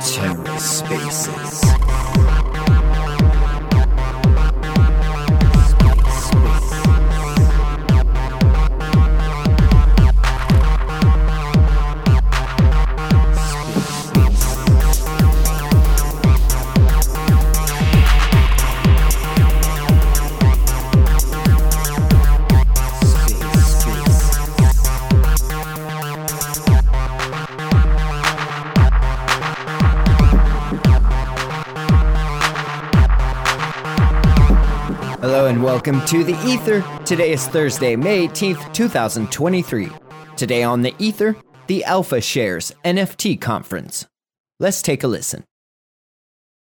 TerraSpaces. Hello and welcome to the Ether. Today is Thursday, May 18th, 2023. Today on the Ether, the Alpha Shares NFT conference. Let's take a listen.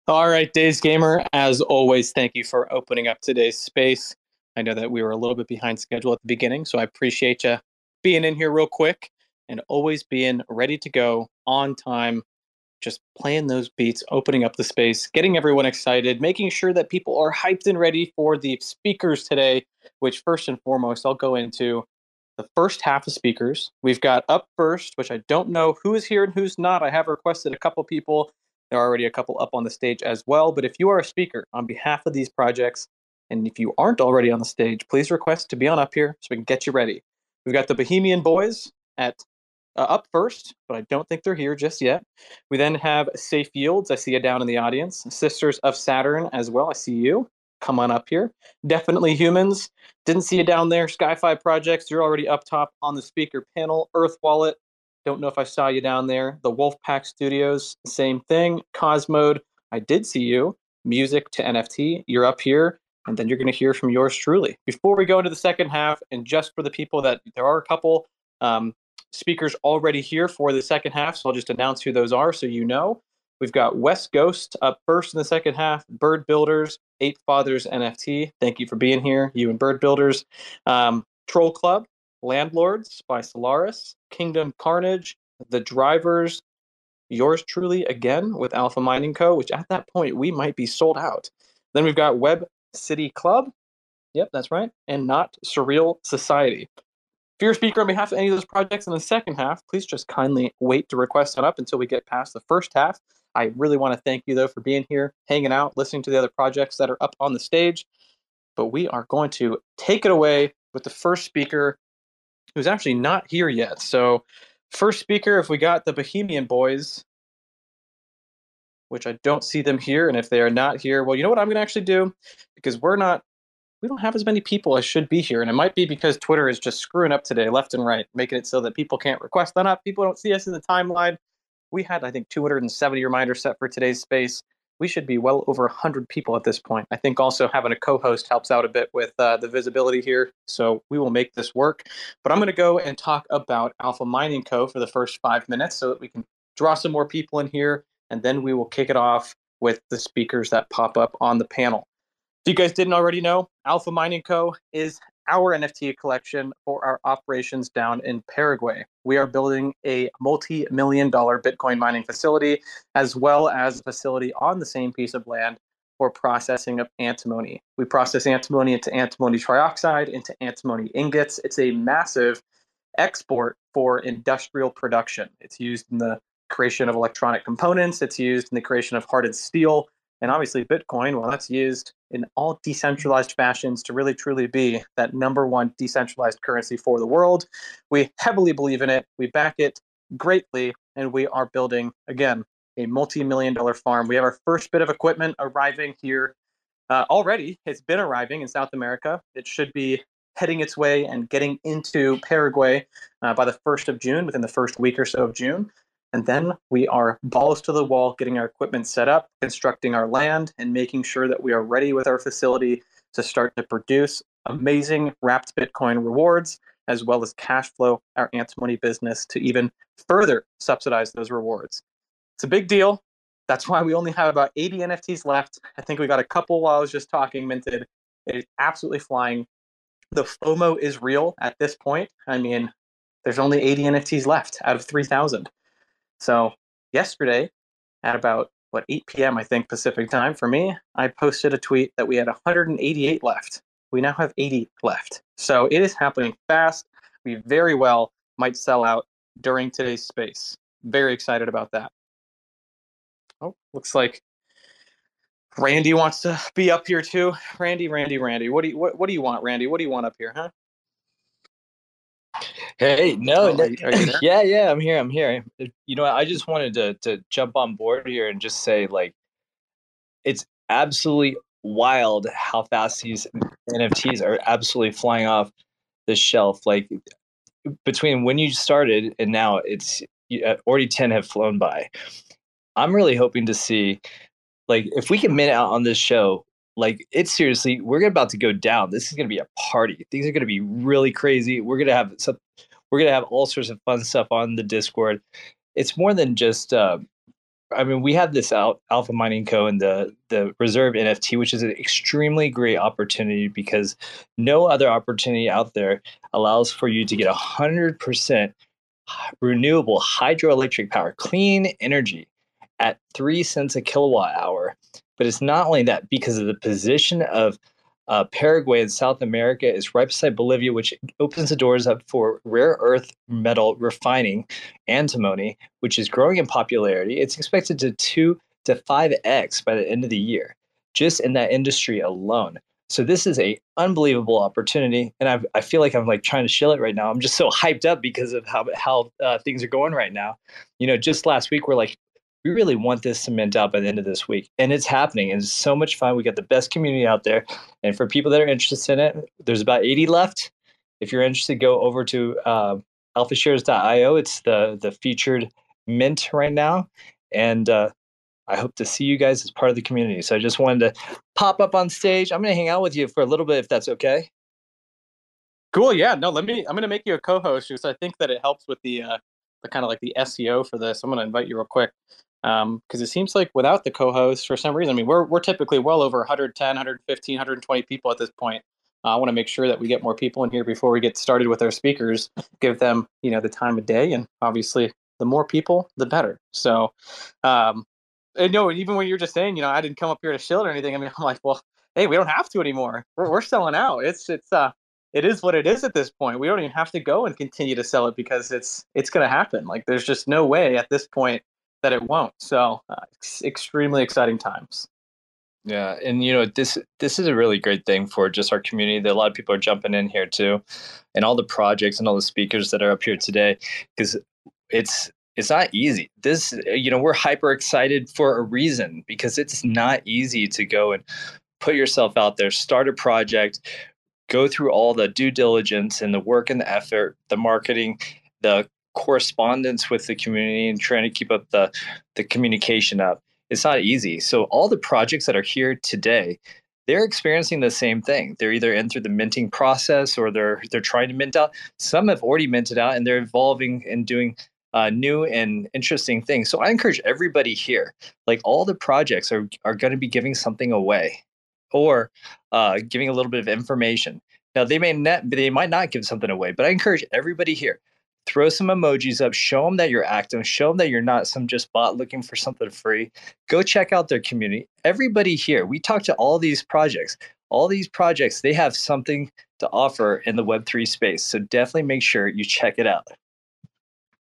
All right, Daze Gamer, as always, thank you for opening up today's space. I know that we were a little bit behind schedule at the beginning, so I appreciate you being in here real quick and always being ready to go on time just playing those beats, opening up the space, getting everyone excited, making sure that people are hyped and ready for the speakers today, which first and foremost, I'll go into the first half of speakers. We've got up first, which I don't know who is here and who's not. I have requested a couple people. There are already a couple up on the stage as well. But if you are a speaker on behalf of these projects, and if you aren't already on the stage, please request to be on up here so we can get you ready. We've got the Bohemian Boys at uh, up first, but I don't think they're here just yet. We then have Safe Yields. I see you down in the audience. Sisters of Saturn as well. I see you. Come on up here. Definitely humans. Didn't see you down there. Sky-Fi Projects. You're already up top on the speaker panel. Earth Wallet. Don't know if I saw you down there. The Wolfpack Studios. Same thing. Cosmoed. I did see you. Muzik2nft. You're up here and then you're going to hear from yours truly. Before we go into the second half, and just for the people that there are a couple um, speakers already here for the second half, so I'll just announce who those are so you know. We've got West Ghost up first in the second half, Bird Builders, ApeFathers NFT. Thank you for being here, you and Bird Builders. Um, Troll Club, Landlords by Solaris, Kingdom Carnage, The Drivers, yours truly again with Alpha Mining Co., which at that point we might be sold out. Then we've got Web City Club. Yep, that's right. And Not Surreal Society. If you're a speaker on behalf of any of those projects in the second half, please just kindly wait to request that up until we get past the first half. I really want to thank you, though, for being here, hanging out, listening to the other projects that are up on the stage. But we are going to take it away with the first speaker who's actually not here yet. So, first speaker, if we got the Bohemian Boys, which I don't see them here, and if they are not here, well, you know what I'm going to actually do? Because we're not we don't have as many people as should be here. And it might be because Twitter is just screwing up today, left and right, making it so that people can't request that up. People don't see us in the timeline. We had, I think, 270 reminders set for today's space. We should be well over 100 people at this point. I think also having a co host helps out a bit with uh, the visibility here. So we will make this work. But I'm going to go and talk about Alpha Mining Co. for the first five minutes so that we can draw some more people in here. And then we will kick it off with the speakers that pop up on the panel. If you guys didn't already know, Alpha Mining Co. is our NFT collection for our operations down in Paraguay. We are building a multi million dollar Bitcoin mining facility, as well as a facility on the same piece of land for processing of antimony. We process antimony into antimony trioxide, into antimony ingots. It's a massive export for industrial production. It's used in the creation of electronic components, it's used in the creation of hardened steel, and obviously, Bitcoin, well, that's used in all decentralized fashions to really truly be that number one decentralized currency for the world. We heavily believe in it, we back it greatly, and we are building, again, a multi million dollar farm. We have our first bit of equipment arriving here uh, already. It's been arriving in South America. It should be heading its way and getting into Paraguay uh, by the 1st of June, within the first week or so of June. And then we are balls to the wall, getting our equipment set up, constructing our land, and making sure that we are ready with our facility to start to produce amazing wrapped Bitcoin rewards, as well as cash flow our antimony business to even further subsidize those rewards. It's a big deal. That's why we only have about 80 NFTs left. I think we got a couple while I was just talking minted. It is absolutely flying. The FOMO is real at this point. I mean, there's only 80 NFTs left out of 3,000. So yesterday, at about what 8 p.m. I think Pacific time for me, I posted a tweet that we had 188 left. we now have 80 left. So it is happening fast. We very well might sell out during today's space. Very excited about that. Oh, looks like Randy wants to be up here too. Randy, Randy, Randy. What do you what, what do you want, Randy? What do you want up here, huh? Hey, no, are yeah, yeah, I'm here. I'm here. You know, I just wanted to to jump on board here and just say, like, it's absolutely wild how fast these NFTs are absolutely flying off the shelf. Like between when you started and now, it's uh, already ten have flown by. I'm really hoping to see, like, if we can mint out on this show, like, it's seriously, we're about to go down. This is going to be a party. Things are going to be really crazy. We're going to have some, we're going to have all sorts of fun stuff on the Discord. It's more than just, uh, I mean, we have this Alpha Mining Co. and the the Reserve NFT, which is an extremely great opportunity because no other opportunity out there allows for you to get hundred percent renewable hydroelectric power, clean energy at three cents a kilowatt hour. But it's not only that because of the position of uh, Paraguay in South America is right beside Bolivia, which opens the doors up for rare earth metal refining, antimony, which is growing in popularity. It's expected to two to five x by the end of the year, just in that industry alone. So this is a unbelievable opportunity, and I I feel like I'm like trying to shill it right now. I'm just so hyped up because of how how uh, things are going right now. You know, just last week we're like we really want this cement out by the end of this week. And it's happening. And it's so much fun. We got the best community out there. And for people that are interested in it, there's about 80 left. If you're interested, go over to uh, alphashares.io. It's the, the featured mint right now. And uh, I hope to see you guys as part of the community. So I just wanted to pop up on stage. I'm going to hang out with you for a little bit if that's okay. Cool. Yeah. No, let me, I'm going to make you a co host because I think that it helps with the, uh, the kind of like the SEO for this. I'm going to invite you real quick because um, it seems like without the co-host for some reason i mean we're, we're typically well over 110 115 120 people at this point. Uh, i want to make sure that we get more people in here before we get started with our speakers give them you know the time of day and obviously the more people the better. So um and no even when you're just saying you know i didn't come up here to shield or anything i mean i'm like well hey we don't have to anymore. We're, we're selling out. It's it's uh it is what it is at this point. We don't even have to go and continue to sell it because it's it's going to happen. Like there's just no way at this point that it won't. So, uh, extremely exciting times. Yeah, and you know this this is a really great thing for just our community. That a lot of people are jumping in here too, and all the projects and all the speakers that are up here today, because it's it's not easy. This you know we're hyper excited for a reason because it's not easy to go and put yourself out there, start a project, go through all the due diligence and the work and the effort, the marketing, the correspondence with the community and trying to keep up the the communication up it's not easy. So all the projects that are here today they're experiencing the same thing. They're either in through the minting process or they're they're trying to mint out. Some have already minted out and they're evolving and doing uh, new and interesting things. So i encourage everybody here like all the projects are are going to be giving something away or uh, giving a little bit of information. Now they may not they might not give something away but i encourage everybody here throw some emojis up, show them that you're active, show them that you're not some just bot looking for something free. Go check out their community. Everybody here, we talk to all these projects. All these projects, they have something to offer in the Web3 space. So definitely make sure you check it out.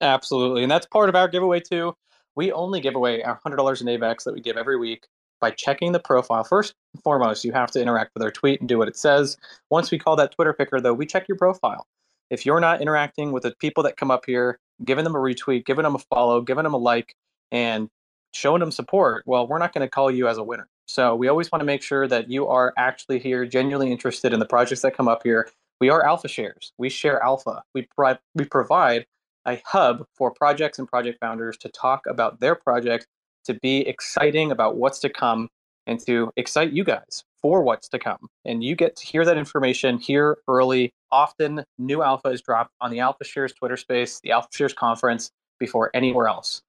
Absolutely. And that's part of our giveaway too. We only give away our $100 in AVAX that we give every week by checking the profile. First and foremost, you have to interact with our tweet and do what it says. Once we call that Twitter picker, though, we check your profile if you're not interacting with the people that come up here, giving them a retweet, giving them a follow, giving them a like, and showing them support, well, we're not going to call you as a winner. So we always want to make sure that you are actually here, genuinely interested in the projects that come up here. We are Alpha Shares. We share alpha. We, pro- we provide a hub for projects and project founders to talk about their project, to be exciting about what's to come, and to excite you guys for what's to come. And you get to hear that information here early. Often, new alpha is dropped on the Alpha Shares Twitter space, the Alpha Shares conference, before anywhere else.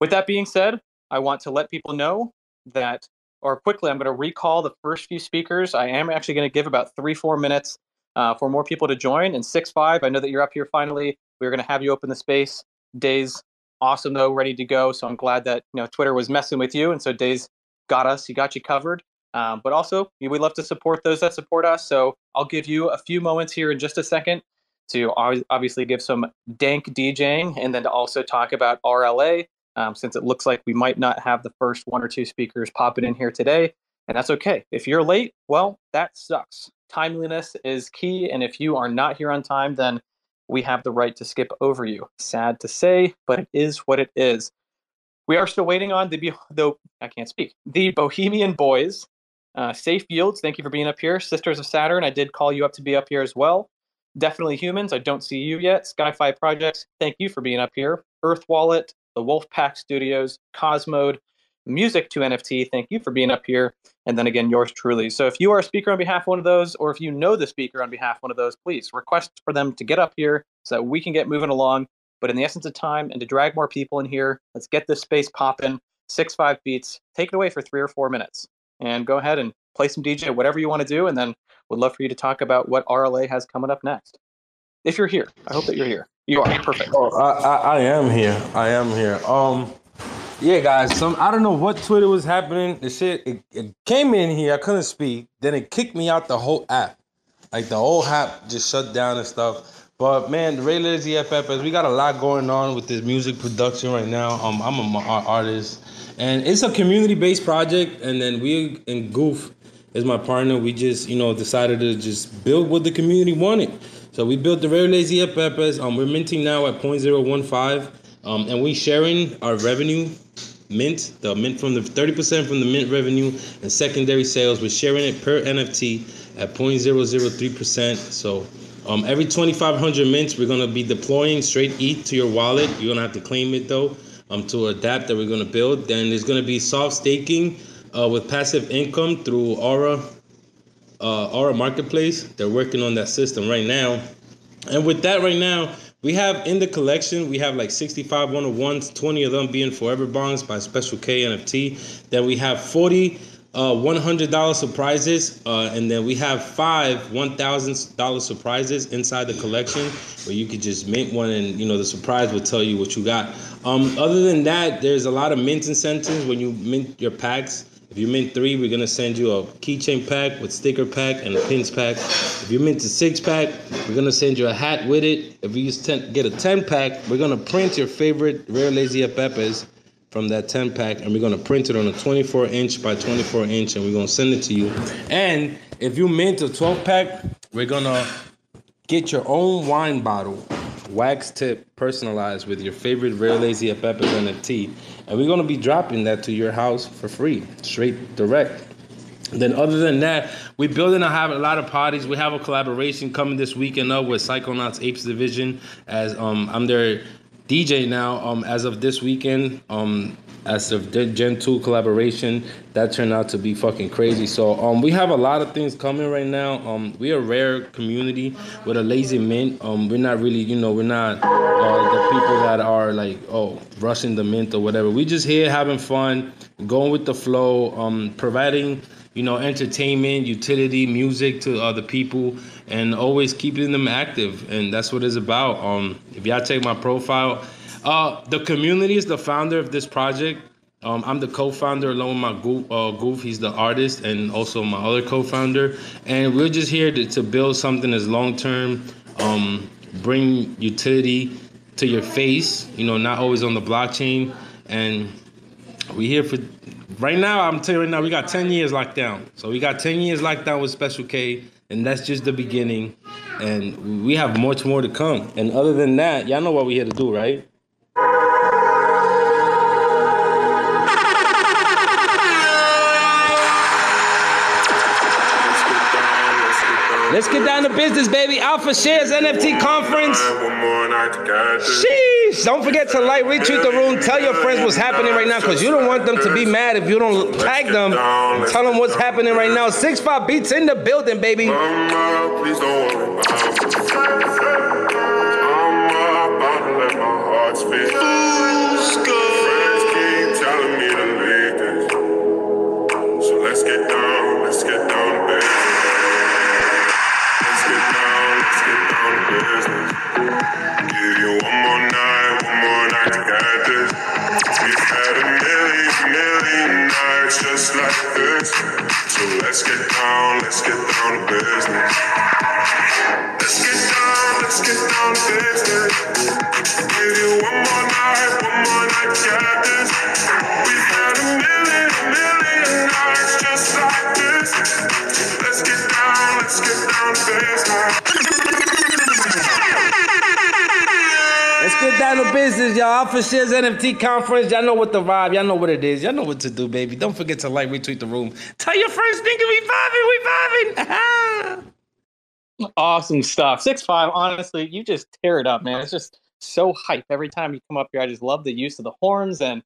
With that being said, I want to let people know that, or quickly, I'm going to recall the first few speakers. I am actually going to give about three, four minutes uh, for more people to join. And six, five, I know that you're up here finally. We're going to have you open the space. Daze awesome though, ready to go. So I'm glad that you know Twitter was messing with you, and so Daze got us. He got you covered. Um, but also, we love to support those that support us. So I'll give you a few moments here in just a second to obviously give some dank DJing and then to also talk about RLA, um, since it looks like we might not have the first one or two speakers popping in here today. And that's okay. If you're late, well, that sucks. Timeliness is key. And if you are not here on time, then we have the right to skip over you. Sad to say, but it is what it is. We are still waiting on the, though I can't speak, the Bohemian Boys. Uh, Safe Yields, thank you for being up here. Sisters of Saturn, I did call you up to be up here as well. Definitely Humans, I don't see you yet. Skyfi Projects, thank you for being up here. Earth Wallet, the Wolfpack Studios, Cosmoed, Music to NFT, thank you for being up here. And then again, yours truly. So if you are a speaker on behalf of one of those, or if you know the speaker on behalf of one of those, please request for them to get up here so that we can get moving along. But in the essence of time and to drag more people in here, let's get this space popping. Six5Beatz. Take it away for three or four minutes. And go ahead and play some DJ, whatever you want to do. And then would love for you to talk about what RLA has coming up next. If you're here, I hope that you're here. You are perfect. Oh, I, I, I am here. I am here. Um, yeah, guys. Some I don't know what Twitter was happening. The shit it, it came in here. I couldn't speak. Then it kicked me out the whole app. Like the whole app just shut down and stuff. But man, the Ray Lazy FFS, we got a lot going on with this music production right now. Um, I'm a artist, and it's a community-based project. And then we and Goof is my partner. We just you know decided to just build what the community wanted. So we built the Very Lazy FFS. Um, we're minting now at 0.015. Um, and we sharing our revenue mint, the mint from the 30% from the mint revenue and secondary sales. We're sharing it per NFT at 0.003%. So um, every 2,500 mints, we're gonna be deploying straight ETH to your wallet. You're gonna have to claim it though um, to adapt that we're gonna build. Then there's gonna be soft staking uh, with passive income through Aura uh, Aura Marketplace. They're working on that system right now. And with that right now, we have in the collection, we have like 65 101s, 20 of them being Forever Bonds by Special K NFT. Then we have 40 uh, $100 surprises, uh, and then we have five $1,000 surprises inside the collection where you could just mint one and, you know, the surprise will tell you what you got. Um, other than that, there's a lot of mint incentives when you mint your packs. If you mint three, we're gonna send you a keychain pack with sticker pack and a pins pack. If you mint a six pack, we're gonna send you a hat with it. If you ten, get a 10 pack, we're gonna print your favorite Rare Lazy Peppers from that 10 pack and we're gonna print it on a 24 inch by 24 inch and we're gonna send it to you. And if you mint a 12 pack, we're gonna get your own wine bottle wax tip personalized with your favorite Rare Lazy Peppers NFT. And we're going to be dropping that to your house for free, straight direct. Then, other than that, we're building to have a lot of parties. We have a collaboration coming this weekend up with Psychonauts Apes Division as um, I'm their DJ now. Um, as of this weekend, um, as of the Gen 2 collaboration. That turned out to be fucking crazy. So um, we have a lot of things coming right now. Um, we're a rare community with a lazy mint. Um, we're not really, you know, we're not uh, the people that are like, oh, rushing the mint or whatever. We just here having fun, going with the flow, um, providing, you know, entertainment, utility, music to other people, and always keeping them active. And that's what it's about. Um, if y'all take my profile, uh, the community is the founder of this project. Um, I'm the co-founder along with my Goof, uh, Goof. He's the artist and also my other co-founder. And we're just here to, to build something that's long-term, um, bring utility to your face. You know, not always on the blockchain. And we're here for right now. I'm telling you right now, we got 10 years locked down. So we got 10 years locked down with Special K, and that's just the beginning. And we have much more to come. And other than that, y'all know what we're here to do, right? Let's get down to business, baby. Alpha Shares NFT conference. Sheesh. Don't forget to like, retweet the room. Tell your friends what's happening right now because you don't want them to be mad if you don't tag them. Tell them what's happening right now. Six5Beatz in the building, baby. Please just like this. So let's get down, let's get down to business. Let's get down, let's get down to business. Give you one more night, one more night, got this. We've had a million, million nights just like this. Let's get down, let's get down to business. Let's get down to business, y'all. Shares NFT conference. Y'all know what the vibe. Y'all know what it is. Y'all know what to do, baby. Don't forget to like, retweet the room. Tell your friends, think we vibing, we vibing. awesome stuff. Six five. Honestly, you just tear it up, man. It's just so hype every time you come up here. I just love the use of the horns and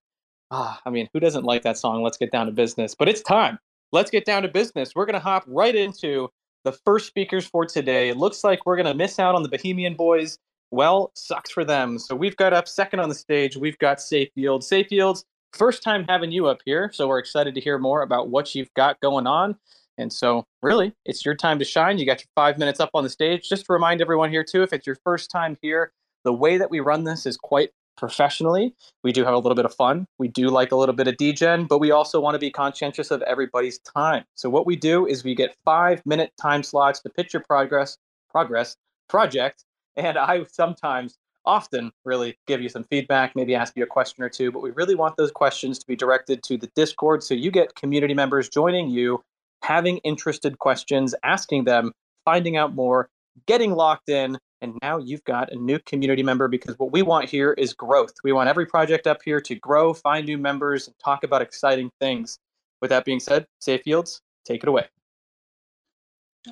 ah, I mean, who doesn't like that song? Let's get down to business. But it's time. Let's get down to business. We're gonna hop right into the first speakers for today. It looks like we're gonna miss out on the Bohemian Boys well, sucks for them. So we've got up second on the stage. We've got Safe Yields. Safe Yields, first time having you up here. So we're excited to hear more about what you've got going on. And so, really, it's your time to shine. You got your five minutes up on the stage. Just to remind everyone here, too, if it's your first time here, the way that we run this is quite professionally. We do have a little bit of fun. We do like a little bit of degen, but we also want to be conscientious of everybody's time. So what we do is we get five minute time slots to pitch your progress, progress, project, and I sometimes, often, really give you some feedback, maybe ask you a question or two. But we really want those questions to be directed to the Discord so you get community members joining you, having interested questions, asking them, finding out more, getting locked in. And now you've got a new community member because what we want here is growth. We want every project up here to grow, find new members, and talk about exciting things. With that being said, Safe Yields, take it away.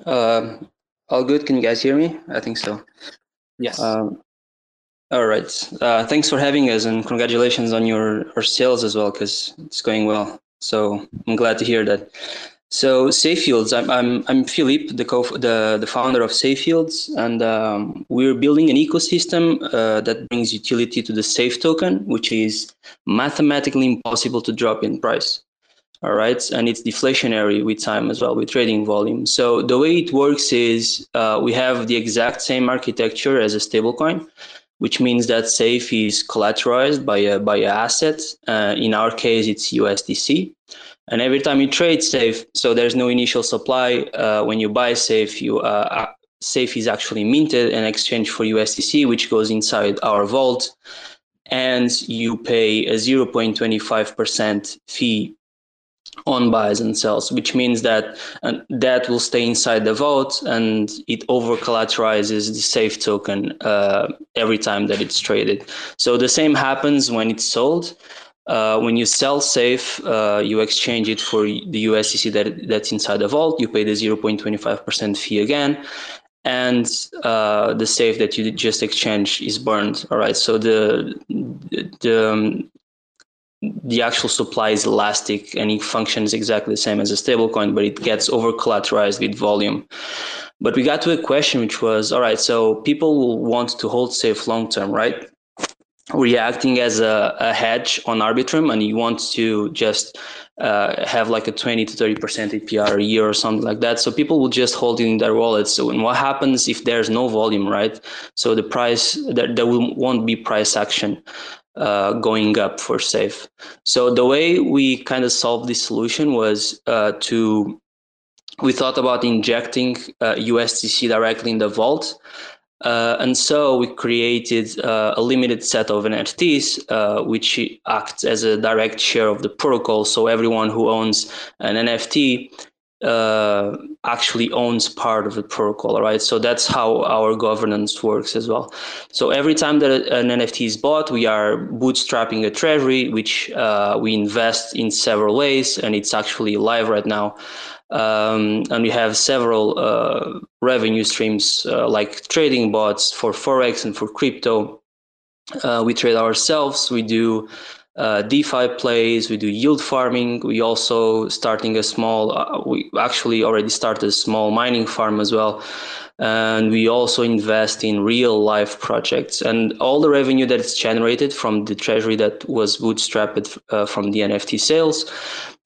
Um, all good. Can you guys hear me? I think so. Yes. Um, all right. Uh, thanks for having us, and congratulations on your, your sales as well, because it's going well. So I'm glad to hear that. So SafeYields, I'm I'm I'm Philippe, the co the the founder of SafeYields, and um, we're building an ecosystem uh, that brings utility to the Safe token, which is mathematically impossible to drop in price all right? And it's deflationary with time as well with trading volume. So the way it works is uh, we have the exact same architecture as a stablecoin which means that safe is collateralized by a by an asset. Uh, in our case it's usdc and every time you trade safe so there's no initial supply uh, when you buy safe you uh, safe is actually minted in exchange for usdc which goes inside our vault. And you pay a 0.25% fee on buys and sells, which means that uh, that will stay inside the vault and it over collateralizes the safe token uh, every time that it's traded. So the same happens when it's sold. Uh, when you sell safe, uh, you exchange it for the USDC that that's inside the vault. You pay the 0.25% fee again, and uh, the safe that you just exchange is burned. All right. So the the um, the actual supply is elastic and it functions exactly the same as a stablecoin, but it gets over collateralized with volume. But we got to a question which was all right, so people will want to hold safe long term, right? Reacting as a, a hedge on Arbitrum, and you want to just uh, have like a 20 to 30% APR a year or something like that. So people will just hold it in their wallets. So, and what happens if there's no volume, right? So the price, there, there won't be price action uh, going up for safe. So the way we kind of solved this solution was uh, to we thought about injecting uh, USDC directly in the vault. Uh, and so we created uh, a limited set of NFTs, uh, which acts as a direct share of the protocol. So everyone who owns an NFT uh, actually owns part of the protocol, right? So that's how our governance works as well. So every time that an NFT is bought, we are bootstrapping a treasury, which uh, we invest in several ways, and it's actually live right now. Um, and we have several uh, revenue streams uh, like trading bots for forex and for crypto. Uh, we trade ourselves. We do uh, DeFi plays, we do yield farming. We also starting a small, uh, we actually already started a small mining farm as well. And we also invest in real life projects. And all the revenue that is generated from the treasury that was bootstrapped uh, from the NFT sales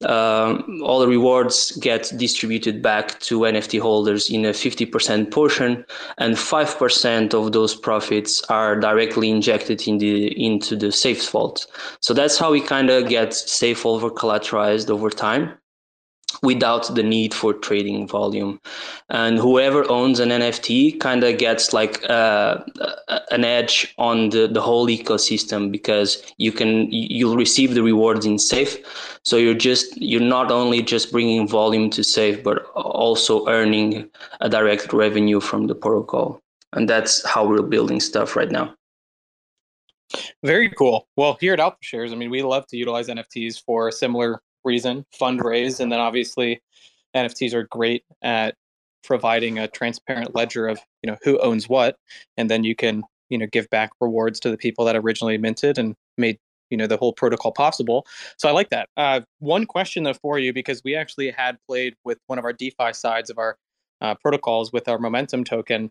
um, all the rewards get distributed back to NFT holders in a 50% portion, and 5% of those profits are directly injected in the into the safe vault. So that's how we kind of get safe over collateralized over time. Without the need for trading volume. And whoever owns an NFT kind of gets like uh, an edge on the, the whole ecosystem because you can you'll receive the rewards in safe. So you're just you're not only just bringing volume to safe, but also earning a direct revenue from the protocol. And that's how we're building stuff right now. Very cool. Well, here at Alpha Shares, I mean, we love to utilize NFTs for similar reason, fundraise, and then obviously NFTs are great at providing a transparent ledger of you know who owns what, and then you can you know give back rewards to the people that originally minted and made you know the whole protocol possible. So I like that. Uh, one question though for you because we actually had played with one of our DeFi sides of our uh, protocols with our momentum token.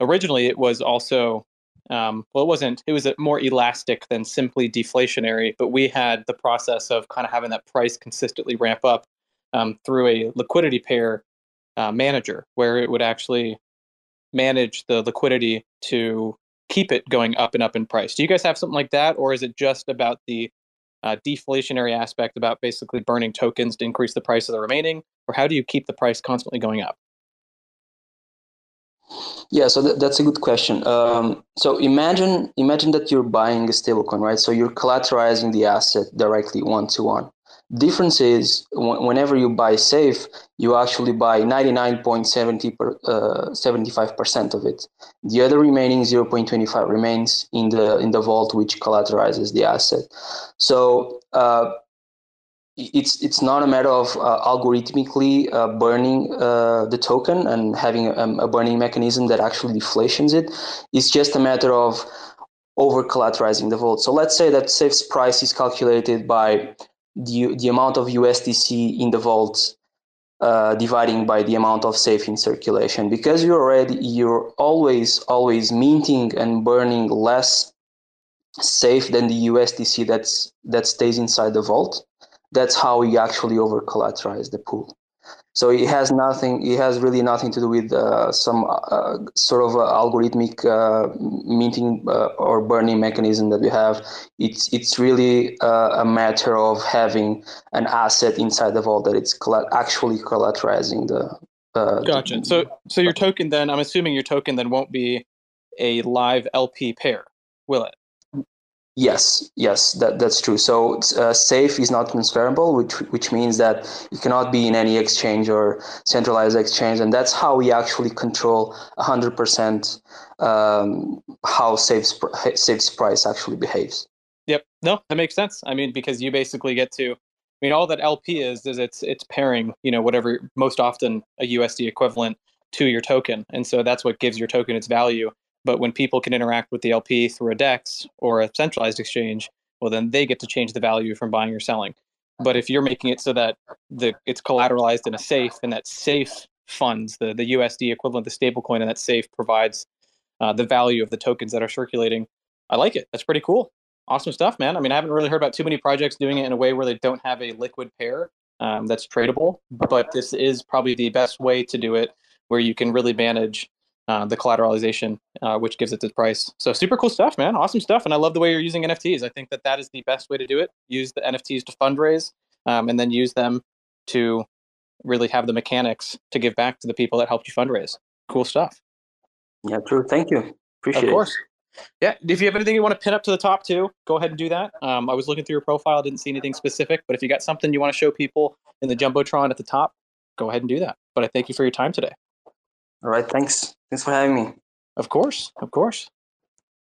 Originally, it was also um, well, it wasn't. It was more elastic than simply deflationary. But we had the process of kind of having that price consistently ramp up um, through a liquidity pair uh, manager, where it would actually manage the liquidity to keep it going up and up in price. Do you guys have something like that, or is it just about the uh, deflationary aspect, about basically burning tokens to increase the price of the remaining, or how do you keep the price constantly going up? Yeah, so th- that's a good question. Um, so imagine imagine that you're buying a stablecoin, right? So you're collateralizing the asset directly one to one. Difference is w- whenever you buy safe, you actually buy 99.75% uh, of it. The other remaining 0.25 remains in the in the vault, which collateralizes the asset. So uh, it's it's not a matter of uh, algorithmically uh, burning uh, the token and having a, a, burning mechanism that actually deflations it. It's just a matter of over collateralizing the vault. So let's say that Safe's price is calculated by the the amount of USDC in the vault uh, dividing by the amount of safe in circulation. Because you're already you're always always minting and burning less safe than the USDC that's that stays inside the vault that's how we actually over collateralize the pool. So it has nothing. It has really nothing to do with uh, some uh, sort of algorithmic uh, minting uh, or burning mechanism that we have. It's it's really uh, a matter of having an asset inside the vault that it's coll- actually collateralizing the. Uh, gotcha. The, so so your token then, I'm assuming your token then won't be a live LP pair, will it? Yes, yes, that, that's true. So uh, safe is not transferable, which which means that it cannot be in any exchange or centralized exchange, and that's how we actually control 100% um, how safe's safe's price actually behaves. Yep, no, that makes sense. I mean, because you basically get to, I mean, all that LP is is it's it's pairing, you know, whatever most often a USD equivalent to your token, and so that's what gives your token its value. But when people can interact with the LP through a DEX or a centralized exchange, well, then they get to change the value from buying or selling. But if you're making it so that the it's collateralized in a safe, and that safe funds the the USD equivalent, of the stablecoin, and that safe provides uh, the value of the tokens that are circulating. I like it. That's pretty cool. Awesome stuff, man. I mean, I haven't really heard about too many projects doing it in a way where they don't have a liquid pair um, that's tradable. But this is probably the best way to do it, where you can really manage uh, the collateralization, uh, which gives it its price. So super cool stuff, man. Awesome stuff. And I love the way you're using NFTs. I think that that is the best way to do it. Use the NFTs to fundraise um, and then use them to really have the mechanics to give back to the people that helped you fundraise. Cool stuff. Yeah, true. Thank you. Appreciate it. Of course. Yeah. If you have anything you want to pin up to the top too, go ahead and do that. Um, I was looking through your profile, didn't see anything specific, but if you got something you want to show people in the Jumbotron at the top, go ahead and do that. But I thank you for your time today. All right. Thanks. Thanks for having me. Of course. Of course.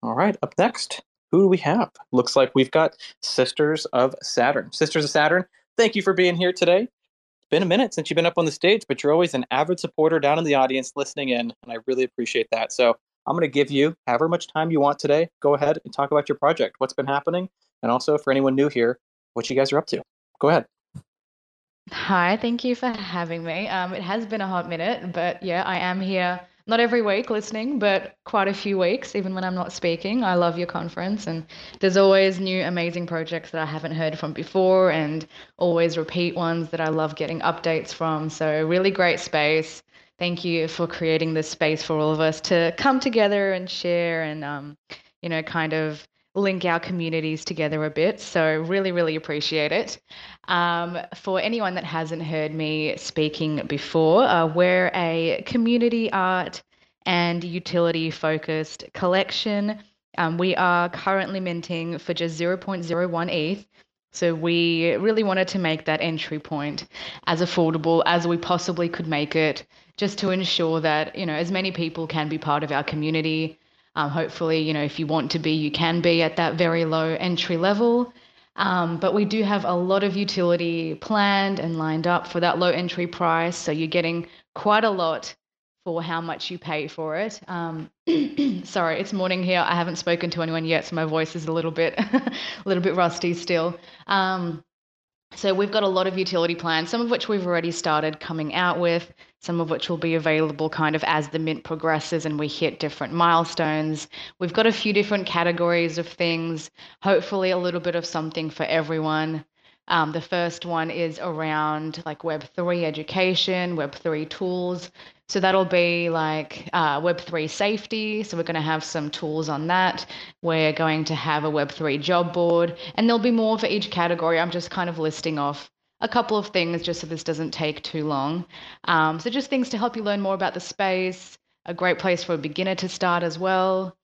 All right. Up next, who do we have? Looks like we've got Sisters of Saturn. Sisters of Saturn, thank you for being here today. It's been a minute since you've been up on the stage, but you're always an avid supporter down in the audience listening in, and I really appreciate that. So I'm going to give you however much time you want today. Go ahead and talk about your project, what's been happening, and also for anyone new here, what you guys are up to. Go ahead. Hi, thank you for having me. Um, it has been a hot minute, but yeah, I am here not every week listening, but quite a few weeks, even when I'm not speaking. I love your conference, and there's always new amazing projects that I haven't heard from before, and always repeat ones that I love getting updates from. So, really great space. Thank you for creating this space for all of us to come together and share and, um, you know, kind of link our communities together a bit. So, really, really appreciate it. Um, for anyone that hasn't heard me speaking before, uh, we're a community art and utility focused collection. Um, we are currently minting for just 0.01 ETH. So we really wanted to make that entry point as affordable as we possibly could make it, just to ensure that you know as many people can be part of our community. Um, hopefully, you know if you want to be, you can be at that very low entry level. Um, but we do have a lot of utility planned and lined up for that low entry price, so you're getting quite a lot for how much you pay for it. Um, sorry, it's morning here. I haven't spoken to anyone yet, so my voice is a little bit, a little bit rusty still. Um, so we've got a lot of utility plans, some of which we've already started coming out with, some of which will be available kind of as the mint progresses and we hit different milestones. We've got a few different categories of things, hopefully a little bit of something for everyone. Um, the first one is around like Web3 education, Web3 tools. So that'll be like uh, Web3 safety. So we're going to have some tools on that. We're going to have a Web3 job board, and there'll be more for each category. I'm just kind of listing off a couple of things just so this doesn't take too long. Um, so just things to help you learn more about the space. A great place for a beginner to start as well.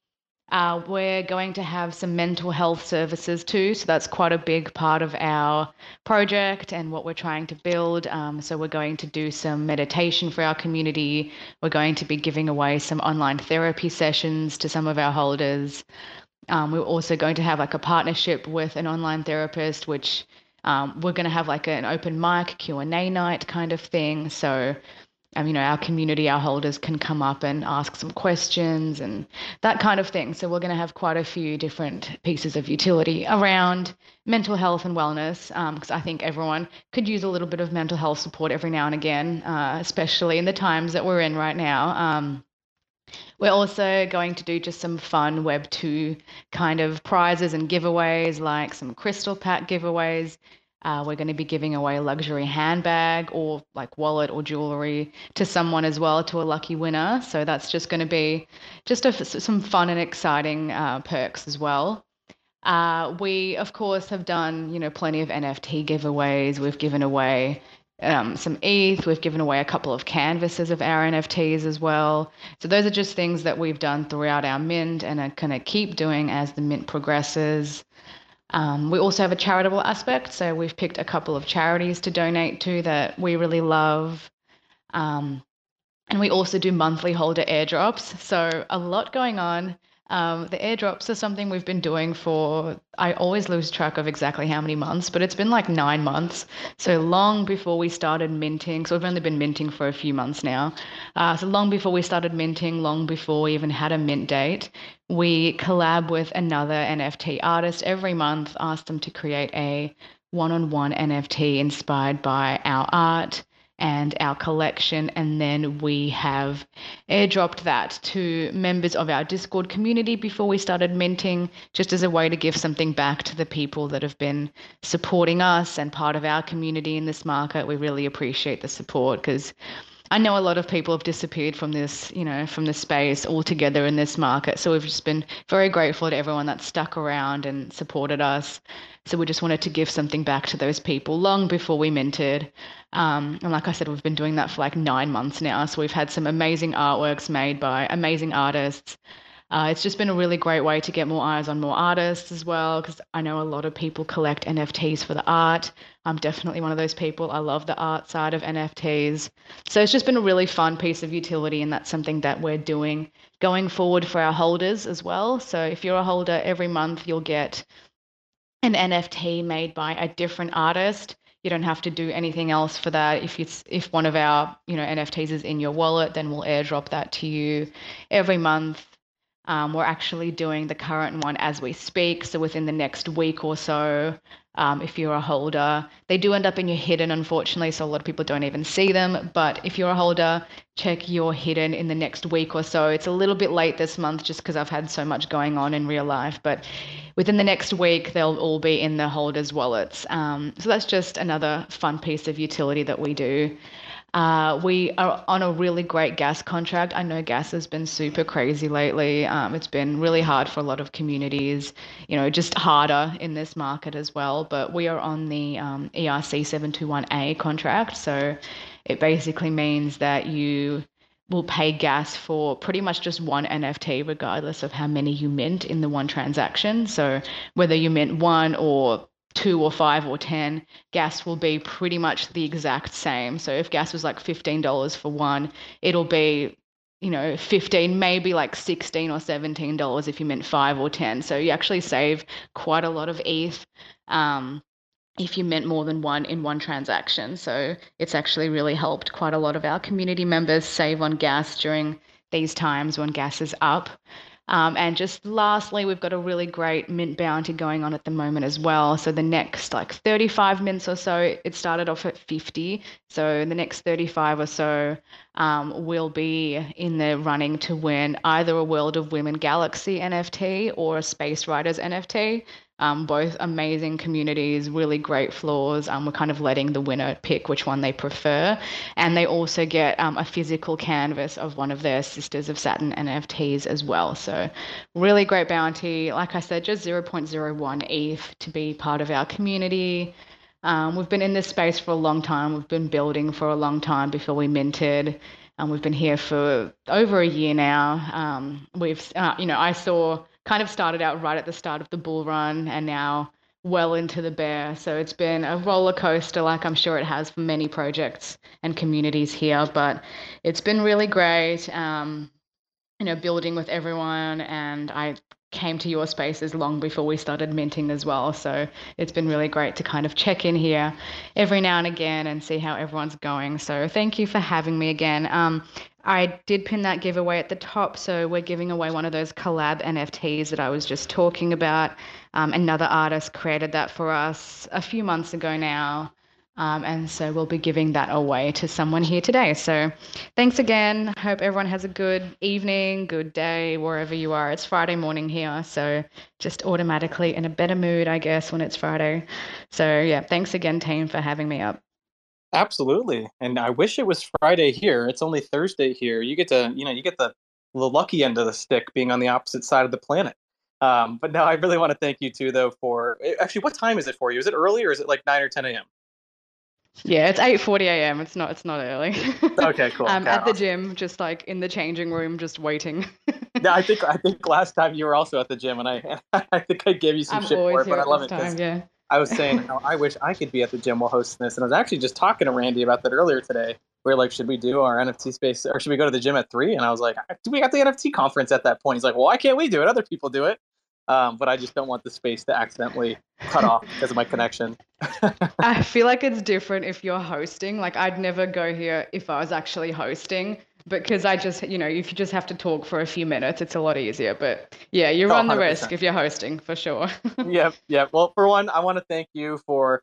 Uh, we're going to have some mental health services too. So that's quite a big part of our project and what we're trying to build. Um, so we're going to do some meditation for our community. We're going to be giving away some online therapy sessions to some of our holders. Um, we're also going to have like a partnership with an online therapist, which um, we're going to have like an open mic Q and A night kind of thing. So um, you know, our community, our holders can come up and ask some questions and that kind of thing. So we're going to have quite a few different pieces of utility around mental health and wellness, because um, I think everyone could use a little bit of mental health support every now and again, uh, especially in the times that we're in right now. Um, we're also going to do just some fun Web 2 kind of prizes and giveaways, like some crystal pack giveaways uh, we're going to be giving away a luxury handbag or like wallet or jewelry to someone as well, to a lucky winner. So that's just going to be just a, some fun and exciting uh, perks as well. Uh, we, of course, have done you know plenty of NFT giveaways. We've given away um, some ETH. We've given away a couple of canvases of our NFTs as well. So those are just things that we've done throughout our mint and are going to keep doing as the mint progresses. Um, we also have a charitable aspect, so we've picked a couple of charities to donate to that we really love. Um, and we also do monthly holder airdrops, so a lot going on. Um, the airdrops are something we've been doing for, I always lose track of exactly how many months, but it's been like nine months. So long before we started minting. So we've only been minting for a few months now. Uh, so long before we started minting, long before we even had a mint date, we collab with another NFT artist every month, ask them to create a one on one NFT inspired by our art and our collection. And then we have airdropped that to members of our Discord community before we started minting, just as a way to give something back to the people that have been supporting us and part of our community in this market. We really appreciate the support because I know a lot of people have disappeared from this, you know, from the space altogether in this market. So we've just been very grateful to everyone that stuck around and supported us. So we just wanted to give something back to those people long before we minted. Um, and like I said, we've been doing that for like nine months now. So we've had some amazing artworks made by amazing artists. Uh, it's just been a really great way to get more eyes on more artists as well, because I know a lot of people collect NFTs for the art. I'm definitely one of those people. I love the art side of NFTs. So it's just been a really fun piece of utility, and that's something that we're doing going forward for our holders as well. So if you're a holder, every month you'll get an NFT made by a different artist. You don't have to do anything else for that. If it's if one of our you know NFTs is in your wallet, then we'll airdrop that to you every month um, we're actually doing the current one as we speak. So within the next week or so, um, if you're a holder, they do end up in your hidden, unfortunately. So a lot of people don't even see them. But if you're a holder, check your hidden in the next week or so. It's a little bit late this month just because I've had so much going on in real life. But within the next week, they'll all be in the holders' wallets. Um, so that's just another fun piece of utility that we do. Uh, we are on a really great gas contract. I know gas has been super crazy lately. Um, it's been really hard for a lot of communities, you know, just harder in this market as well. But we are on the um, ERC 721A contract. So it basically means that you will pay gas for pretty much just one NFT, regardless of how many you mint in the one transaction. So whether you mint one or two or five or 10, gas will be pretty much the exact same. So if gas was like $15 for one, it'll be, you know, 15, maybe like 16 or $17 if you meant five or 10. So you actually save quite a lot of ETH. Um, if you meant more than one in one transaction. So it's actually really helped quite a lot of our community members save on gas during these times when gas is up. Um, and just lastly, we've got a really great mint bounty going on at the moment as well. So the next like 35 mints or so, it started off at 50. So the next 35 or so um, will be in the running to win either a World of Women Galaxy NFT or a Space Riders NFT. Um, both amazing communities, really great floors. Um, we're kind of letting the winner pick which one they prefer. And they also get um, a physical canvas of one of their Sisters of Saturn NFTs as well. So, really great bounty. Like I said, just 0.01 ETH to be part of our community. Um, we've been in this space for a long time. We've been building for a long time before we minted. Um, we've been here for over a year now. Um, we've, uh, you know, I saw kind of started out right at the start of the bull run and now well into the bear. So it's been a roller coaster, like I'm sure it has for many projects and communities here. But it's been really great, um, you know, building with everyone. And I came to your spaces long before we started minting as well. So it's been really great to kind of check in here every now and again and see how everyone's going. So thank you for having me again. Um, I did pin that giveaway at the top. So we're giving away one of those collab NFTs that I was just talking about. Um, another artist created that for us a few months ago now. Um, and so we'll be giving that away to someone here today. So thanks again. Hope everyone has a good evening, good day, wherever you are. It's Friday morning here. So just automatically in a better mood, I guess, when it's Friday. So yeah, thanks again, team, for having me up. Absolutely. And I wish it was Friday here. It's only Thursday here. You get to, you know, you get the, the lucky end of the stick being on the opposite side of the planet. Um, but no, I really want to thank you too, though, for eh, actually, what time is it for you? Is it early or is it like 9 or 10 a.m.? Yeah, it's 8:40 a.m. It's not. It's not early. okay, cool. um, at the gym, just like in the changing room, just waiting. yeah, I think I think last time you were also at the gym, and I I think I gave you some I'm shit for it, but I love it because yeah. I was saying how I wish I could be at the gym while hosting this, and I was actually just talking to Randy about that earlier today. We are like, should we do our NFT space, or should we go to the gym at three? And I was like, do we got the NFT conference at that point? He's like, well, why can't we do it? Other people do it, um, but I just don't want the space to accidentally cut off because of my connection. I feel like it's different if you're hosting. Like I'd never go here if I was actually hosting because I just, you know, if you just have to talk for a few minutes, it's a lot easier. But yeah, you run oh, the risk if you're hosting for sure. yep, yeah. Well, for one, I want to thank you for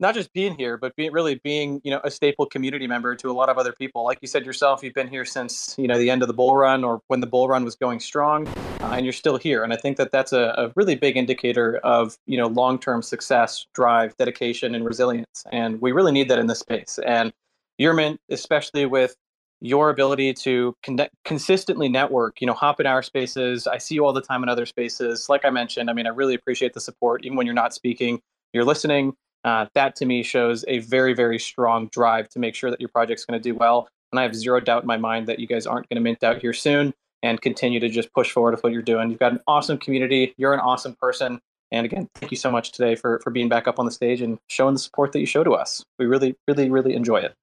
not just being here, but being really being, you know, a staple community member to a lot of other people. Like you said yourself, you've been here since, you know, the end of the bull run or when the bull run was going strong, uh, and you're still here. And I think that that's a, a really big indicator of, you know, long-term success, drive, dedication, and resilience. And we really need that in this space. And you're meant, especially with your ability to connect, consistently network, you know, hop in our spaces. I see you all the time in other spaces. Like I mentioned, I mean, I really appreciate the support, even when you're not speaking, you're listening. Uh, that to me shows a very, very strong drive to make sure that your project's going to do well. And I have zero doubt in my mind that you guys aren't going to mint out here soon and continue to just push forward with what you're doing. You've got an awesome community. You're an awesome person. And again, thank you so much today for, for being back up on the stage and showing the support that you show to us. We really, really, really enjoy it.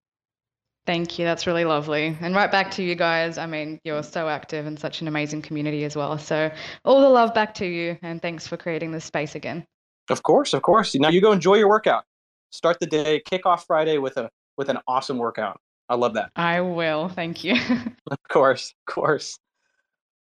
Thank you. That's really lovely. And right back to you guys. I mean, you're so active and such an amazing community as well. So, all the love back to you. And thanks for creating this space again. Of course, of course. Now you go enjoy your workout. Start the day, kick off Friday with a with an awesome workout. I love that. I will. Thank you. of course, of course.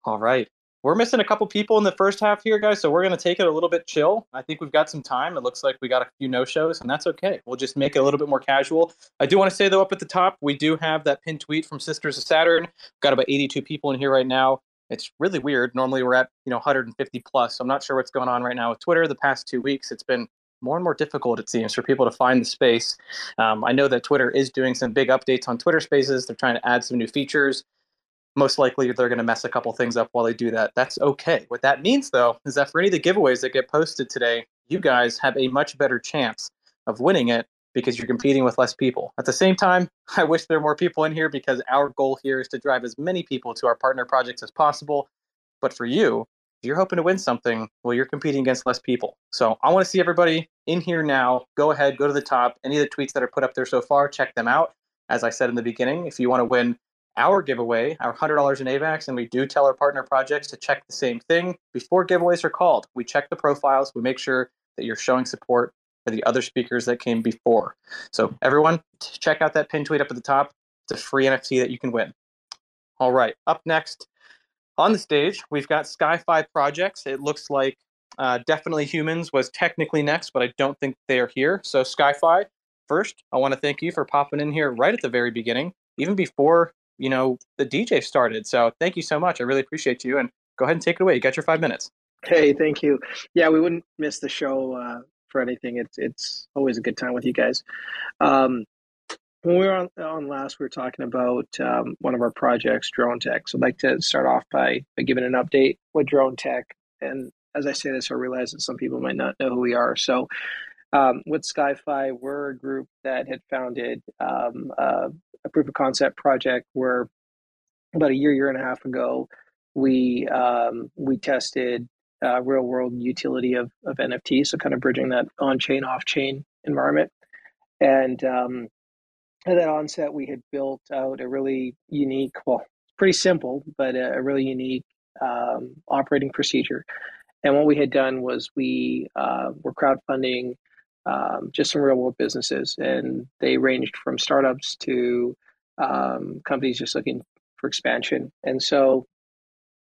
All right we're missing a couple people in the first half here, guys. So we're going to take it a little bit chill. I think we've got some time. It looks like we got a few no shows, and that's okay. We'll just make it a little bit more casual. I do want to say, though, up at the top, we do have that pinned tweet from Sisters of Saturn. We've got about 82 people in here right now. It's really weird. Normally we're at, you know, 150 plus. So I'm not sure what's going on right now with Twitter. The past two weeks, it's been more and more difficult, it seems, for people to find the space. Um, I know that Twitter is doing some big updates on Twitter Spaces. They're trying to add some new features. Most likely, they're going to mess a couple things up while they do that. That's okay. What that means, though, is that for any of the giveaways that get posted today, you guys have a much better chance of winning it because you're competing with less people. At the same time, I wish there were more people in here because our goal here is to drive as many people to our partner projects as possible. But for you, if you're hoping to win something, well, you're competing against less people. So I want to see everybody in here now. Go ahead, go to the top. Any of the tweets that are put up there so far, check them out. As I said in the beginning, if you want to win our giveaway, our $100 in AVAX, and we do tell our partner projects to check the same thing before giveaways are called. We check the profiles, we make sure that you're showing support for the other speakers that came before. So everyone, check out that pin tweet up at the top. It's a free NFT that you can win. All right, up next on the stage, we've got SkyFi Projects. It looks like uh, Definitely Humans was technically next, but I don't think they are here. So SkyFi, first, I want to thank you for popping in here right at the very beginning, even before you know the DJ started. So thank you so much. I really appreciate you. And go ahead and take it away. You got your five minutes. Hey, thank you. Yeah, we wouldn't miss the show uh, for anything. It's it's always a good time with you guys. Um, when we were on, on last, we were talking about um, one of our projects, Drone Tech. So I'd like to start off by, by giving an update with Drone Tech. And as I say this, I realize that some people might not know who we are. So um, with SkyFi, we're a group that had founded um, a proof of concept project where about a year, year and a half ago, we um, we tested uh, real world utility of, of NFT, so kind of bridging that on chain, off chain environment. And um, at that onset, we had built out a really unique, well, pretty simple, but a, a really unique um, operating procedure. And what we had done was we uh, were crowdfunding um, just some real world businesses, and they ranged from startups to um, companies just looking for expansion. And so,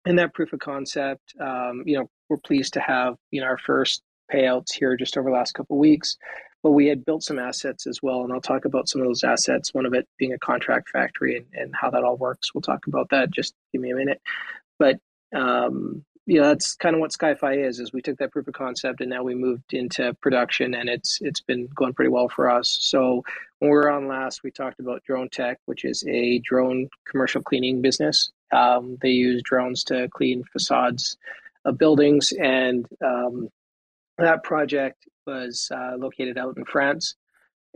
in that proof of concept, um, you know, we're pleased to have you know our first payouts here just over the last couple weeks. But we had built some assets as well, and I'll talk about some of those assets. One of it being a contract factory and, and how that all works. We'll talk about that. Just give me a minute. But um, you know, that's kind of what SkyFi is. Is we took that proof of concept and now we moved into production, and it's it's been going pretty well for us. So when we were on last, we talked about Drone Tech, which is a drone commercial cleaning business. Um, they use drones to clean facades of buildings, and um, that project was uh, located out in France.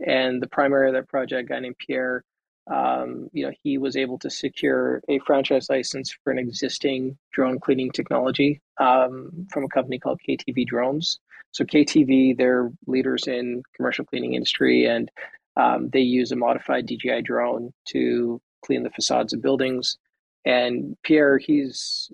And the primary of that project, a guy named Pierre, um, you know, he was able to secure a franchise license for an existing drone cleaning technology um, from a company called KTV Drones. So KTV, they're leaders in commercial cleaning industry, and um, they use a modified DJI drone to clean the facades of buildings. And Pierre, he's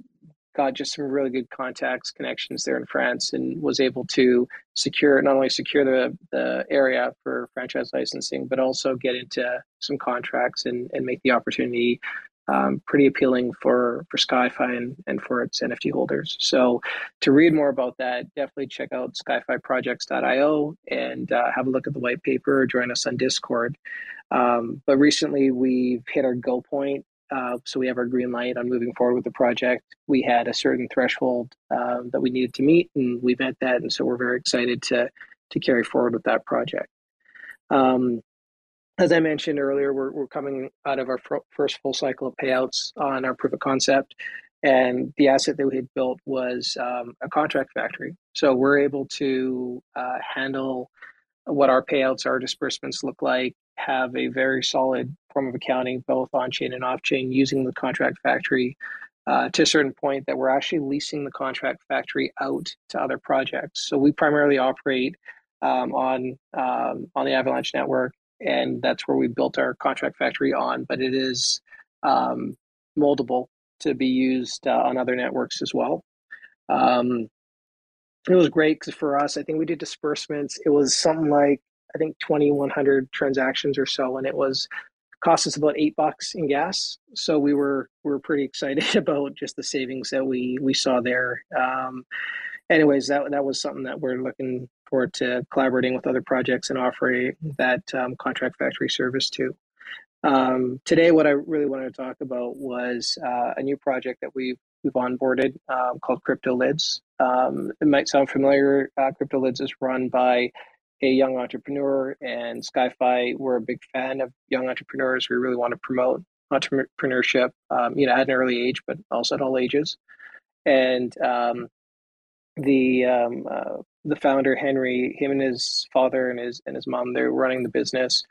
got just some really good contacts, connections there in France, and was able to secure not only secure the, the area for franchise licensing, but also get into some contracts and, and make the opportunity um, pretty appealing for for SkyFi and, and for its NFT holders. So to read more about that, definitely check out skyfiprojects.io and uh, have a look at the white paper. Or join us on Discord. Um, but recently we've hit our go point uh, so we have our green light on moving forward with the project. We had a certain threshold um, that we needed to meet, and we met that, and so we're very excited to to carry forward with that project. Um, as I mentioned earlier, we're, we're coming out of our fr- first full cycle of payouts on our proof of concept, and the asset that we had built was um, a contract factory. So we're able to uh, handle what our payouts, our disbursements look like, have a very solid form of accounting, both on chain and off chain, using the contract factory uh, to a certain point that we're actually leasing the contract factory out to other projects. So we primarily operate um, on um, on the Avalanche network, and that's where we built our contract factory on. But it is um, moldable to be used uh, on other networks as well. Um, it was great for us, I think we did disbursements. It was something like I think 2,100 transactions or so, and it was cost us about eight bucks in gas. So we were we were pretty excited about just the savings that we we saw there. Um, anyways, that that was something that we're looking forward to collaborating with other projects and offering that um, contract factory service to. Um, today, what I really wanted to talk about was uh, a new project that we've we've onboarded um, called Crypto Lids. Um, it might sound familiar. Uh, Crypto Lids is run by a young entrepreneur, and SkyFi, we're a big fan of young entrepreneurs. We really want to promote entrepreneurship, um, you know, at an early age, but also at all ages. And um, the um, uh, the founder Henry, him and his father and his and his mom, they're running the business.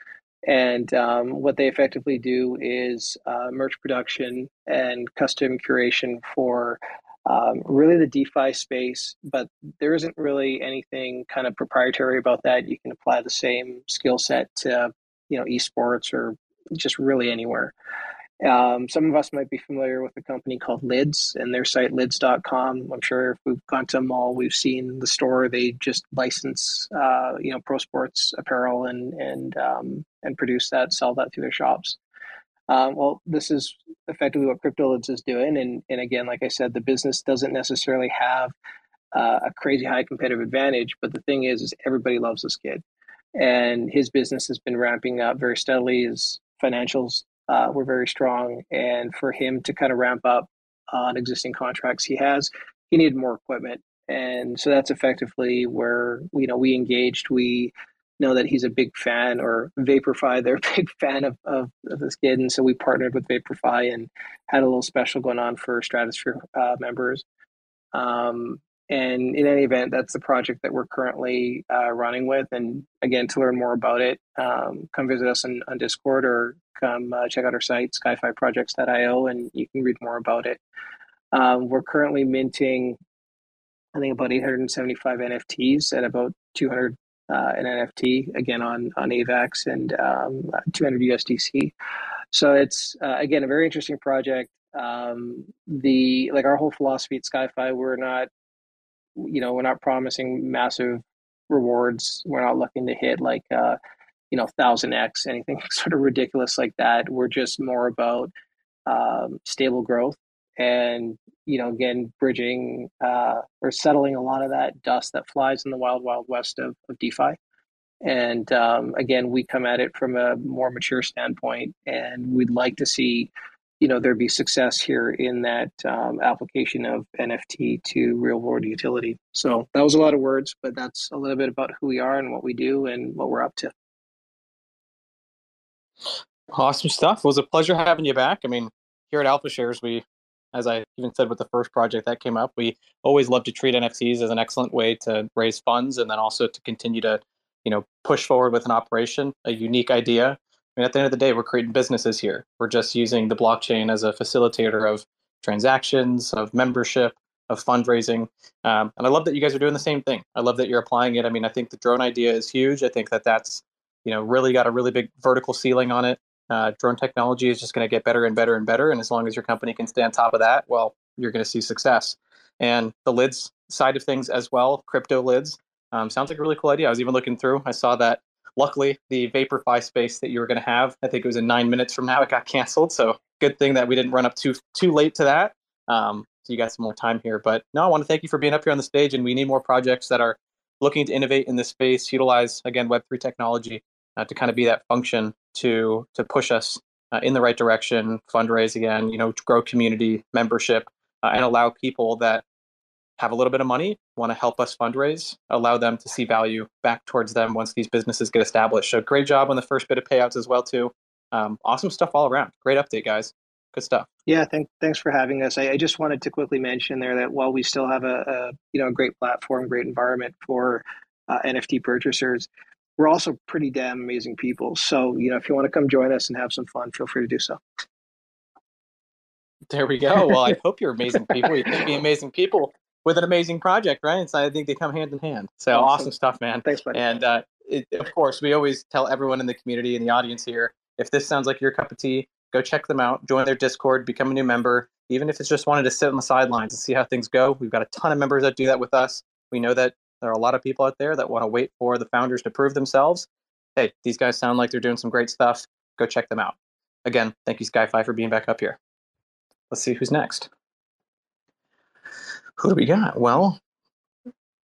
And um, what they effectively do is uh, merch production and custom curation for um, really the DeFi space, but there isn't really anything kind of proprietary about that. You can apply the same skill set to, you know, esports or just really anywhere. Um, some of us might be familiar with a company called Lids and their site lids.com. I'm sure if we've gone to a mall, we've seen the store. They just license, uh, you know, pro sports apparel and and um, and produce that, sell that through their shops. Um, well, this is effectively what CryptoLids is doing, and and again, like I said, the business doesn't necessarily have uh, a crazy high competitive advantage, but the thing is, is everybody loves this kid, and his business has been ramping up very steadily. His financials uh, were very strong. And for him to kind of ramp up on existing contracts he has, he needed more equipment. And so that's effectively where you know we engaged. We know that he's a big fan, or VaporFi, they're a big fan of, of, of this kid, and so we partnered with VaporFi and had a little special going on for Stratosphere uh, members. Um, and in any event, that's the project that we're currently uh, running with. And again, to learn more about it, um, come visit us on, on Discord or come uh, check out our site, skyfiprojects.io, and you can read more about it. Um, we're currently minting, I think, about 875 NFTs at about 200 uh, an NFT, again on, on AVAX and um, 200 USDC. So it's, uh, again, a very interesting project. Um, the like our whole philosophy at SkyFi, we're not you know, we're not promising massive rewards. We're not looking to hit like, uh, you know, thousand X, anything sort of ridiculous like that. We're just more about um, stable growth and, you know, again, bridging uh, or settling a lot of that dust that flies in the wild, wild west of, of DeFi. And um, again, we come at it from a more mature standpoint, and we'd like to see you know there'd be success here in that um, application of NFT to real world utility. So that was a lot of words, but that's a little bit about who we are and what we do and what we're up to. Awesome stuff. It was a pleasure having you back. I mean, here at Alpha Shares, we, as I even said with the first project that came up, we always love to treat NFTs as an excellent way to raise funds and then also to continue to, you know, push forward with an operation, a unique idea I mean, at the end of the day, we're creating businesses here. We're just using the blockchain as a facilitator of transactions, of membership, of fundraising. Um, and I love that you guys are doing the same thing. I love that you're applying it. I mean, I think the drone idea is huge. I think that that's, you know, really got a really big vertical ceiling on it. Uh, drone technology is just going to get better and better and better. And as long as your company can stay on top of that, well, you're going to see success. And the lids side of things as well, crypto lids, um, sounds like a really cool idea. I was even looking through. I saw that Luckily, the VaporFi space that you were going to have, I think it was in nine minutes from now, it got canceled. So good thing that we didn't run up too too late to that. Um, so you got some more time here. But no, I want to thank you for being up here on the stage, and we need more projects that are looking to innovate in this space, utilize again Web three technology uh, to kind of be that function to to push us uh, in the right direction, fundraise again, you know, grow community membership, uh, and allow people that have a little bit of money, want to help us fundraise, allow them to see value back towards them once these businesses get established. So great job on the first bit of payouts as well too. Um, awesome stuff all around. Great update, guys. Good stuff. Yeah, thank, thanks for having us. I, I, just wanted to quickly mention there that while we still have a, a you know a great platform, great environment for uh, NFT purchasers, we're also pretty damn amazing people. So you know, if you want to come join us and have some fun, feel free to do so. There we go. Well, I hope you're amazing people. You can be amazing people with an amazing project, right? And so I think they come hand in hand. So awesome, awesome stuff, man. Thanks, buddy. And uh, it, of course, we always tell everyone in the community and the audience here if this sounds like your cup of tea, go check them out, join their Discord, become a new member. Even if it's just wanted to sit on the sidelines and see how things go, we've got a ton of members that do that with us. We know that there are a lot of people out there that want to wait for the founders to prove themselves. Hey, these guys sound like they're doing some great stuff. Go check them out. Again, thank you, SkyFi, for being back up here. Let's see who's next. Who do we got? Well,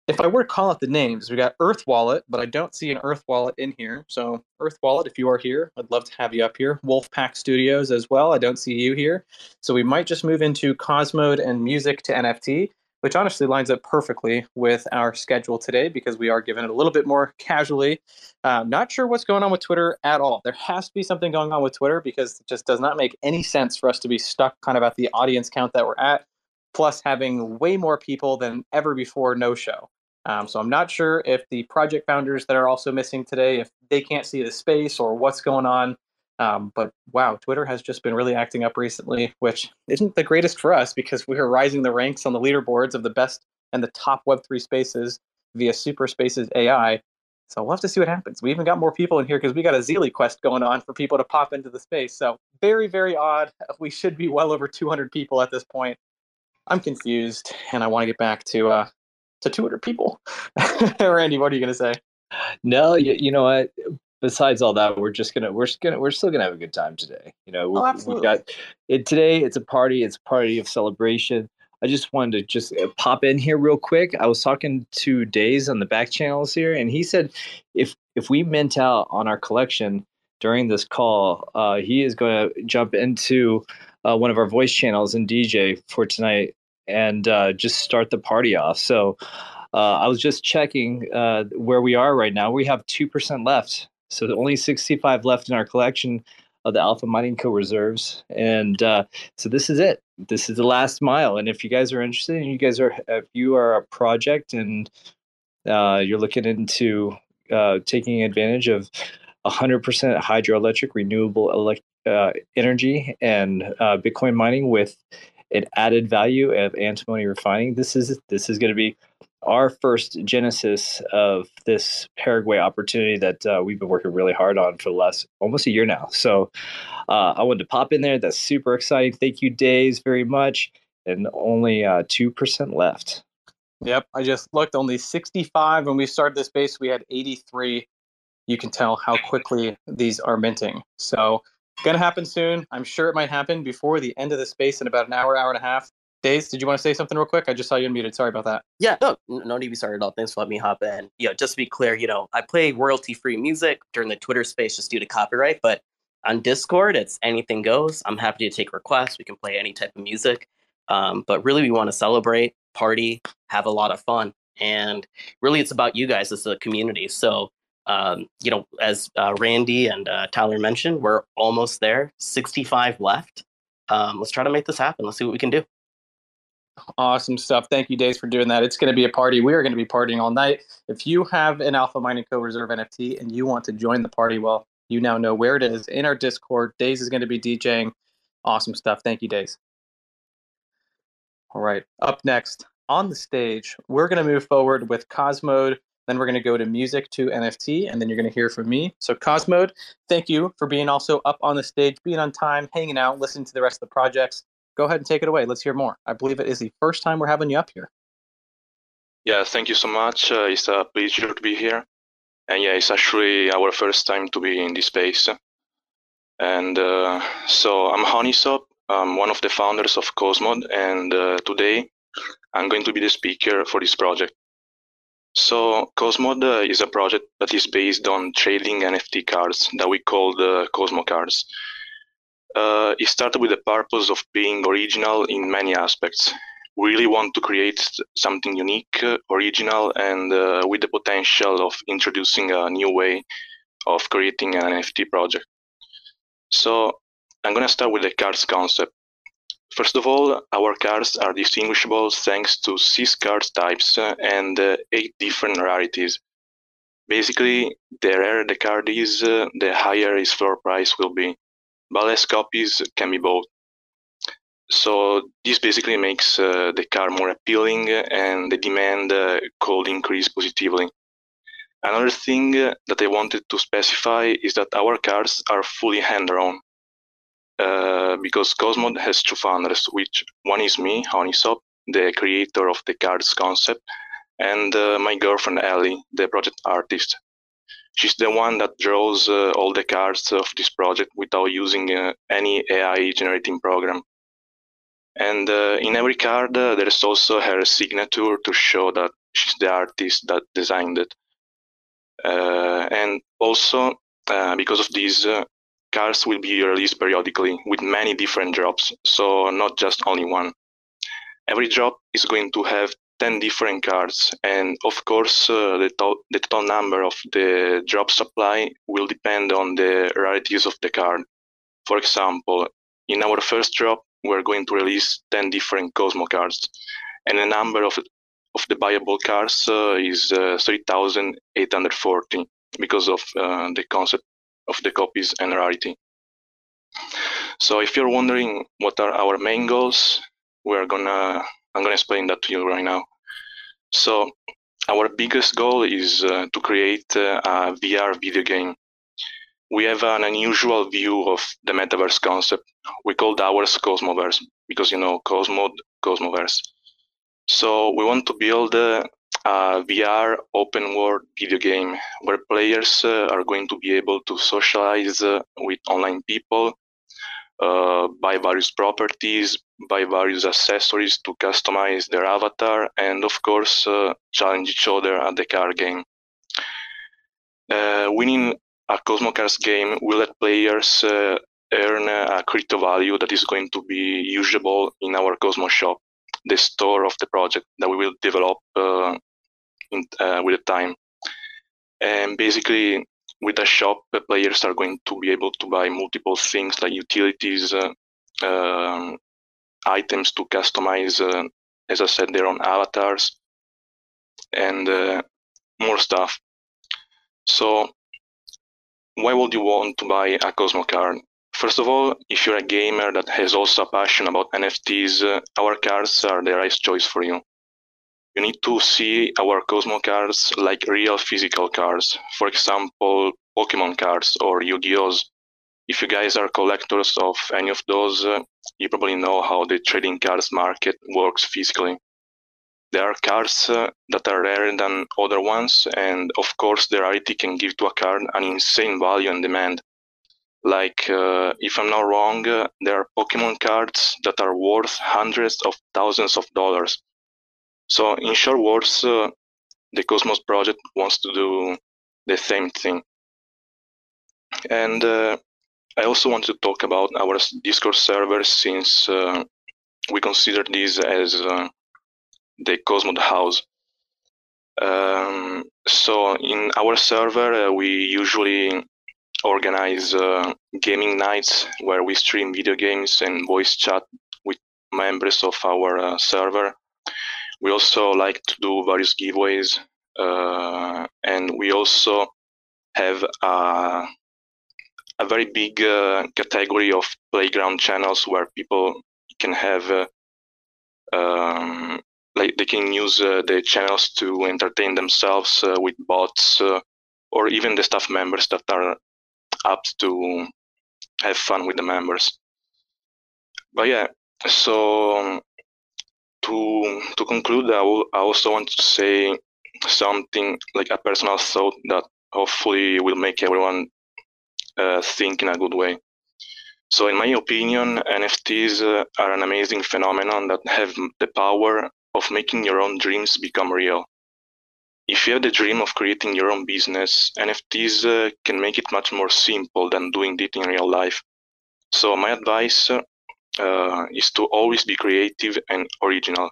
if I were to call out the names, we got Earth Wallet, but I don't see an Earth Wallet in here. So, Earth Wallet, if you are here, I'd love to have you up here. Wolfpack Studios as well. I don't see you here. So, we might just move into Cosmoed and Muzik2nft. Which honestly lines up perfectly with our schedule today because we are giving it a little bit more casually. Uh, not sure what's going on with Twitter at all. There has to be something going on with Twitter because it just does not make any sense for us to be stuck kind of at the audience count that we're at, plus having way more people than ever before no show. Um, so I'm not sure if the project founders that are also missing today, if they can't see the space or what's going on. Um, but wow, Twitter has just been really acting up recently, which isn't the greatest for us because we are rising the ranks on the leaderboards of the best and the top Web3 spaces via Super Spaces AI. So we'll have to see what happens. We even got more people in here because we got a Zealy quest going on for people to pop into the space. So very, very odd. We should be well over 200 people at this point. I'm confused, and I want to get back to uh, to 200 people. Randy, what are you going to say? No, you, you know what? Besides all that, we're just gonna we're gonna we're still gonna have a good time today. You know, we, oh, we, we got it today. It's a party. It's a party of celebration. I just wanted to just uh, pop in here real quick. I was talking to Daze on the back channels here, and he said if if we mint out on our collection during this call, uh, he is going to jump into uh, one of our voice channels and DJ for tonight and uh, just start the party off. So. Uh, I was just checking uh, where we are right now. We have 2% left so only 65 left in our collection of the Alpha Mining Co. reserves. And uh, so this is it. This is the last mile. And if you guys are interested, and you guys are, if you are a project and uh, you're looking into uh, taking advantage of 100% hydroelectric renewable elect- uh, energy and uh, Bitcoin mining with an added value of antimony refining, this is this is going to be our first genesis of this Paraguay opportunity that uh, we've been working really hard on for the last almost a year now. So uh, I wanted to pop in there. That's super exciting. Thank you, Daze, very much. And only uh, 2% left. Yep. I just looked, only 65. When we started this base, we had 83. You can tell how quickly these are minting. So, going to happen soon. I'm sure it might happen before the end of the space in about an hour, hour and a half. Daze, did you want to say something real quick? I just saw you unmuted. Sorry about that. Yeah, no, no need to be sorry at all. Thanks for letting me hop in. Yeah, just to be clear, you know, I play royalty free music during the Twitter space just due to copyright, but on Discord, it's anything goes. I'm happy to take requests. We can play any type of music. Um, but really, we want to celebrate, party, have a lot of fun. And really, it's about you guys as a community. So, um, you know, as uh, Randy and uh, Tyler mentioned, we're almost there, 65 left. Um, let's try to make this happen. Let's see what we can do. Awesome stuff. Thank you, Daze, for doing that. It's going to be a party. We are going to be partying all night. If you have an Alpha Mining Co. Reserve NFT and you want to join the party, well, you now know where it is in our Discord. Daze is going to be DJing. Awesome stuff. Thank you, Daze. All right. Up next on the stage, we're going to move forward with Cosmoed. Then we're going to go to Muzik2nft, and then you're going to hear from me. So, Cosmoed, thank you for being also up on the stage, being on time, hanging out, listening to the rest of the projects go ahead and take it away. Let's hear more. I believe it is the first time we're having you up here. Yeah, thank you so much. Uh, it's a pleasure to be here. And yeah, it's actually our first time to be in this space. And uh, so I'm Honeysop. I'm one of the founders of Cosmoed. and uh, today I'm going to be the speaker for this project. So Cosmoed uh, is a project that is based on trading NFT cards that we call the Cosmo cards uh, it started with the purpose of being original in many aspects. We really want to create something unique, uh, original, and uh, with the potential of introducing a new way of creating an NFT project. So I'm going to start with the cards concept. First of all, our cards are distinguishable thanks to six card types uh, and uh, eight different rarities. Basically, the rarer the card is, the higher its floor price will be less copies can be bought. So this basically makes uh, the car more appealing and the demand uh, could increase positively. Another thing that I wanted to specify is that our cars are fully hand-drawn. Uh, because Cosmoed has two founders, which one is me, Honeysop, the creator of the cards concept, and uh, my girlfriend Ellie, the project artist. She's the one that draws uh, all the cards of this project without using uh, any AI generating program. And uh, in every card, uh, there is also her signature to show that she's the artist that designed it. Uh, and also, uh, because of this, cards will be released periodically with many different drops, so not just only one. every drop is going to have 10 different cards. And of course, uh, the, to- the total number of the drop supply will depend on the rarities of the card. For example, in our first drop, we're going to release 10 different Cosmo cards. And the number of, of the buyable cards uh, is uh, 3,840 because of uh, the concept of the copies and rarity. So if you're wondering what are our main goals, we're gonna I'm gonna explain that to you right now. So our biggest goal is uh, to create uh, a VR video game. We have an unusual view of the metaverse concept. We called ours Cosmoverse because you know Cosmo Cosmoverse. So we want to build uh, a VR open world video game where players uh, are going to be able to socialize uh, with online people, uh, buy various properties, buy various accessories to customize their avatar, and of course, uh, challenge each other at the card game. Uh, winning a Cosmo Cards game will let players uh, earn a crypto value that is going to be usable in our Cosmo shop, the store of the project that we will develop uh, in, with the time. And basically, with the shop, players are going to be able to buy multiple things like utilities, uh, um, items to customize, uh, as I said, their own avatars, and uh, more stuff. So, why would you want to buy a Cosmo card? First of all, if you're a gamer that has also a passion about NFTs, uh, our cards are the right choice for you you need to see our Cosmo cards like real physical cards. For example, Pokemon cards or Yu-Gi-Ohs. If you guys are collectors of any of those, uh, you probably know how the trading cards market works physically. There are cards uh, that are rarer than other ones, and of course, the rarity can give to a card an insane value and demand. Like, uh, if I'm not wrong, uh, there are Pokemon cards that are worth hundreds of thousands of dollars so in short words, uh, the Cosmos project wants to do the same thing. And uh, I also want to talk about our Discord server since uh, we consider this as uh, the Cosmos house. Um, so in our server, uh, we usually organize uh, gaming nights where we stream video games and voice chat with members of our server we also like to do various giveaways, uh, and we also have a, a very big uh, category of playground channels where people can have uh, um, like they can use uh, the channels to entertain themselves uh, with bots or even the staff members that are up to have fun with the members. But yeah, so um, to to conclude, I, will, I also want to say something like a personal thought that hopefully will make everyone uh, think in a good way. So, in my opinion, NFTs uh, are an amazing phenomenon that have the power of making your own dreams become real. If you have the dream of creating your own business, NFTs uh, can make it much more simple than doing it in real life. So, my advice uh, is to always be creative and original.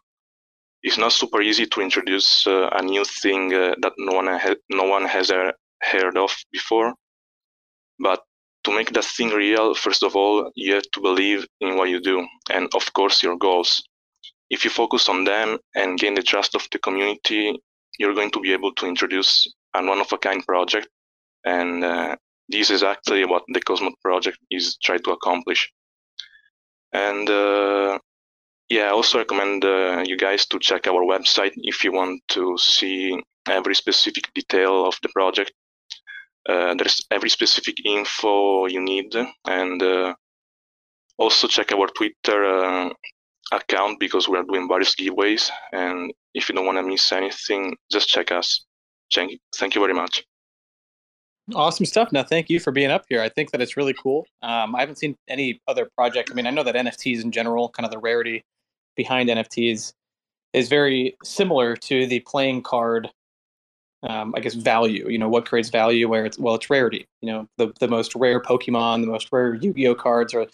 It's not super easy to introduce uh, a new thing uh, that no one ha- no one has heard of before, but to make that thing real, first of all, you have to believe in what you do, and of course your goals. If you focus on them and gain the trust of the community, you're going to be able to introduce a one-of-a-kind project, and uh, this is actually what the Cosmos project is trying to accomplish. And uh, yeah, I also recommend uh, you guys to check our website if you want to see every specific detail of the project. Uh, there's every specific info you need, and uh, also check our Twitter uh, account because we are doing various giveaways. And if you don't want to miss anything, just check us. Thank you, thank you very much. Awesome stuff. Now, thank you for being up here. I think that it's really cool. Um, I haven't seen any other project. I mean, I know that NFTs in general, kind of the rarity behind NFTs, is very similar to the playing card. Um, I guess value. You know, what creates value? Where it's well, it's rarity. You know, the the most rare Pokemon, the most rare Yu-Gi-Oh cards are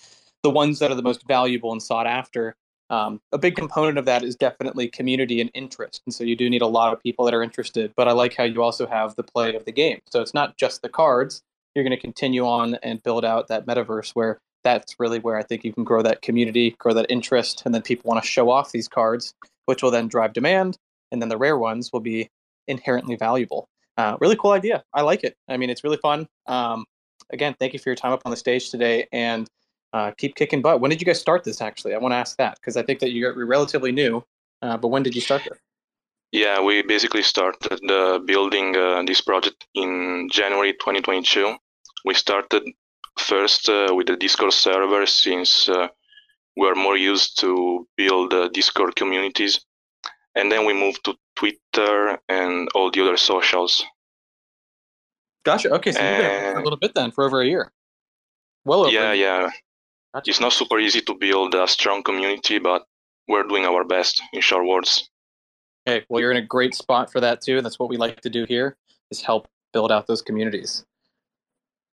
the ones that are the most valuable and sought after. Um, a big component of that is definitely community and interest. And so you do need a lot of people that are interested. But I like how you also have the play of the game. So it's not just the cards. You're going to continue on and build out that metaverse where that's really where I think you can grow that community, grow that interest, and then people want to show off these cards, which will then drive demand. And then the rare ones will be inherently valuable. Uh, really cool idea. I like it. I mean, it's really fun. Um, again, thank you for your time up on the stage today. And uh, keep kicking butt. When did you guys start this? Actually, I want to ask that because I think that you're relatively new. Uh, but when did you start this? Yeah, we basically started uh, building uh, this project in January 2022. We started first uh, with the Discord server since uh, we're more used to build Discord communities, and then we moved to Twitter and all the other socials. Gotcha. Okay, so you've been a little bit then for over a year. Well, over yeah, yeah. It's not super easy to build a strong community, but we're doing our best, in short words. Okay, well, you're in a great spot for that too. That's what we like to do here: is help build out those communities.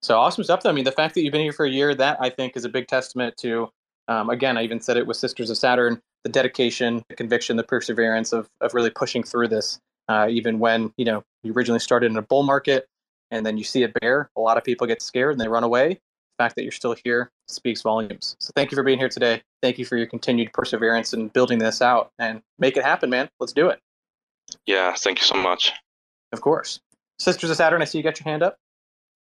So awesome stuff. Though. I mean, the fact that you've been here for a year, that I think is a big testament to. Um, again, I even said it with Sisters of Saturn: the dedication, the conviction, the perseverance of of really pushing through this, uh, even when you know you originally started in a bull market, and then you see a bear. A lot of people get scared and they run away fact that you're still here speaks volumes. So thank you for being here today. Thank you for your continued perseverance in building this out and make it happen, man. Let's do it. Yeah, thank you so much. Of course. Sisters of Saturn, I see you got your hand up.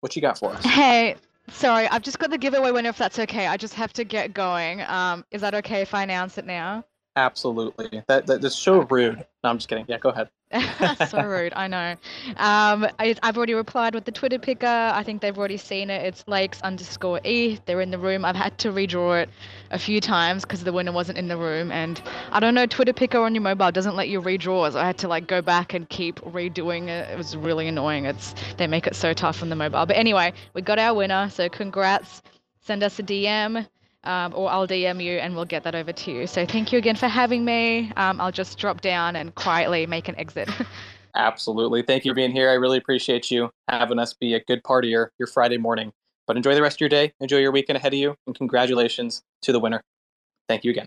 What you got for us? Hey, sorry, I've just got the giveaway winner if that's okay. I just have to get going. Um, is that okay if I announce it now? Absolutely. That, that that's so rude. No, I'm just kidding. Yeah, go ahead. so rude. I know. Um, I, have already replied with the Twitter picker. I think they've already seen it. It's Lakes underscore E. They're in the room. I've had to redraw it a few times because the winner wasn't in the room. And I don't know, Twitter picker on your mobile doesn't let you redraw. So I had to like go back and keep redoing it. It was really annoying. It's they make it so tough on the mobile. But anyway, we got our winner. So congrats. Send us a DM um, or I'll DM you and we'll get that over to you. So thank you again for having me. Um, I'll just drop down and quietly make an exit. Absolutely. Thank you for being here. I really appreciate you having us be a good part of your, your Friday morning. But enjoy the rest of your day. Enjoy your weekend ahead of you. And congratulations to the winner. Thank you again.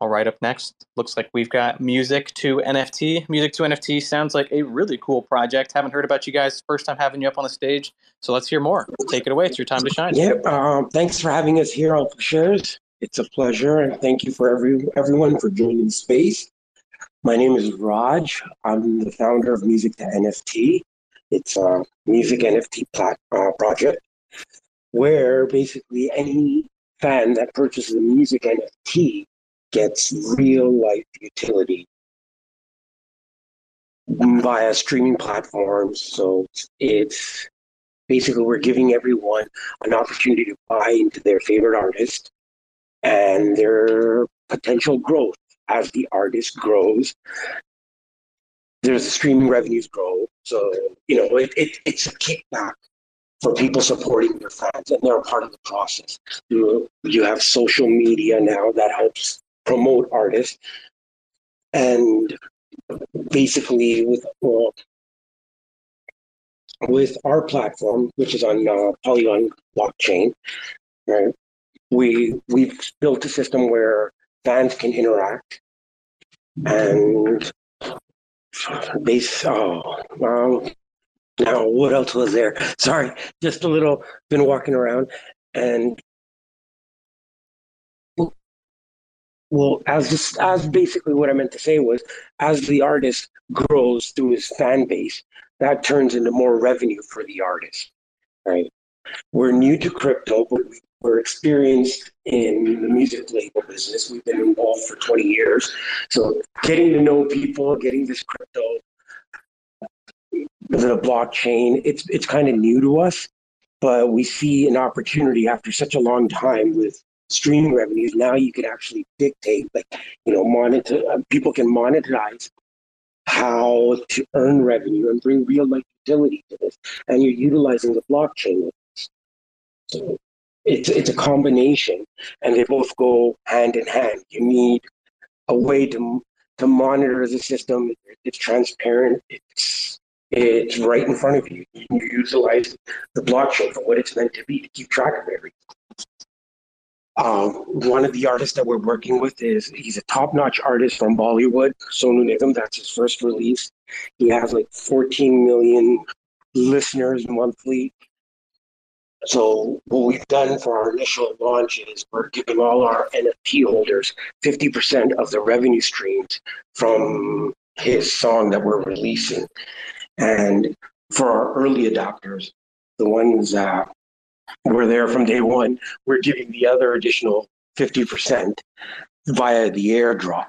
All right, up next, looks like we've got Muzik2nft. Music to NFT sounds like a really cool project. Haven't heard about you guys. First time having you up on the stage. So let's hear more. Take it away. It's your time to shine. Yep. Um, thanks for having us here on Shares. It's a pleasure, and thank you for every everyone for joining the space. My name is Raj. I'm the founder of Muzik2nft. It's a music NFT plat- uh, project where basically any fan that purchases a music NFT gets real life utility via streaming platforms. So it's basically we're giving everyone an opportunity to buy into their favorite artist and their potential growth as the artist grows. There's the streaming revenues grow. So, you know, it, it, it's a kickback for people supporting their fans and they're a part of the process. You, you have social media now that helps promote artists. And basically, with with our platform, which is on uh, Polygon blockchain, right? We we've built a system where fans can interact and base. Oh, now what else was there? Sorry, just a little. Been walking around, and well, as this, as basically what I meant to say was, as the artist grows through his fan base, that turns into more revenue for the artist, right? We're new to crypto, but we're experienced in the music label business. We've been involved for 20 years, so getting to know people, getting this crypto, the blockchain, it's it's kind of new to us, but we see an opportunity after such a long time with streaming revenues. Now you can actually dictate, like, you know, monitor, uh, people can monetize how to earn revenue and bring real life utility to this. And you're utilizing the blockchain. So it's, it's a combination and they both go hand in hand. You need a way to, to monitor the system. It's transparent. It's, it's right in front of you. You utilize the blockchain for what it's meant to be to keep track of everything. Um, one of the artists that we're working with is he's a top-notch artist from Bollywood, Sonu Nigam. That's his first release. He has like 14 million listeners monthly. So what we've done for our initial launch is we're giving all our NFT holders 50% of the revenue streams from his song that we're releasing. And for our early adopters, the ones that were there from day one, we're giving the other additional 50% via the airdrop.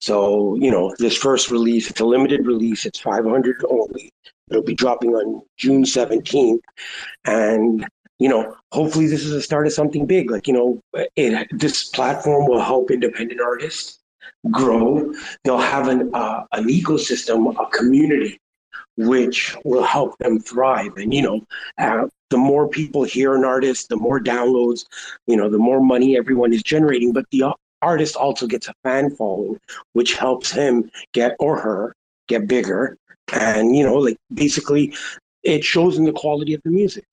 So, you know, this first release, it's a limited release, it's 500 only. It'll be dropping on June 17th. And, you know, hopefully this is a start of something big. Like, you know, it, this platform will help independent artists grow. They'll have an, uh, an ecosystem, a community which will help them thrive. And you know, uh, the more people hear an artist, the more downloads, you know, the more money everyone is generating. But the artist also gets a fan following, which helps him get or her get bigger. And you know, like basically, it shows in the quality of the music.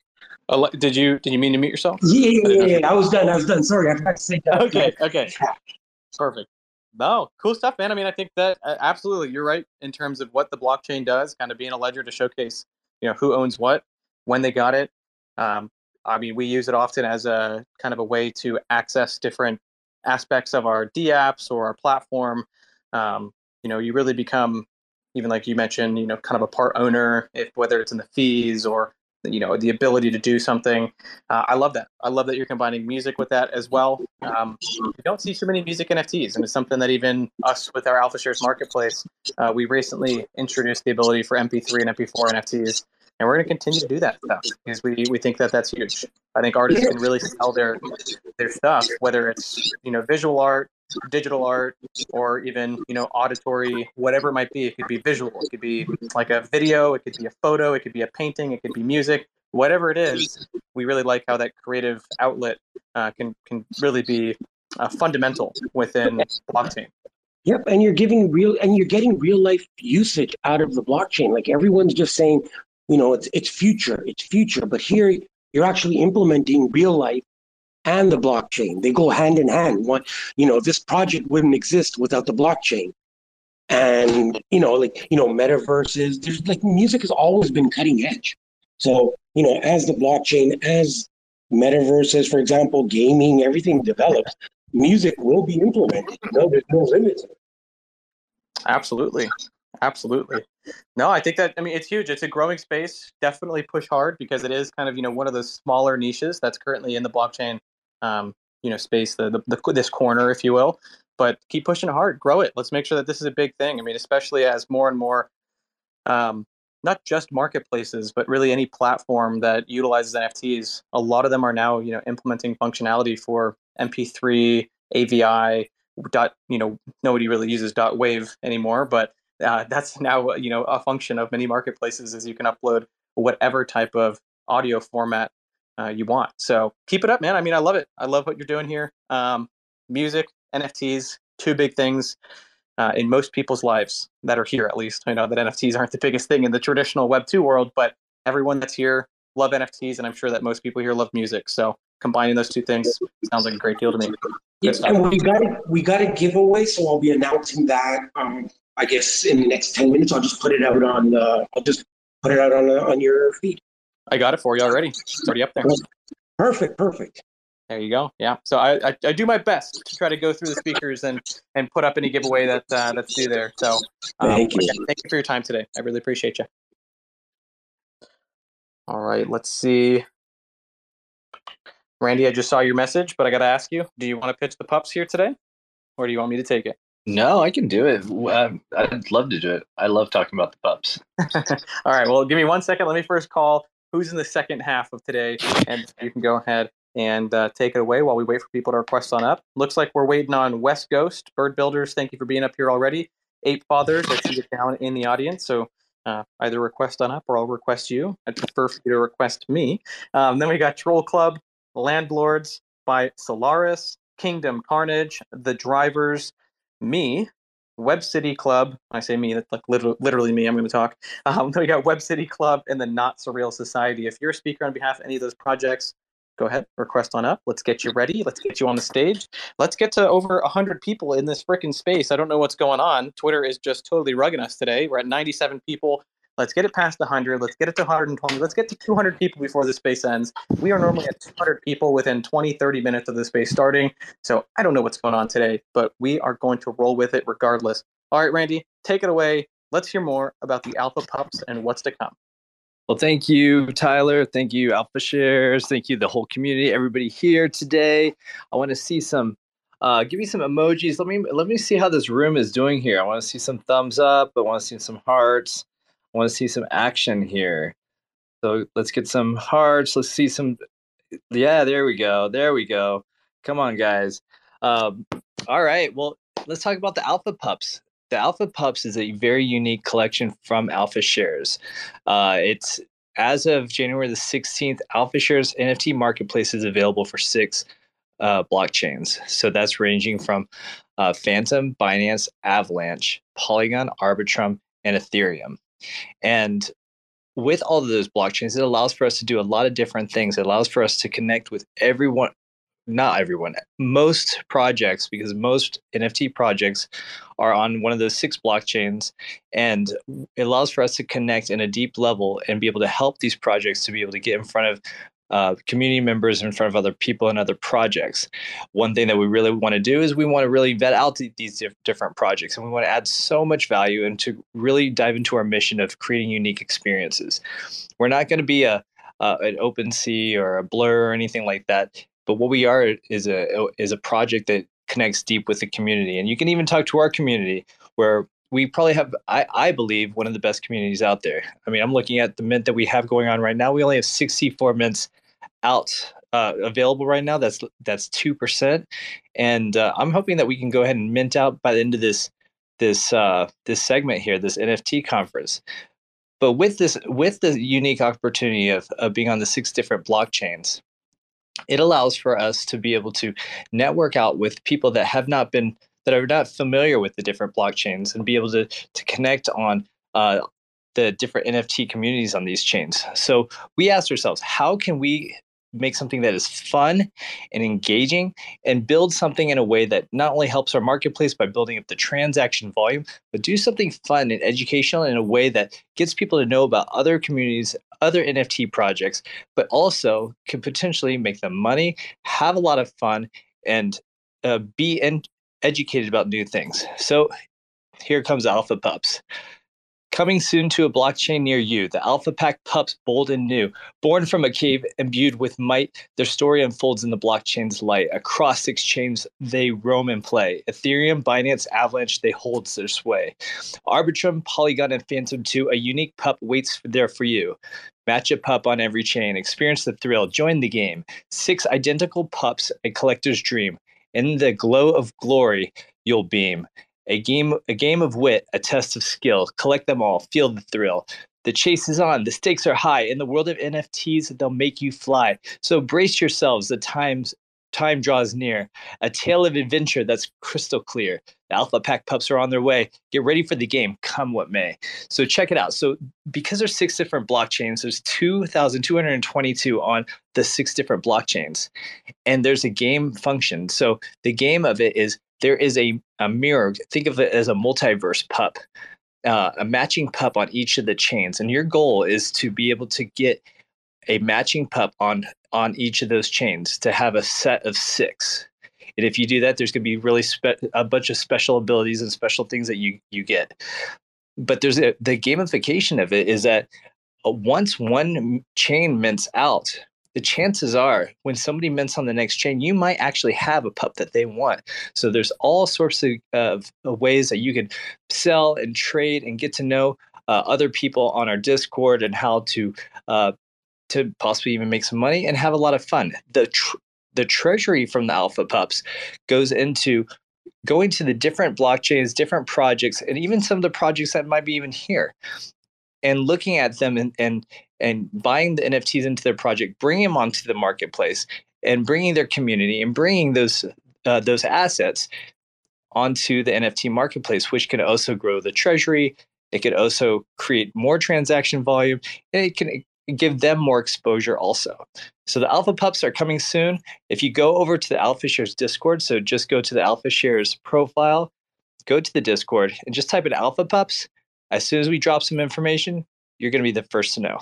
Uh, did you did you mean to mute yourself? Yeah, yeah, yeah, I was done. I was done. Sorry, I forgot to say that. Okay, okay, perfect. No, cool stuff, man. I mean, I think that uh, absolutely you're right in terms of what the blockchain does, kind of being a ledger to showcase, you know, who owns what, when they got it. Um, I mean, we use it often as a kind of a way to access different aspects of our DApps or our platform. Um, you know, you really become, even like you mentioned, you know, kind of a part owner, if whether it's in the fees or you know the ability to do something. Uh, i love that. I love that you're combining music with that as well. Um, you don't see too many music nfts and it's something that even us with our alpha shares marketplace uh, we recently introduced the ability for mp3 and mp4 nfts and we're going to continue to do that stuff because we, we think that that's huge. I think artists can really sell their their stuff whether it's you know visual art digital art or even you know auditory whatever it might be. It could be visual it could be like a video it could be a photo it could be a painting it could be music whatever it is we really like how that creative outlet uh, can can really be uh, fundamental within blockchain. Yep, and you're giving real and you're getting real life usage out of the blockchain. Like everyone's just saying, you know, it's it's future, it's future, but here you're actually implementing real life and the blockchain. They go hand in hand. One, you know, this project wouldn't exist without the blockchain. And you know, like you know, metaverses. There's like music has always been cutting edge. So you know, as the blockchain, as metaverses, for example, gaming, everything develops, music will be implemented. You know, there's no limits. Absolutely. Absolutely. No, I think that I mean it's huge. It's a growing space. Definitely push hard because it is kind of you know one of those smaller niches that's currently in the blockchain um, you know space the, the, the this corner if you will but keep pushing hard grow it let's make sure that this is a big thing i mean especially as more and more um, not just marketplaces but really any platform that utilizes nfts a lot of them are now you know implementing functionality for mp3 avi dot you know nobody really uses dot wave anymore but uh, that's now you know a function of many marketplaces is you can upload whatever type of audio format uh, you want. So keep it up, man. I mean, I love it. I love what you're doing here. Um, music, NFTs, two big things uh, in most people's lives that are here, at least. I know that NFTs aren't the biggest thing in the traditional Web2 world, but everyone that's here love NFTs, and I'm sure that most people here love music. So combining those two things sounds like a great deal to me. Yeah, and we got a, we got a giveaway, so I'll be announcing that. Um, I guess in the next ten minutes, I'll just put it out on. Uh, I'll just put it out on uh, on your feed. I got it for you already. It's already up there. Perfect, perfect. There you go. Yeah. So I, I, I, do my best to try to go through the speakers and and put up any giveaway that uh, that's due there. So um, thank you. thank you for your time today. I really appreciate you. All right. Let's see. Randy, I just saw your message, but I got to ask you: Do you want to pitch the pups here today, or do you want me to take it? No, I can do it. I'd love to do it. I love talking about the pups. All right. Well, give me one second. Let me first call who's in the second half of today, and you can go ahead and uh, take it away while we wait for people to request on up. Looks like we're waiting on West Ghost, Bird Builders. Thank you for being up here already. Ape Fathers, I see you down in the audience. So uh, either request on up or I'll request you. I'd prefer for you to request me. Um, then we got Troll Club, Landlords by Solaris, Kingdom Carnage, The Drivers, me, Web City Club. I say me, that's like literally, literally me. I'm going to talk. Um, we got Web City Club and the Not Surreal Society. If you're a speaker on behalf of any of those projects, go ahead, request on up. Let's get you ready. Let's get you on the stage. Let's get to over 100 people in this freaking space. I don't know what's going on. Twitter is just totally rugging us today. We're at 97 people. Let's get it past 100. Let's get it to 120. Let's get to 200 people before the space ends. We are normally at 200 people within 20, 30 minutes of the space starting. So I don't know what's going on today, but we are going to roll with it regardless. All right, Randy, take it away. Let's hear more about the Alpha Pups and what's to come. Well, thank you, Tyler. Thank you, Alpha Shares. Thank you, the whole community, everybody here today. I want to see some. Uh, give me some emojis. Let me let me see how this room is doing here. I want to see some thumbs up. I want to see some hearts. I want to see some action here. So let's get some hearts. Let's see some. Yeah, there we go. There we go. Come on, guys. Um, all right. Well, let's talk about the Alpha Pups the Alpha Pups is a very unique collection from Alpha Shares. Uh, it's as of January the 16th, Alpha Shares NFT marketplace is available for six uh, blockchains. So that's ranging from uh, Fantom, Binance, Avalanche, Polygon, Arbitrum, and Ethereum. And with all of those blockchains, it allows for us to do a lot of different things. It allows for us to connect with everyone, not everyone, most projects, because most NFT projects are on one of those six blockchains. And it allows for us to connect in a deep level and be able to help these projects to be able to get in front of uh, community members in front of other people and other projects. One thing that we really want to do is we want to really vet out these different projects and we want to add so much value and to really dive into our mission of creating unique experiences. We're not going to be a an OpenSea or a Blur or anything like that. But what we are is a is a project that connects deep with the community, and you can even talk to our community where we probably have I, I believe one of the best communities out there i mean i'm looking at the mint that we have going on right now we only have 64 mints out uh, available right now that's that's 2% and uh, i'm hoping that we can go ahead and mint out by the end of this this uh, this segment here this nft conference but with this with the unique opportunity of, of being on the six different blockchains it allows for us to be able to network out with people that have not been that are not familiar with the different blockchains and be able to to connect on uh, the different NFT communities on these chains. So we asked ourselves, how can we make something that is fun and engaging and build something in a way that not only helps our marketplace by building up the transaction volume, but do something fun and educational in a way that gets people to know about other communities, other NFT projects, but also can potentially make them money, have a lot of fun, and uh, be en- educated about new things. So here comes Alpha Pups. Coming soon to a blockchain near you, the Alpha Pack pups, bold and new. Born from a cave imbued with might, their story unfolds in the blockchain's light. Across chains, they roam and play. Ethereum, Binance, Avalanche, they hold their sway. Arbitrum, Polygon, and Fantom 2, a unique pup waits there for you. Match a pup on every chain. Experience the thrill. Join the game. Six identical pups, a collector's dream. In the glow of glory, you'll beam. A game, a game of wit, a test of skill. Collect them all, feel the thrill. The chase is on, the stakes are high. In the world of NFTs, they'll make you fly. So brace yourselves, the times time draws near. A tale of adventure that's crystal clear. The Alpha Pack pups are on their way. Get ready for the game, come what may. So check it out. So because there's six different blockchains, there's 2,222 on the six different blockchains, and there's a game function. So the game of it is there is a, a mirror. Think of it as a multiverse pup, uh, a matching pup on each of the chains. And your goal is to be able to get a matching pup on on each of those chains to have a set of six. And if you do that, there's going to be really spe- a bunch of special abilities and special things that you you get. But there's a, the gamification of it is that uh, once one chain mints out, the chances are when somebody mints on the next chain, you might actually have a pup that they want. So there's all sorts of, of, ways that you can sell and trade and get to know uh, other people on our Discord and how to uh, to possibly even make some money and have a lot of fun. The tr- the treasury from the alpha pups goes into going to the different blockchains, different projects, and even some of the projects that might be even here, and looking at them and and and buying the NFTs into their project, bringing them onto the marketplace, and bringing their community and bringing those uh, those assets onto the NFT marketplace, which can also grow the treasury. It could also create more transaction volume, and it can give them more exposure also. So the Alpha Pups are coming soon. If you go over to the Alpha Shares Discord, so just go to the Alpha Shares profile, go to the Discord, and just type in Alpha Pups. As soon as we drop some information, you're going to be the first to know.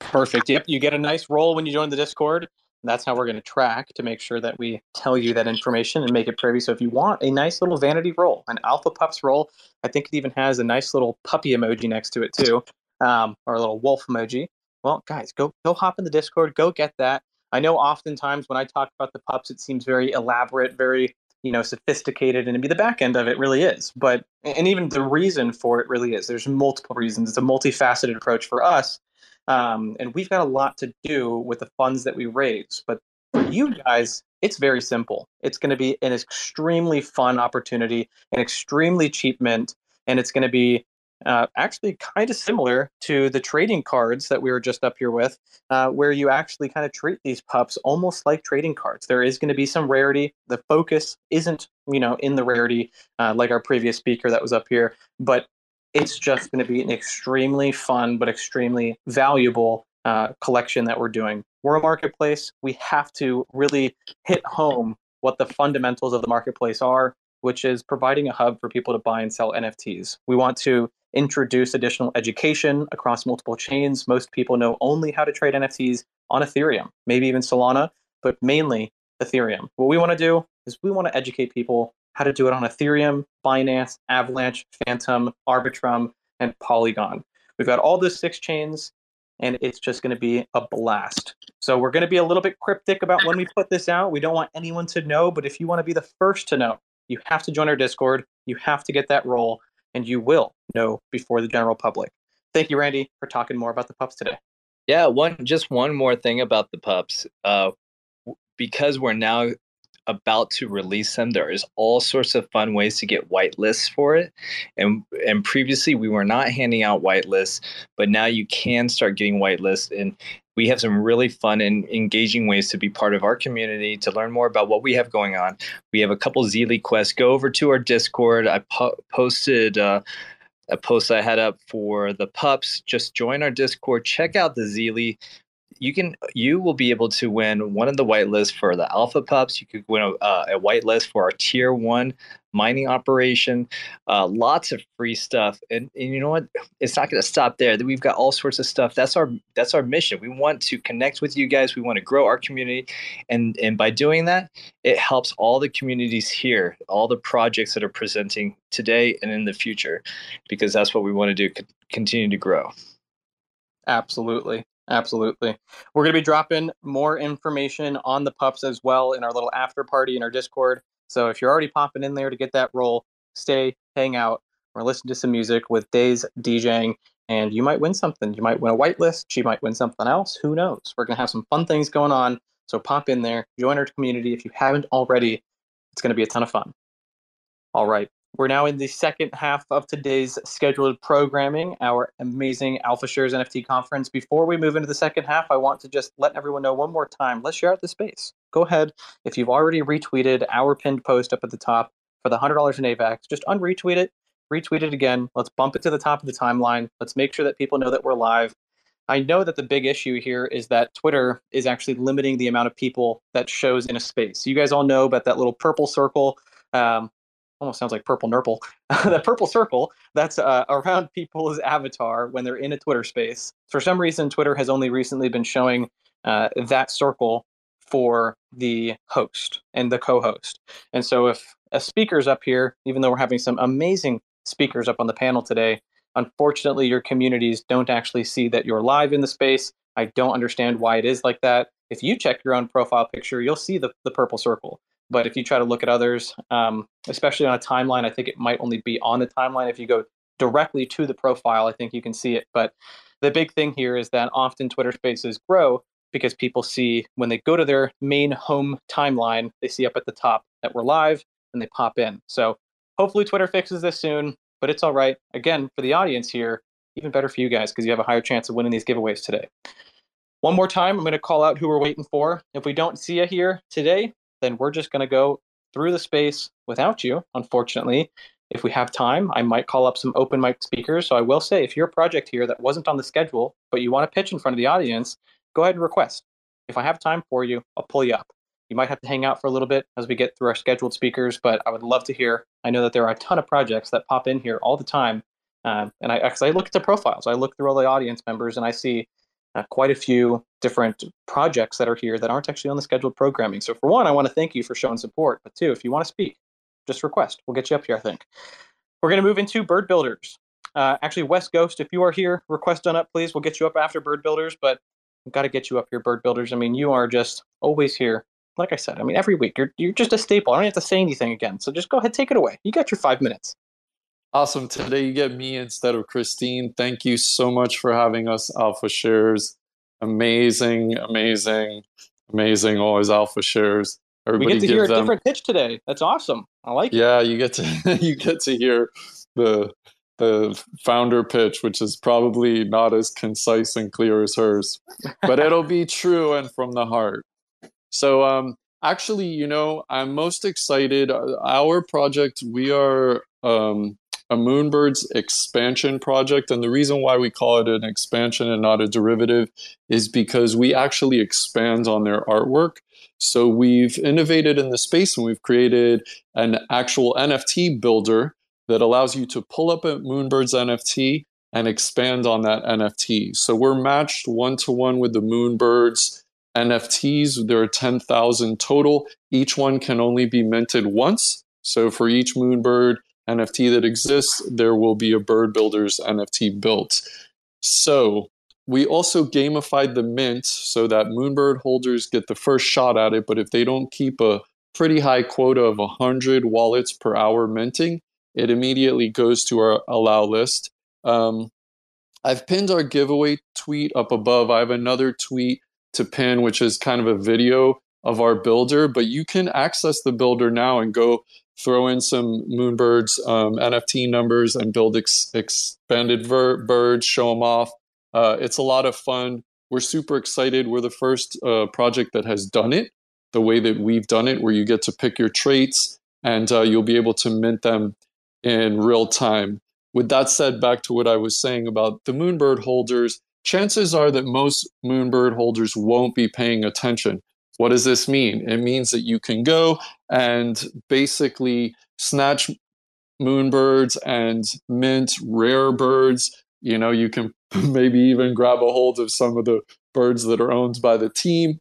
Perfect. Yep. You get a nice role when you join the Discord. That's how we're going to track to make sure that we tell you that information and make it privy. So if you want a nice little vanity role, an alpha pups role, I think it even has a nice little puppy emoji next to it too, um, or a little wolf emoji. Well, guys, go go hop in the Discord, go get that. I know oftentimes when I talk about the pups, it seems very elaborate, very you know sophisticated, and be the back end of it really is. But and even the reason for it really is. There's multiple reasons. It's a multifaceted approach for us um, and we've got a lot to do with the funds that we raise. But for you guys, it's very simple. It's going to be an extremely fun opportunity, an extremely cheap mint, and it's going to be uh, actually kind of similar to the trading cards that we were just up here with, uh, where you actually kind of treat these pups almost like trading cards. There is going to be some rarity. The focus isn't, you know, in the rarity uh, like our previous speaker that was up here, but it's just going to be an extremely fun but extremely valuable uh, collection that we're doing. We're a marketplace. We have to really hit home what the fundamentals of the marketplace are, which is providing a hub for people to buy and sell NFTs. We want to introduce additional education across multiple chains. Most people know only how to trade NFTs on Ethereum, maybe even Solana, but mainly Ethereum. What we want to do is we want to educate people how to do it on Ethereum, Binance, Avalanche, Fantom, Arbitrum, and Polygon. We've got all those six chains, and it's just going to be a blast. So we're going to be a little bit cryptic about when we put this out. We don't want anyone to know, but if you want to be the first to know, you have to join our Discord. You have to get that role, and you will know before the general public. Thank you, Randy, for talking more about the pups today. Yeah, one just one more thing about the pups. Uh, because we're now about to release them, there is all sorts of fun ways to get whitelists for it. And and previously we were not handing out whitelists, but now you can start getting whitelists and we have some really fun and engaging ways to be part of our community to learn more about what we have going on. We have a couple Zealy quests. Go over to our Discord. I po- posted uh, a post I had up for the pups. Just join our Discord. Check out the Zealy you can you will be able to win one of the white whitelists for the alpha pups you could win a, uh, a whitelist for our tier one mining operation uh, lots of free stuff and, and you know what? It's not going to stop there. We've got all sorts of stuff. That's our that's our mission. We want to connect with you guys. We want to grow our community and and by doing that it helps all the communities here all the projects that are presenting today and in the future because that's what we want to do continue to grow. Absolutely. Absolutely. We're going to be dropping more information on the pups as well in our little after party in our Discord. So if you're already popping in there to get that role, stay, hang out, or listen to some music with Daze DJing, and you might win something. You might win a whitelist. She might win something else. Who knows? We're going to have some fun things going on. So pop in there, join our community if you haven't already. It's going to be a ton of fun. All right. We're now in the second half of today's scheduled programming, our amazing Alpha Shares NFT conference. Before we move into the second half, I want to just let everyone know one more time let's share out the space. Go ahead. If you've already retweeted our pinned post up at the top for the $100 in AVAX, just unretweet it, retweet it again. Let's bump it to the top of the timeline. Let's make sure that people know that we're live. I know that the big issue here is that Twitter is actually limiting the amount of people that shows in a space. You guys all know about that little purple circle. Um, almost sounds like purple nurple. the purple circle that's uh, around people's avatar when they're in a Twitter space. For some reason, Twitter has only recently been showing uh, that circle for the host and the co-host. And so, if a speaker's up here, even though we're having some amazing speakers up on the panel today, unfortunately, your communities don't actually see that you're live in the space. I don't understand why it is like that. If you check your own profile picture, you'll see the, the purple circle. But if you try to look at others, um, especially on a timeline, I think it might only be on the timeline. If you go directly to the profile, I think you can see it. But the big thing here is that often Twitter spaces grow because people see when they go to their main home timeline, they see up at the top that we're live and they pop in. So hopefully Twitter fixes this soon, but it's all right. Again, for the audience here, even better for you guys because you have a higher chance of winning these giveaways today. One more time, I'm going to call out who we're waiting for. If we don't see you here today, then we're just going to go through the space without you, unfortunately. if we have time, I might call up some open mic speakers. So I will say, if you're a project here that wasn't on the schedule, but you want to pitch in front of the audience, go ahead and request. If I have time for you, I'll pull you up. You might have to hang out for a little bit as we get through our scheduled speakers, but I would love to hear. I know that there are a ton of projects that pop in here all the time. Um, and I, cause I look at the profiles, I look through all the audience members, and I see uh, quite a few different projects that are here that aren't actually on the scheduled programming. So, for one, I want to thank you for showing support. But two, if you want to speak, just request. We'll get you up here, I think. We're going to move into bird builders. Uh, actually, West Ghost, if you are here, request done up, please. We'll get you up after bird builders, but we've got to get you up here, bird builders. I mean, you are just always here. Like I said, I mean, every week you're you're just a staple. I don't have to say anything again. So just go ahead, take it away. You got your five minutes. Awesome. Today you get me instead of Christine. Thank you so much for having us, Alpha Shares. Amazing, amazing, amazing. Always Alpha Shares. Everybody we get to hear a them, different pitch today. That's awesome. I like it. Yeah, you get to you get to hear the the founder pitch, which is probably not as concise and clear as hers, but it'll be true and from the heart. So, um, actually, you know, I'm most excited. Our project, we are um, a Moonbirds expansion project, and the reason why we call it an expansion and not a derivative is because we actually expand on their artwork. So we've innovated in the space and we've created an actual NFT builder that allows you to pull up a Moonbirds NFT and expand on that NFT. So we're matched one to one with the Moonbirds NFTs. There are 10,000 total. Each one can only be minted once. So for each Moonbird NFT that exists, there will be a Bird Builders NFT built. So we also gamified the mint so that Moonbird holders get the first shot at it, but if they don't keep a pretty high quota of 100 wallets per hour minting, it immediately goes to our allow list. Um, I've pinned our giveaway tweet up above. I have another tweet to pin, which is kind of a video of our builder, but you can access the builder now and go throw in some Moonbirds um, NFT numbers and build ex- expanded ver- birds, show them off. Uh, it's a lot of fun. We're super excited. We're the first uh, project that has done it the way that we've done it, where you get to pick your traits and uh, you'll be able to mint them in real time. With that said, back to what I was saying about the Moonbird holders, chances are that most Moonbird holders won't be paying attention. What does this mean? It means that you can go and basically snatch moonbirds and mint rare birds. You know, you can maybe even grab a hold of some of the birds that are owned by the team.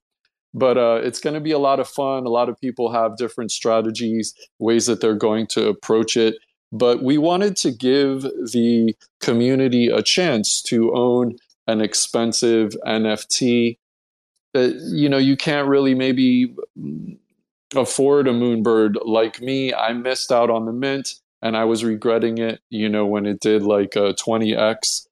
But uh, it's going to be a lot of fun. A lot of people have different strategies, ways that they're going to approach it. But we wanted to give the community a chance to own an expensive NFT you know you can't really maybe afford a moonbird like me. I missed out on the mint and i was regretting it you know when it did like uh, a 20x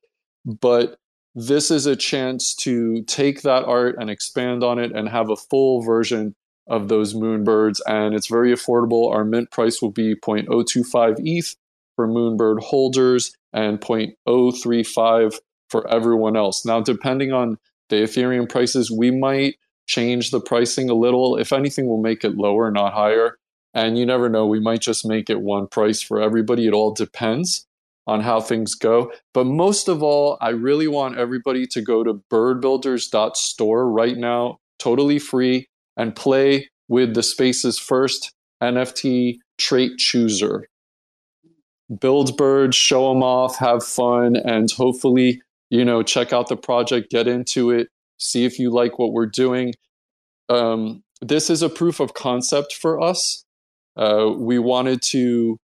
but this is a chance to take that art and expand on it and have a full version of those moonbirds and it's very affordable. Our mint price will be 0.025 eth for moonbird holders and 0.035 for everyone else. Now depending on the Ethereum prices, we might change the pricing a little. If anything, we'll make it lower, not higher. And you never know, we might just make it one price for everybody. It all depends on how things go. But most of all, I really want everybody to go to birdbuilders.store right now, totally free, and play with the Spaces First NFT trait chooser. Build birds, show them off, have fun, and hopefully you know, check out the project, get into it, see if you like what we're doing. Um, this is a proof of concept for us. Uh, we wanted to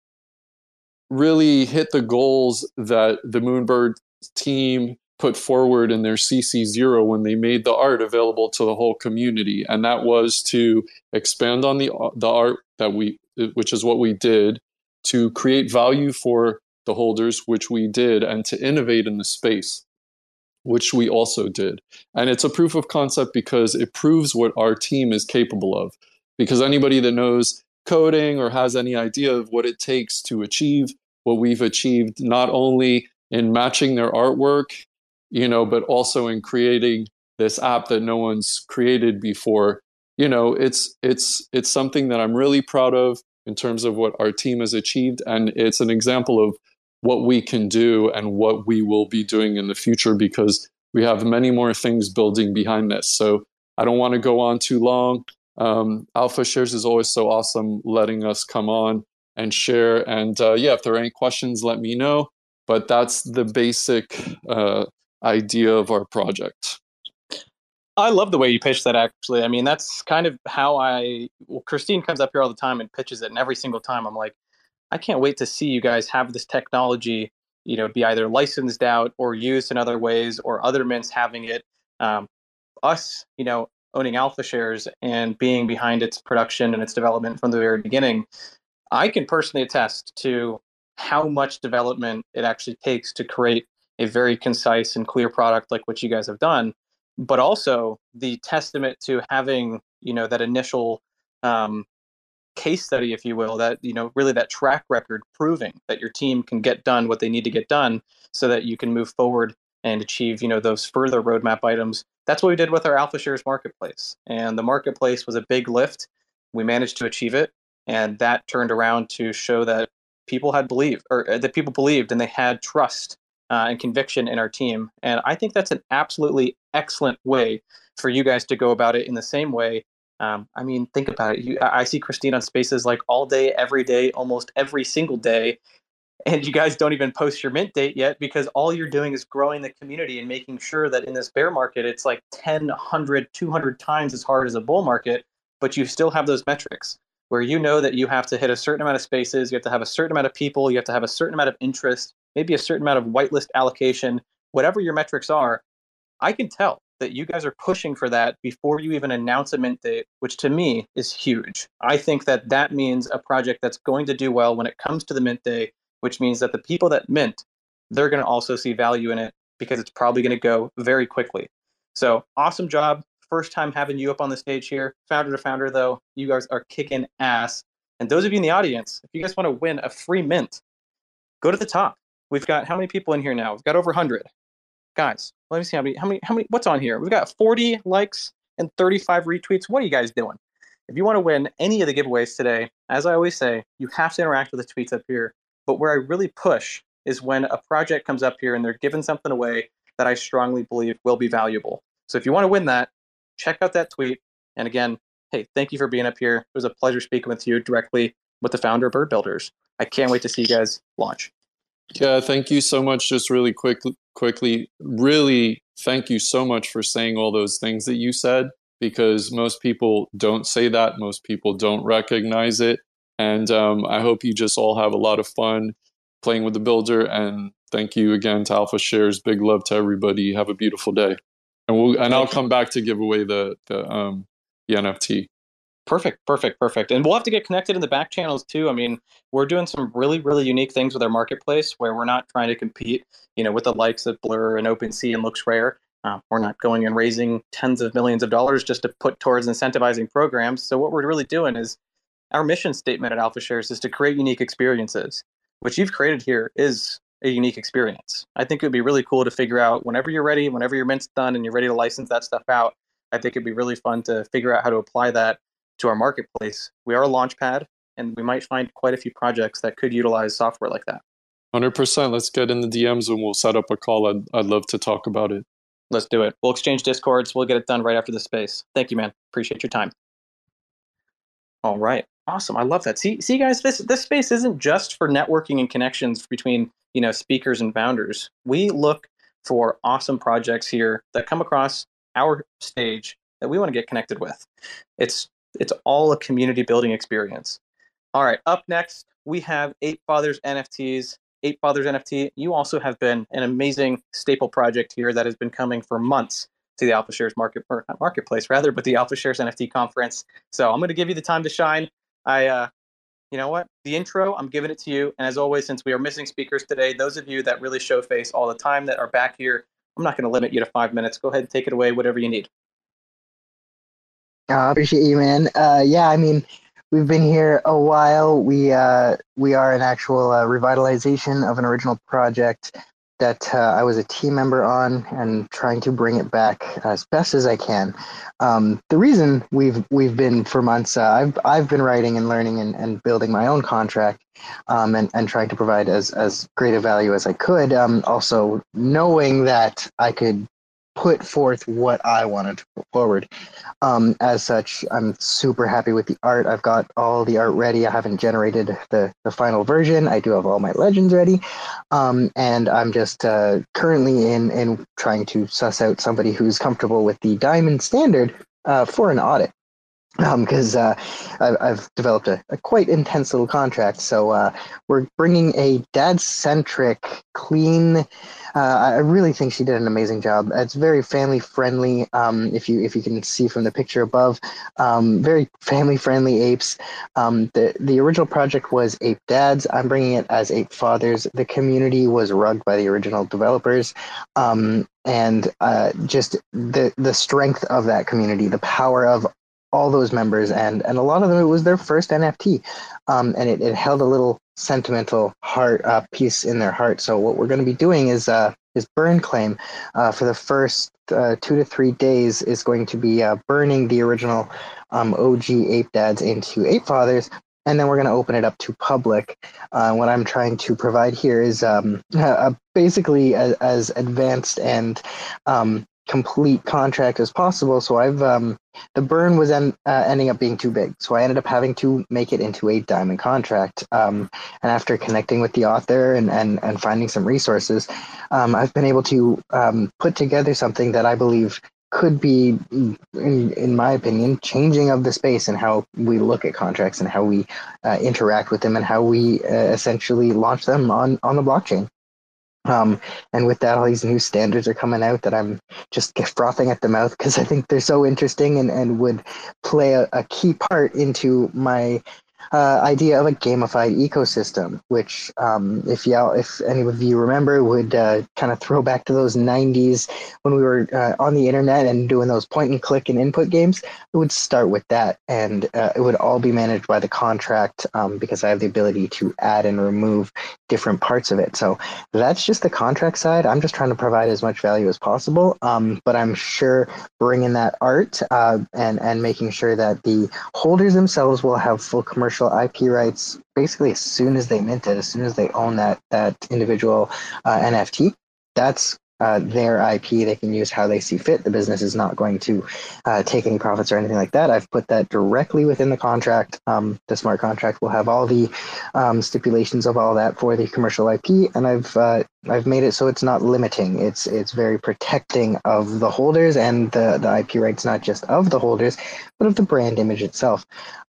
really hit the goals that the Moonbird team put forward in their CC0 when they made the art available to the whole community, and that was to expand on the the art that we, which is what we did, to create value for the holders, which we did, and to innovate in the space which we also did. And it's a proof of concept because it proves what our team is capable of. Because anybody that knows coding or has any idea of what it takes to achieve what we've achieved, not only in matching their artwork, you know, but also in creating this app that no one's created before, you know, it's it's it's something that I'm really proud of. in terms of what our team has achieved. And it's an example of what we can do and what we will be doing in the future because we have many more things building behind this. So I don't want to go on too long. Um, Alpha Shares is always so awesome letting us come on and share. And uh, yeah, if there are any questions, let me know. But that's the basic uh, idea of our project. I love the way you pitch that. Actually, I mean that's kind of how I. Well, Christine comes up here all the time and pitches it, and every single time I'm like, I can't wait to see you guys have this technology, you know, be either licensed out or used in other ways, or other mints having it. Um, us, you know, owning Alpha Shares and being behind its production and its development from the very beginning, I can personally attest to how much development it actually takes to create a very concise and clear product like what you guys have done but also the testament to having you know that initial um, case study, if you will, that you know really that track record proving that your team can get done what they need to get done, so that you can move forward and achieve you know those further roadmap items. That's what we did with our Alpha Shares marketplace, and the marketplace was a big lift. We managed to achieve it, and that turned around to show that people had believed, or uh, that people believed, and they had trust uh, and conviction in our team. And I think that's an absolutely excellent way for you guys to go about it in the same way. Um, I mean, think about it. You, I see Christine on spaces like all day, every day, almost every single day. And you guys don't even post your mint date yet because all you're doing is growing the community and making sure that in this bear market, it's like 10, 100, 200 times as hard as a bull market, but you still have those metrics where you know that you have to hit a certain amount of spaces, you have to have a certain amount of people, you have to have a certain amount of interest, maybe a certain amount of whitelist allocation, whatever your metrics are, I can tell that you guys are pushing for that before you even announce a mint date, which to me is huge. I think that that means a project that's going to do well when it comes to the mint day, which means that the people that mint, they're going to also see value in it because it's probably going to go very quickly. So awesome job. First time having you up on the stage here. Founder to founder, though, you guys are kicking ass. And those of you in the audience, if you guys want to win a free mint, go to the top. We've got how many people in here now? We've got over 100. Guys, let me see how many, how many, how many, what's on here? We've got 40 likes and 35 retweets. What are you guys doing? If you want to win any of the giveaways today, as I always say, you have to interact with the tweets up here. But where I really push is when a project comes up here and they're giving something away that I strongly believe will be valuable. So if you want to win that, check out that tweet. And again, hey, thank you for being up here. It was a pleasure speaking with you directly with the founder of Bird Builders. I can't wait to see you guys launch. Yeah, thank you so much. Just really quick, quickly, really thank you so much for saying all those things that you said because most people don't say that. Most people don't recognize it. And um, I hope you just all have a lot of fun playing with the builder. And thank you again to Alpha Shares. Big love to everybody. Have a beautiful day. And we'll and I'll come back to give away the the um the NFT. Perfect, perfect, perfect. And we'll have to get connected in the back channels too. I mean, we're doing some really, really unique things with our marketplace where we're not trying to compete, you know, with the likes of Blur and OpenSea and LooksRare. Uh, we're not going and raising tens of millions of dollars just to put towards incentivizing programs. So what we're really doing is our mission statement at AlphaShares is to create unique experiences. What you've created here is a unique experience. I think it would be really cool to figure out whenever you're ready, whenever your mint's done and you're ready to license that stuff out. I think it'd be really fun to figure out how to apply that to our marketplace, we are a launchpad and we might find quite a few projects that could utilize software like that. 100%. Let's get in the DMs and we'll set up a call. I'd, I'd love to talk about it. Let's do it. We'll exchange discords. We'll get it done right after the space. Thank you, man. Appreciate your time. All right. Awesome. I love that. See, see, guys, this this space isn't just for networking and connections between you know speakers and founders. We look for awesome projects here that come across our stage that we want to get connected with. It's it's all a community building experience. All right, up next, we have Ape Fathers NFTs. Ape Fathers NFT, you also have been an amazing staple project here that has been coming for months to the Alpha Shares market marketplace rather, but the Alpha Shares NFT conference. So I'm going to give you the time to shine. I, uh, you know what? The intro, I'm giving it to you. And as always, since we are missing speakers today, those of you that really show face all the time that are back here, I'm not going to limit you to five minutes. Go ahead and take it away, whatever you need. I appreciate you, man. Uh, yeah, I mean, we've been here a while. We uh, we are an actual uh, revitalization of an original project that uh, I was a team member on and trying to bring it back as best as I can. Um, the reason we've we've been for months, uh, I've I've been writing and learning and, and building my own contract um, and and trying to provide as as great a value as I could. Um, also knowing that I could put forth what I wanted to put forward. Um, as such, I'm super happy with the art. I've got all the art ready. I haven't generated the, the final version. I do have all my legends ready. Um, and I'm just uh, currently in, in trying to suss out somebody who's comfortable with the diamond standard uh, for an audit because um, uh, I've, I've, developed a, a, quite intense little contract. So uh, we're bringing a dad-centric, clean. Uh, I really think she did an amazing job. It's very family friendly. Um, if you if you can see from the picture above, um, very family friendly apes. Um, the the original project was Ape Dads. I'm bringing it as Ape Fathers. The community was rugged by the original developers um, and uh, just the the strength of that community, the power of all those members, and and a lot of them it was their first NFT, um, and it, it held a little sentimental heart uh, piece in their heart. So what we're going to be doing is uh, is burn claim uh, for the first uh, two to three days is going to be uh, burning the original um, OG ape dads into ape fathers. And then we're going to open it up to public. Uh, what I'm trying to provide here is um, basically as, as, advanced and um, complete contract as possible. So I've um, the burn was en- uh, ending up being too big, so I ended up having to make it into a diamond contract. Um, and after connecting with the author and and, and finding some resources, um, I've been able to um, put together something that I believe could be, in, in my opinion, changing of the space and how we look at contracts and how we uh, interact with them and how we uh, essentially launch them on on the blockchain. Um, and with that, all these new standards are coming out that I'm just frothing at the mouth because I think they're so interesting and, and would play a, a key part into my uh, idea of a gamified ecosystem, which, um, if y'all, if any of you remember, would uh, kind of throw back to those '90s when we were uh, on the internet and doing those point and click and input games. It would start with that, and uh, it would all be managed by the contract um, because I have the ability to add and remove different parts of it. So that's just the contract side. I'm just trying to provide as much value as possible, um, but I'm sure bringing that art uh, and and making sure that the holders themselves will have full commercial IP rights basically as soon as they mint it, as soon as they own that that individual uh, NFT. That's uh, their IP. They can use how they see fit. The business is not going to uh, take any profits or anything like that. I've put that directly within the contract. Um, the smart contract will have all the um, stipulations of all that for the commercial IP, and I've uh, I've made it so it's not limiting. It's it's very protecting of the holders and the the IP rights, not just of the holders, but of the brand image itself.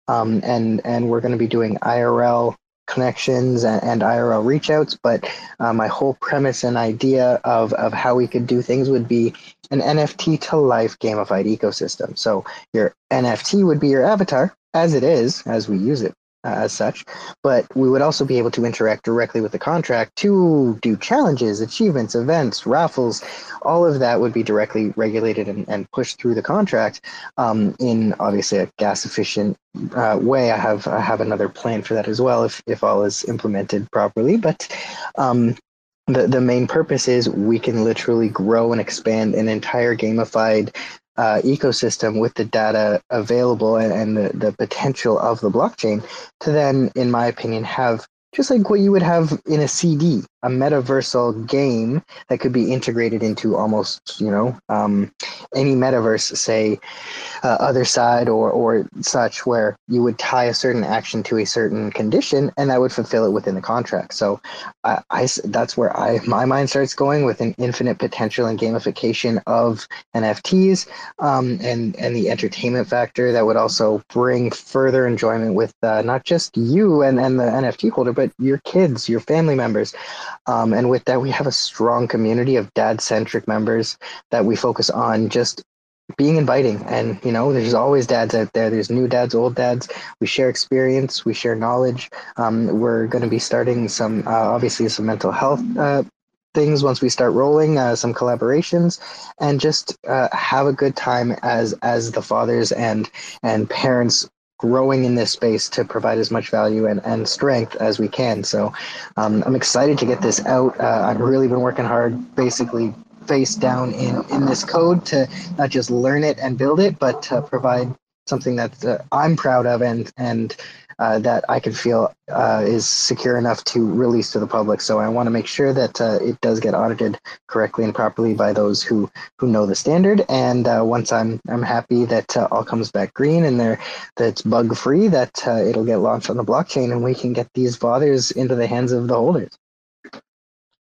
Um, and and we're going to be doing IRL connections and, and IRL reach outs, but uh, my whole premise and idea of, of how we could do things would be an NFT to life gamified ecosystem. So your NFT would be your avatar, as it is, as we use it as such, but we would also be able to interact directly with the contract to do challenges, achievements, events, raffles. All of that would be directly regulated and, and pushed through the contract um, in obviously a gas efficient uh, way. I have I have another plan for that as well if if all is implemented properly. But um, the the main purpose is we can literally grow and expand an entire gamified uh, ecosystem with the data available and, and the, the potential of the blockchain to then, in my opinion, have just like what you would have in a CD, a metaversal game that could be integrated into almost, you know, um, any metaverse, say, uh, Otherside or or such, where you would tie a certain action to a certain condition, and that would fulfill it within the contract. So, I, I that's where I my mind starts going with an infinite potential and gamification of NFTs, um, and and the entertainment factor that would also bring further enjoyment with uh, not just you and and the NFT holder, but your kids, your family members. Um, and with that, we have a strong community of dad centric members that we focus on just being inviting. And you know there's always dads out there. There's new dads old dads. We share experience. We share knowledge. Um, we're going to be starting some uh, obviously some mental health uh, things once we start rolling uh, some collaborations and just uh, have a good time as as the fathers and and parents growing in this space to provide as much value and, and strength as we can. So um, I'm excited to get this out. Uh, I've really been working hard, basically face down in, in this code to not just learn it and build it, but to provide something that uh, I'm proud of and and uh, that I can feel uh, is secure enough to release to the public. So I want to make sure that uh, it does get audited correctly and properly by those who who know the standard. And uh, once I'm I'm happy that uh, all comes back green and there that's bug free, that it'll get launched on the blockchain and we can get these bothers into the hands of the holders.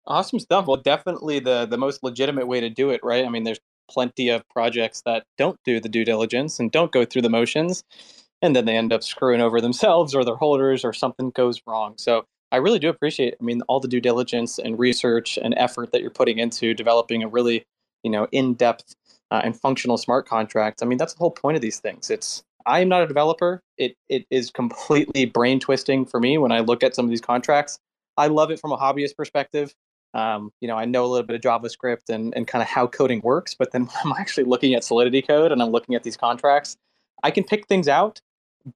Awesome stuff. Well, definitely the the most legitimate way to do it, right? I mean, there's plenty of projects that don't do the due diligence and don't go through the motions and then they end up screwing over themselves or their holders or something goes wrong. So I really do appreciate, I mean, all the due diligence and research and effort that you're putting into developing a really, you know, in-depth uh, and functional smart contract. I mean, that's the whole point of these things. It's I'm not a developer. It it is completely brain twisting for me when I look at some of these contracts. I love it from a hobbyist perspective. Um, you know, I know a little bit of JavaScript and, and kind of how coding works, but then when I'm actually looking at Solidity code and I'm looking at these contracts, I can pick things out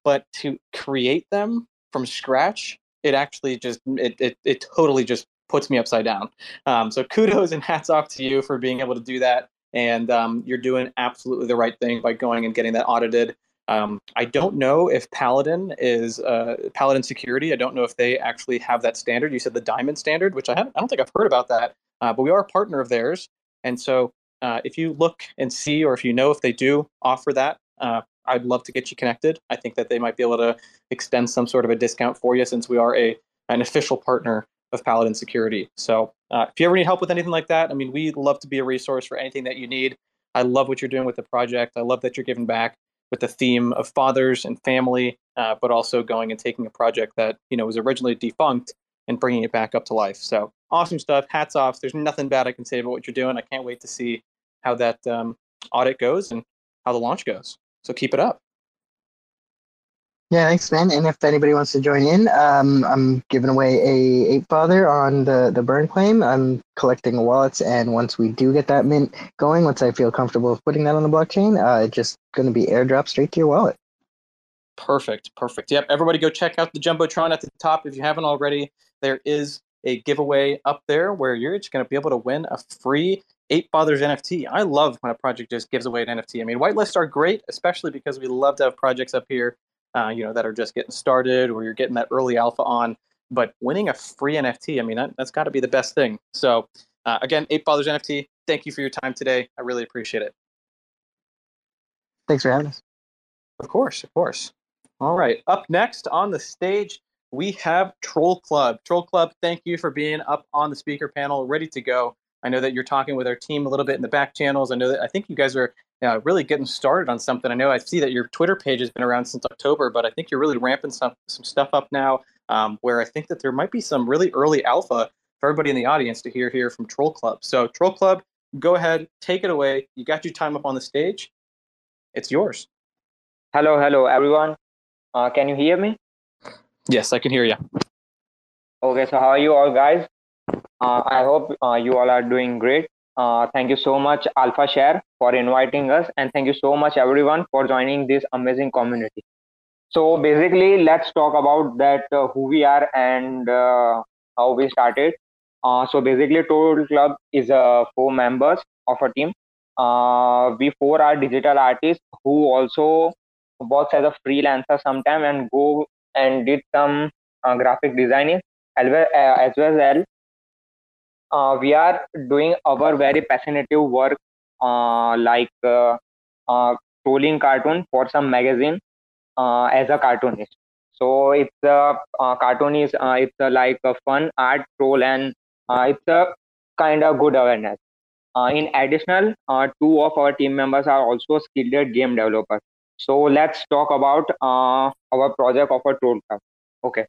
but to create them from scratch it actually just it, it, it totally just puts me upside down um, so kudos and hats off to you for being able to do that and um, you're doing absolutely the right thing by going and getting that audited um, i don't know if paladin is uh, paladin security i don't know if they actually have that standard you said the diamond standard which i, haven't. I don't think i've heard about that uh, but we are a partner of theirs and so uh, if you look and see or if you know if they do offer that uh, I'd love to get you connected. I think that they might be able to extend some sort of a discount for you since we are a an official partner of Paladin Security. So uh, if you ever need help with anything like that, I mean, we'd love to be a resource for anything that you need. I love what you're doing with the project. I love that you're giving back with the theme of fathers and family, uh, but also going and taking a project that you know was originally defunct and bringing it back up to life. So awesome stuff. Hats off. There's nothing bad I can say about what you're doing. I can't wait to see how that um, audit goes and how the launch goes. So keep it up. Yeah, thanks, man. And if anybody wants to join in, um, I'm giving away a Ape Father on the the burn claim. I'm collecting wallets, and once we do get that mint going, once I feel comfortable putting that on the blockchain, uh, it's just going to be airdrop straight to your wallet. Perfect, perfect. Yep, everybody go check out the jumbotron at the top if you haven't already. There is a giveaway up there where you're just going to be able to win a free Ape Fathers NFT. I love when a project just gives away an NFT. I mean, whitelists are great, especially because we love to have projects up here, uh, you know, that are just getting started or you're getting that early alpha on. But winning a free NFT, I mean, that, has got to be the best thing. So, uh, again, Ape Fathers NFT, thank you for your time today. I really appreciate it. Thanks for having us. Of course, of course. All right. Up next on the stage, we have Troll Club. Troll Club, thank you for being up on the speaker panel, ready to go. I know that you're talking with our team a little bit in the back channels. I know that I think you guys are uh, really getting started on something. I know I see that your Twitter page has been around since October, but I think you're really ramping some some stuff up now. Um, where I think that there might be some really early alpha for everybody in the audience to hear here from Troll Club. So Troll Club, go ahead, take it away. You got your time up on the stage. It's yours. Hello, hello, everyone. Uh, can you hear me? Yes, I can hear you. Okay, so how are you all guys? Uh, I hope uh, you all are doing great. Uh, thank you so much, Alpha Share, for inviting us, and thank you so much, everyone, for joining this amazing community. So basically, let's talk about that uh, who we are and uh, how we started. Uh, so basically, Troll Club is four members of a team. we four are digital artists who also works as a freelancer sometime and go and did some graphic designing as well as well uh, we are doing our very passionate work uh, like uh, uh, trolling cartoon for some magazine uh, as a cartoonist. So it's a uh, cartoon is uh, it's like a fun art troll and uh, it's a kind of good awareness. Uh, in additional uh, two of our team members are also skilled game developers. So let's talk about uh, our project of a troll okay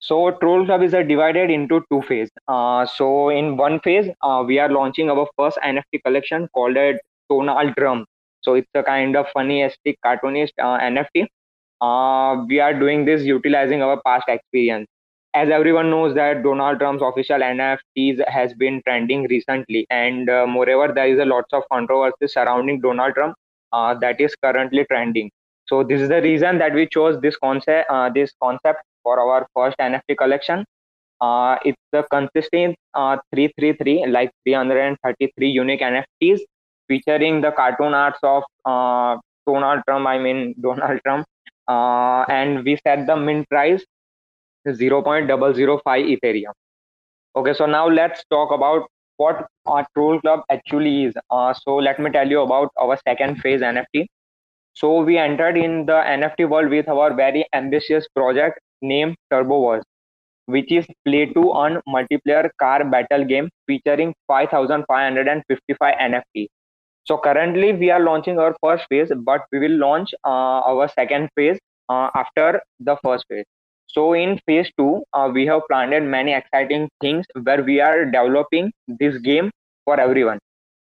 so Troll Club is divided into two phases. Uh, so in one phase, uh, we are launching our first NFT collection called it Donald Drum. So it's a kind of funny, funnyistic cartoonist uh, NFT. Uh, we are doing this utilizing our past experience. As everyone knows that Donald Trump's official NFTs has been trending recently, and uh, moreover, there is a lots of controversy surrounding Donald Trump uh, that is currently trending. So this is the reason that we chose this concept, this concept for our first NFT collection. Uh, it's the consistent uh, 333, like 333 unique NFTs featuring the cartoon arts of uh, Donald Trump, I mean Donald Trump, uh, and we set the mint price 0.005 Ethereum. Okay, so now let's talk about what our Troll Club actually is. Uh, so let me tell you about our second phase NFT. So we entered in the NFT world with our very ambitious project named Wars, which is play to earn multiplayer car battle game featuring 5,555 NFT. So currently we are launching our first phase, but we will launch uh, our second phase uh, after the first phase. So in phase two, uh, we have planned many exciting things where we are developing this game for everyone.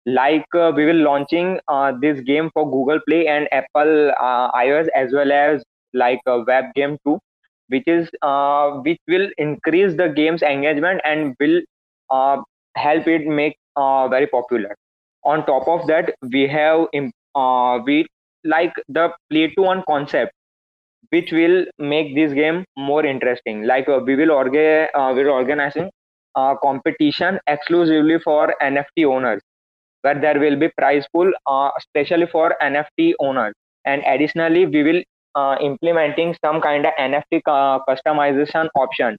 Like uh, we will launching uh, this game for Google Play and Apple uh, iOS as well as like a web game too, which is uh, which will increase the game's engagement and will uh, help it make very popular. On top of that, we have we like the play to earn concept which will make this game more interesting. Like uh, we will orga- uh, we're organizing a competition exclusively for NFT owners, where there will be prize pool, uh, especially for NFT owners. And additionally, we will uh, implementing some kind of NFT customization option,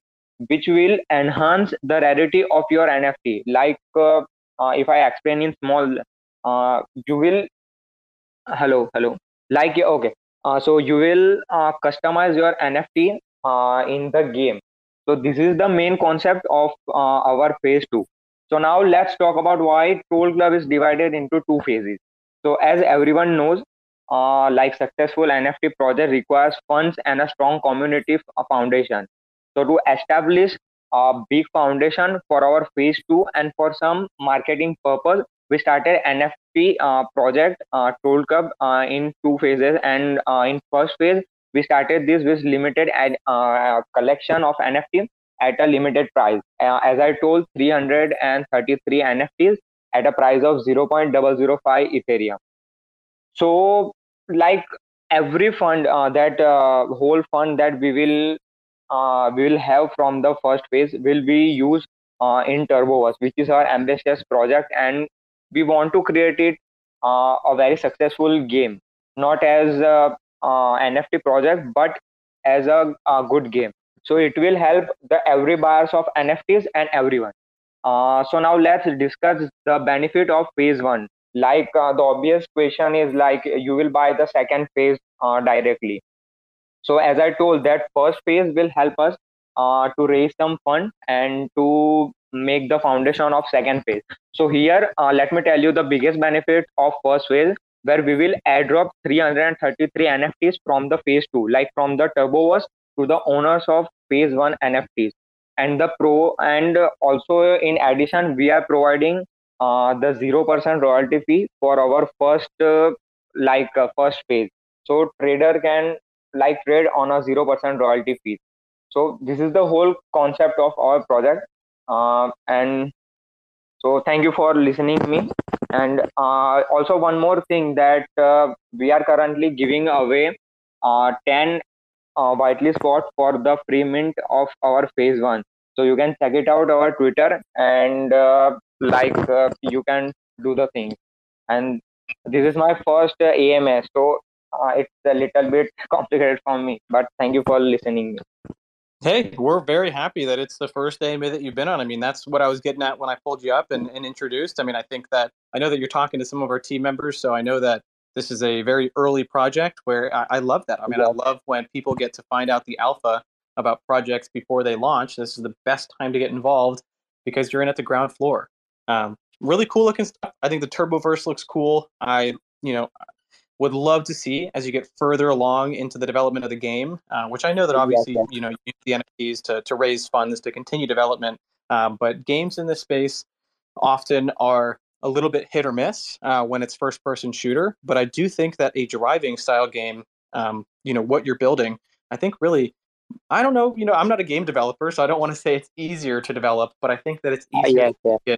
which will enhance the rarity of your NFT. Like uh, uh, if I explain in small, you will hello hello. Like okay. Uh, so you will uh, customize your nft uh, in the game. So this is the main concept of uh, our phase 2 so now let's talk about why troll club is divided into two phases. So as everyone knows uh, like successful nft project requires funds and a strong community foundation so to establish a big foundation for our phase 2 and for some marketing purpose we started NFT uh, project uh, Troll Club uh, in two phases, and uh, in first phase we started this with limited ad, uh, collection of NFT at a limited price. Uh, as I told, 333 NFTs at a price of 0.005 Ethereum. So, like every fund, uh, that whole fund that we will we will have from the first phase will be used uh, in Turboverse, which is our ambitious project, and we want to create it uh, a very successful game. Not as a, nft project but as a, a, good game. So it will help the every buyers of nfts and everyone. Uh, so now let's discuss the benefit of phase one like uh, the obvious question is like you will buy the second phase uh, directly. So as i told that first phase will help us uh, to raise some fund and to make the foundation of second phase. So here uh, let me tell you the biggest benefit of first phase where we will airdrop 333 nfts from the phase 2 like from the turboverse to the owners of phase 1 nfts and the pro and also in addition we are providing uh, the 0% royalty fee for our first uh, like uh, first phase. So trader can like trade on a 0% royalty fee. So this is the whole concept of our project. And so thank you for listening me. And uh, also one more thing that uh, we are currently giving away uh, 10 uh, whitelist spots for the free mint of our phase one. So you can check it out our twitter and like uh, you can do the thing and this is my first uh, ams so it's a little bit complicated for me but thank you for listening Hey, we're very happy that it's the first AMA that you've been on. I mean, that's what I was getting at when I pulled you up and, and introduced. I mean, I think that I know that you're talking to some of our team members, so I know that this is a very early project where I, I love that. I mean, I love when people get to find out the alpha about projects before they launch. This is the best time to get involved because you're in at the ground floor. Um, really cool looking stuff. I think the Turboverse looks cool. I, you know, would love to see as you get further along into the development of the game, uh, which I know that obviously you know you use the NFTs to to raise funds to continue development. Um, but games in this space often are a little bit hit or miss uh, when it's first person shooter. But I do think that a driving style game, um, you know, what you're building, I think really. I don't know, you know, I'm not a game developer, so I don't want to say it's easier to develop, but I think that it's easier yeah, yeah.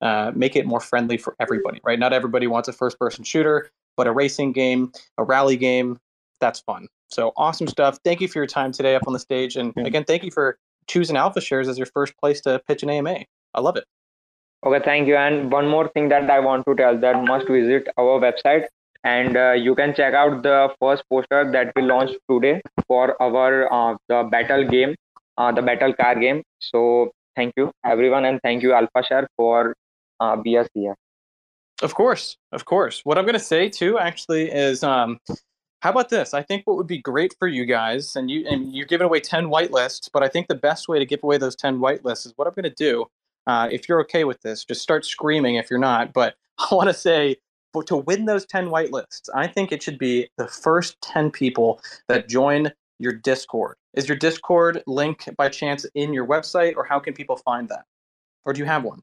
Uh, make it more friendly for everybody, right? Not everybody wants a first person shooter but a racing game, a rally game, that's fun. So awesome stuff. Thank you for your time today up on the stage. And again, thank you for choosing Alpha Shares as your first place to pitch an AMA. I love it. Okay, thank you. And one more thing that I want to tell that must visit our website and uh, you can check out the first poster that we launched today for our uh, the battle game, uh, the battle car game. So thank you everyone and thank you Alpha Share for uh, here. Of course, of course. What I'm going to say too, actually, is um, how about this? I think what would be great for you guys, and you and you're giving away ten whitelists, but I think the best way to give away those ten whitelists is what I'm going to do. Uh, if you're okay with this, just start screaming if you're not. But I want to say for to win those ten whitelists, I think it should be the first ten people that join your Discord. Is your Discord link by chance in your website, or how can people find that? Or do you have one?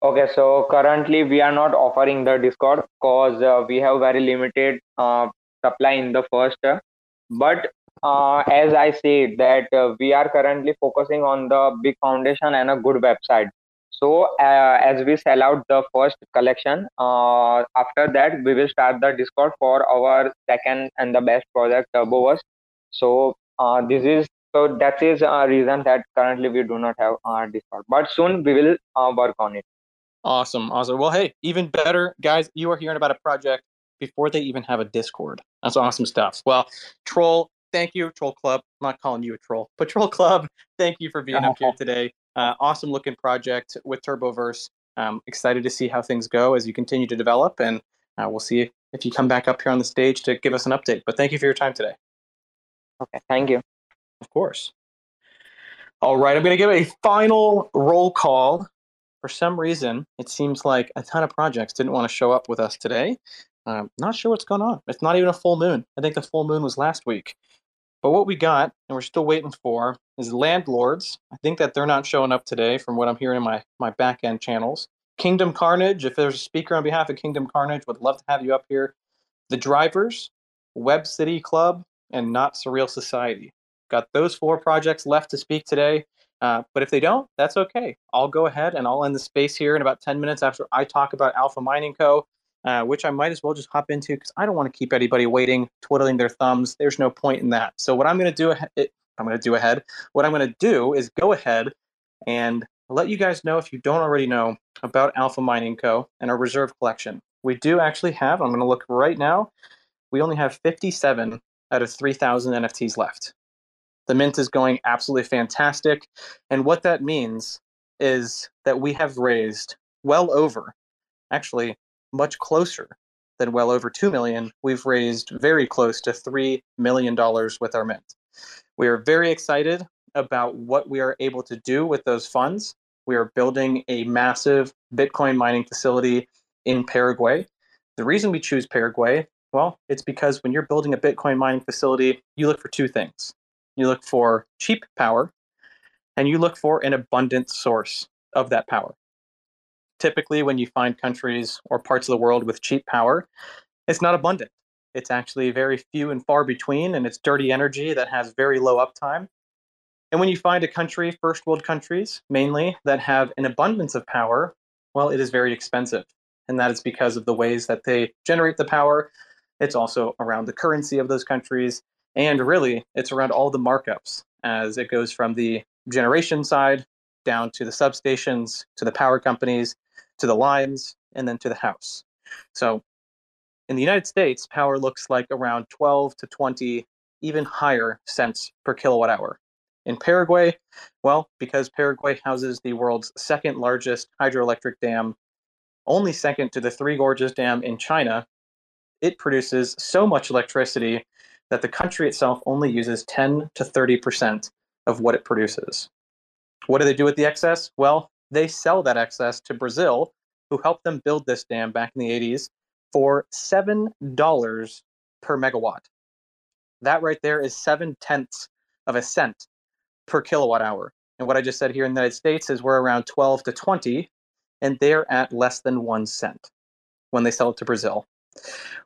Okay, so currently we are not offering the Discord because uh, we have very limited uh, supply in the first. Uh, but uh, as I say that uh, we are currently focusing on the big foundation and a good website. So uh, as we sell out the first collection, after that we will start the Discord for our second and the best project Turboverse. So this is so that is a reason that currently we do not have our Discord, but soon we will work on it. Awesome, awesome. Well, hey, even better, guys. You are hearing about a project before they even have a Discord. That's awesome stuff. Well, Troll, thank you, Troll Club. I'm not calling you a troll, but Troll Club, thank you for being up here today. Uh, awesome looking project with Turboverse. Um, excited to see how things go as you continue to develop, and uh, we'll see if you come back up here on the stage to give us an update. But thank you for your time today. Okay, thank you. Of course. All right, I'm going to give a final roll call for some reason, it seems like a ton of projects didn't want to show up with us today. Um, not sure what's going on. It's not even a full moon. I think the full moon was last week. But what we got, and we're still waiting for, is Landlords. I think that they're not showing up today from what I'm hearing in my, my back end channels. Kingdom Carnage, if there's a speaker on behalf of Kingdom Carnage, would love to have you up here. The Drivers, Web City Club, and Not Surreal Society. Got those four projects left to speak today. Uh, but if they don't, that's okay. I'll go ahead and I'll end the space here in about 10 minutes after I talk about Alpha Mining Co., uh, which I might as well just hop into because I don't want to keep anybody waiting, twiddling their thumbs. There's no point in that. So what I'm going to do, it, I'm going to do ahead. What I'm going to do is go ahead and let you guys know if you don't already know about Alpha Mining Co. and our reserve collection. We do actually have. I'm going to look right now. We only have 57 out of 3,000 NFTs left. The mint is going absolutely fantastic. And what that means is that we have raised well over, actually, much closer than well over 2 million. We've raised very close to $3 million with our mint. We are very excited about what we are able to do with those funds. We are building a massive Bitcoin mining facility in Paraguay. The reason we choose Paraguay, well, it's because when you're building a Bitcoin mining facility, you look for two things you look for cheap power, and you look for an abundant source of that power. Typically, when you find countries or parts of the world with cheap power, it's not abundant. It's actually very few and far between, and it's dirty energy that has very low uptime. And when you find a country, first world countries mainly, that have an abundance of power, well, it is very expensive. And that is because of the ways that they generate the power. It's also around the currency of those countries and really, it's around all the markups as it goes from the generation side down to the substations, to the power companies, to the lines, and then to the house. So in the United States, power looks like around 12 to 20, even higher cents per kilowatt hour. In Paraguay, well, because Paraguay houses the world's second largest hydroelectric dam, only second to the Three Gorges Dam in China, it produces so much electricity that the country itself only uses 10 to 30% of what it produces. What do they do with the excess? Well, they sell that excess to Brazil, who helped them build this dam back in the 80s for $7 per megawatt. That right there is seven tenths of a cent per kilowatt hour. And what I just said here in the United States is we're around 12 to 20, and they're at less than one cent when they sell it to Brazil.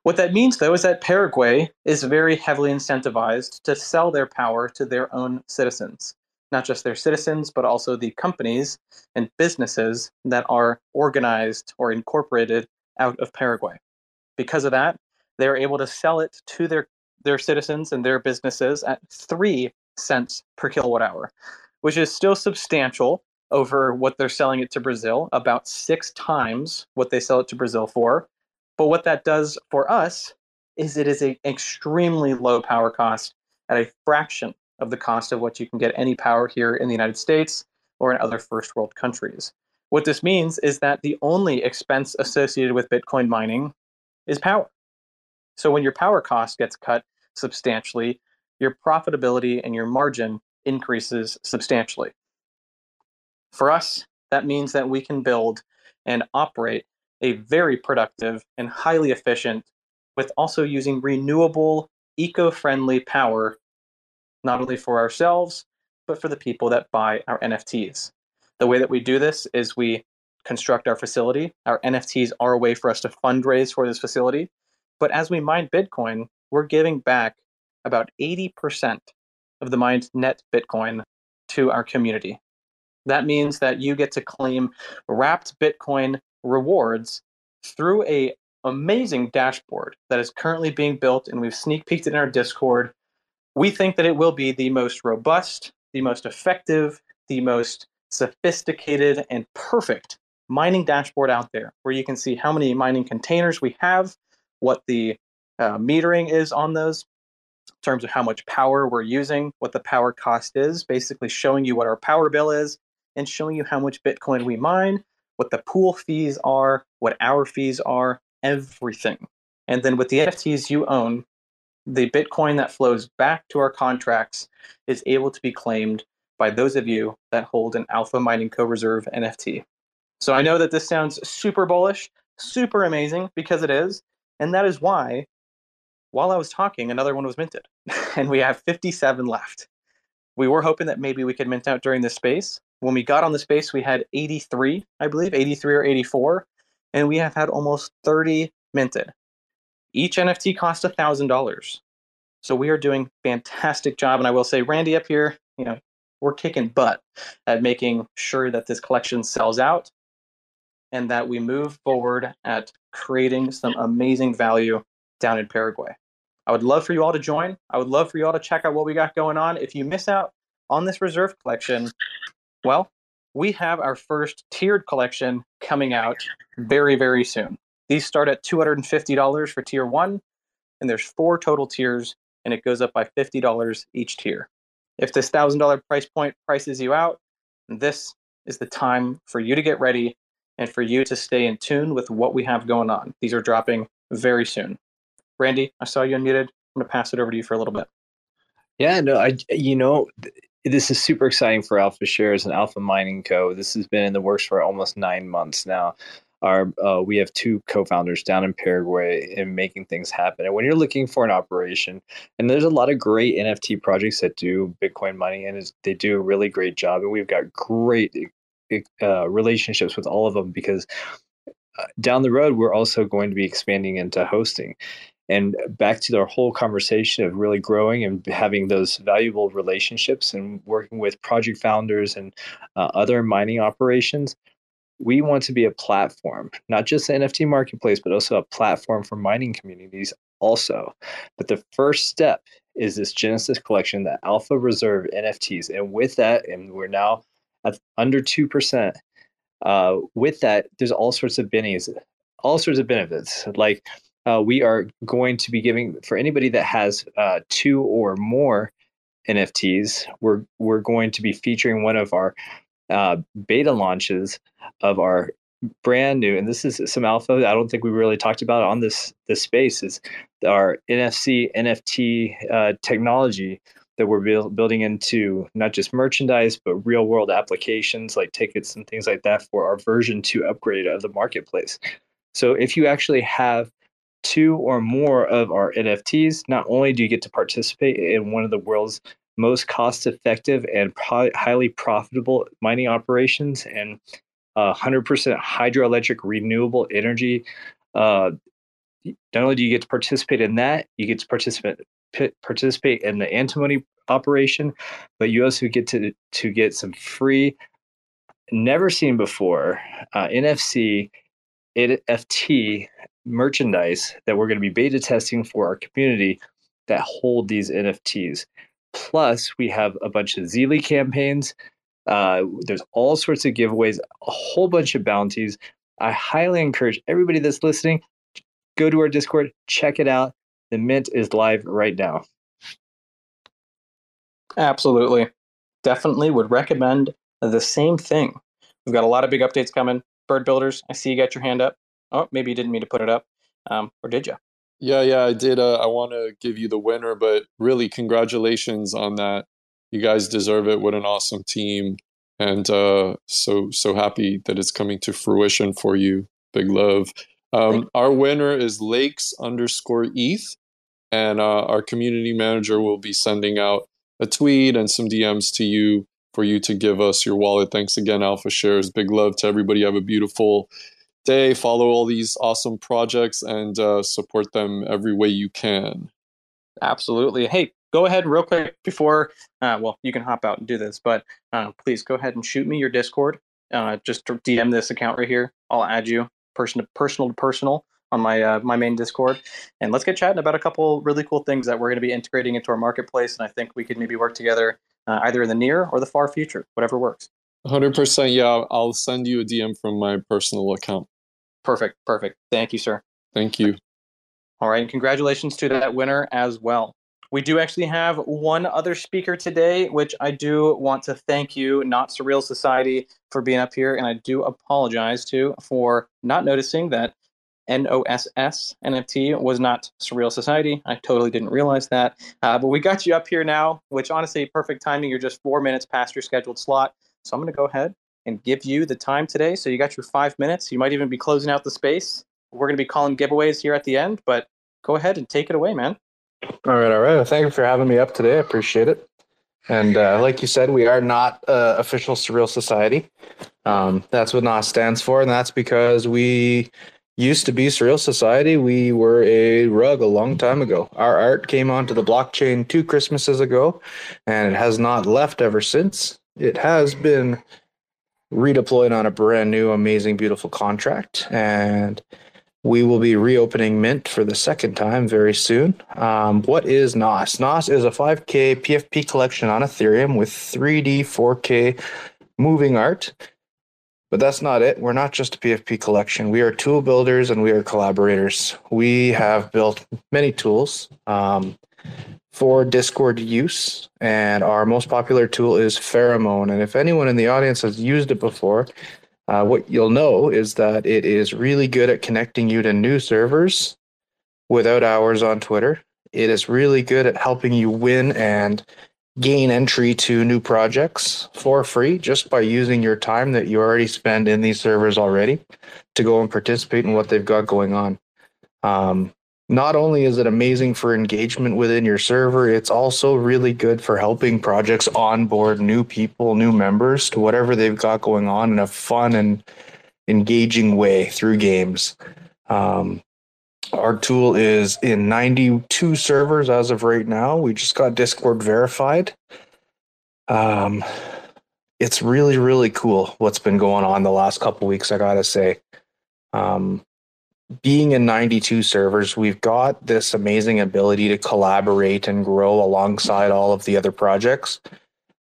What that means, though, is that Paraguay is very heavily incentivized to sell their power to their own citizens. Not just their citizens, but also the companies and businesses that are organized or incorporated out of Paraguay. Because of that, they're able to sell it to their their citizens and their businesses at three cents per kilowatt hour, which is still substantial over what they're selling it to Brazil, about six times what they sell it to Brazil for. But what that does for us is it is an extremely low power cost at a fraction of the cost of what you can get any power here in the United States or in other first world countries. What this means is that the only expense associated with Bitcoin mining is power. So when your power cost gets cut substantially, your profitability and your margin increases substantially. For us, that means that we can build and operate a very productive and highly efficient, with also using renewable, eco friendly power, not only for ourselves, but for the people that buy our NFTs. The way that we do this is we construct our facility. Our NFTs are a way for us to fundraise for this facility. But as we mine Bitcoin, we're giving back about 80% of the mined net Bitcoin to our community. That means that you get to claim wrapped Bitcoin rewards through a amazing dashboard that is currently being built and we've sneak peeked it in our Discord. We think that it will be the most robust, the most effective, the most sophisticated and perfect mining dashboard out there where you can see how many mining containers we have, what the uh, metering is on those, in terms of how much power we're using, what the power cost is, basically showing you what our power bill is, and showing you how much Bitcoin we mine, what the pool fees are, what our fees are, everything. And then with the NFTs you own, the Bitcoin that flows back to our contracts is able to be claimed by those of you that hold an Alpha Mining Co Reserve NFT. So I know that this sounds super bullish, super amazing because it is. And that is why, while I was talking, another one was minted. and we have 57 left. We were hoping that maybe we could mint out during this space, when we got on the space, we had 83, I believe, 83 or 84, and we have had almost 30 minted. Each NFT cost $1,000. So we are doing fantastic job. And I will say, Randy up here, you know, we're kicking butt at making sure that this collection sells out and that we move forward at creating some amazing value down in Paraguay. I would love for you all to join. I would love for you all to check out what we got going on. If you miss out on this reserve collection, well, we have our first tiered collection coming out very, very soon. These start at $250 for tier one, and there's four total tiers, and it goes up by $50 each tier. If this $1,000 price point prices you out, this is the time for you to get ready and for you to stay in tune with what we have going on. These are dropping very soon. Randy, I saw you unmuted. I'm going to pass it over to you for a little bit. Yeah, no, I, you know, this is super exciting for Alpha Shares and Alpha Mining Co. This has been in the works for almost nine months now. Our uh, we have two co-founders down in Paraguay and making things happen. And when you're looking for an operation, and there's a lot of great NFT projects that do Bitcoin mining, and they do a really great job. And we've got great uh, relationships with all of them because uh, down the road we're also going to be expanding into hosting and back to our whole conversation of really growing and having those valuable relationships and working with project founders and uh, other mining operations we want to be a platform not just the nft marketplace but also a platform for mining communities also. But the first step is this genesis collection the alpha reserve nfts and with that and we're now at under 2% uh, with that there's all sorts of bennies all sorts of benefits. Like uh, we are going to be giving for anybody that has uh, two or more NFTs. We're we're going to be featuring one of our uh, beta launches of our brand new, and this is some alpha. I don't think we really talked about on this this space is our NFC NFT uh, technology that we're build, building into not just merchandise but real world applications like tickets and things like that for our version two upgrade of the marketplace. So if you actually have two or more of our NFTs, not only do you get to participate in one of the world's most cost effective and pro- highly profitable mining operations and uh, 100% hydroelectric renewable energy. Uh, not only do you get to participate in that, you get to participate participate in the antimony operation, but you also get to to get some free, never seen before uh, NFC NFT merchandise that we're going to be beta testing for our community that hold these NFTs. Plus, we have a bunch of Zealy campaigns. Uh, there's all sorts of giveaways, a whole bunch of bounties. I highly encourage everybody that's listening go to our Discord, check it out. The mint is live right now. Absolutely. Definitely would recommend the same thing. We've got a lot of big updates coming. Bird Builders, I see you got your hand up. Oh, maybe you didn't mean to put it up. Um, or did you? Yeah, yeah, I did. Uh, I want to give you the winner, but really, congratulations on that. You guys deserve it. What an awesome team. And uh, so, so happy that it's coming to fruition for you. Big love. Um, our winner is Lakes underscore ETH. And uh, our community manager will be sending out a tweet and some DMs to you for you to give us your wallet. Thanks again, Alpha Shares. Big love to everybody. Have a beautiful day. Follow all these awesome projects and uh, support them every way you can. Absolutely. Hey, go ahead real quick before, uh, well, you can hop out and do this, but uh, please go ahead and shoot me your Discord. Uh, just DM this account right here. I'll add you person to personal to personal on my uh, my main Discord, and let's get chatting about a couple really cool things that we're going to be integrating into our marketplace. And I think we could maybe work together uh, either in the near or the far future, whatever works. 100%. Yeah, I'll send you a DM from my personal account. Perfect. Perfect. Thank you, sir. Thank you. All right. And congratulations to that winner as well. We do actually have one other speaker today, which I do want to thank you, Not Surreal Society, for being up here. And I do apologize to for not noticing that NOSS NFT was not Surreal Society. I totally didn't realize that. Uh, but we got you up here now, which honestly, perfect timing. You're just four minutes past your scheduled slot. So I'm going to go ahead and give you the time today. So you got your five minutes. You might even be closing out the space. We're going to be calling giveaways here at the end, but go ahead and take it away, man. All right, all right. Well, thank you for having me up today. I appreciate it. And uh, like you said, we are not uh, official Surreal Society. Um, that's what NOS stands for, and that's because we used to be Surreal Society. We were a rug a long time ago. Our art came onto the blockchain two Christmases ago, and it has not left ever since. It has been redeployed on a brand new, amazing, beautiful contract. And we will be reopening Mint for the second time very soon. Um, what is NOS? NOS is a 5K PFP collection on Ethereum with 3D, 4K moving art. But that's not it. We're not just a PFP collection. We are tool builders and we are collaborators. We have built many tools. Um, for Discord use. And our most popular tool is Pheromone. And if anyone in the audience has used it before, uh, what you'll know is that it is really good at connecting you to new servers without hours on Twitter. It is really good at helping you win and gain entry to new projects for free just by using your time that you already spend in these servers already to go and participate in what they've got going on. Um, not only is it amazing for engagement within your server, it's also really good for helping projects onboard new people, new members to whatever they've got going on in a fun and engaging way through games. Um, our tool is in 92 servers as of right now. We just got Discord verified. Um, it's really, really cool what's been going on the last couple weeks, I gotta say. Um, being in 92 servers, we've got this amazing ability to collaborate and grow alongside all of the other projects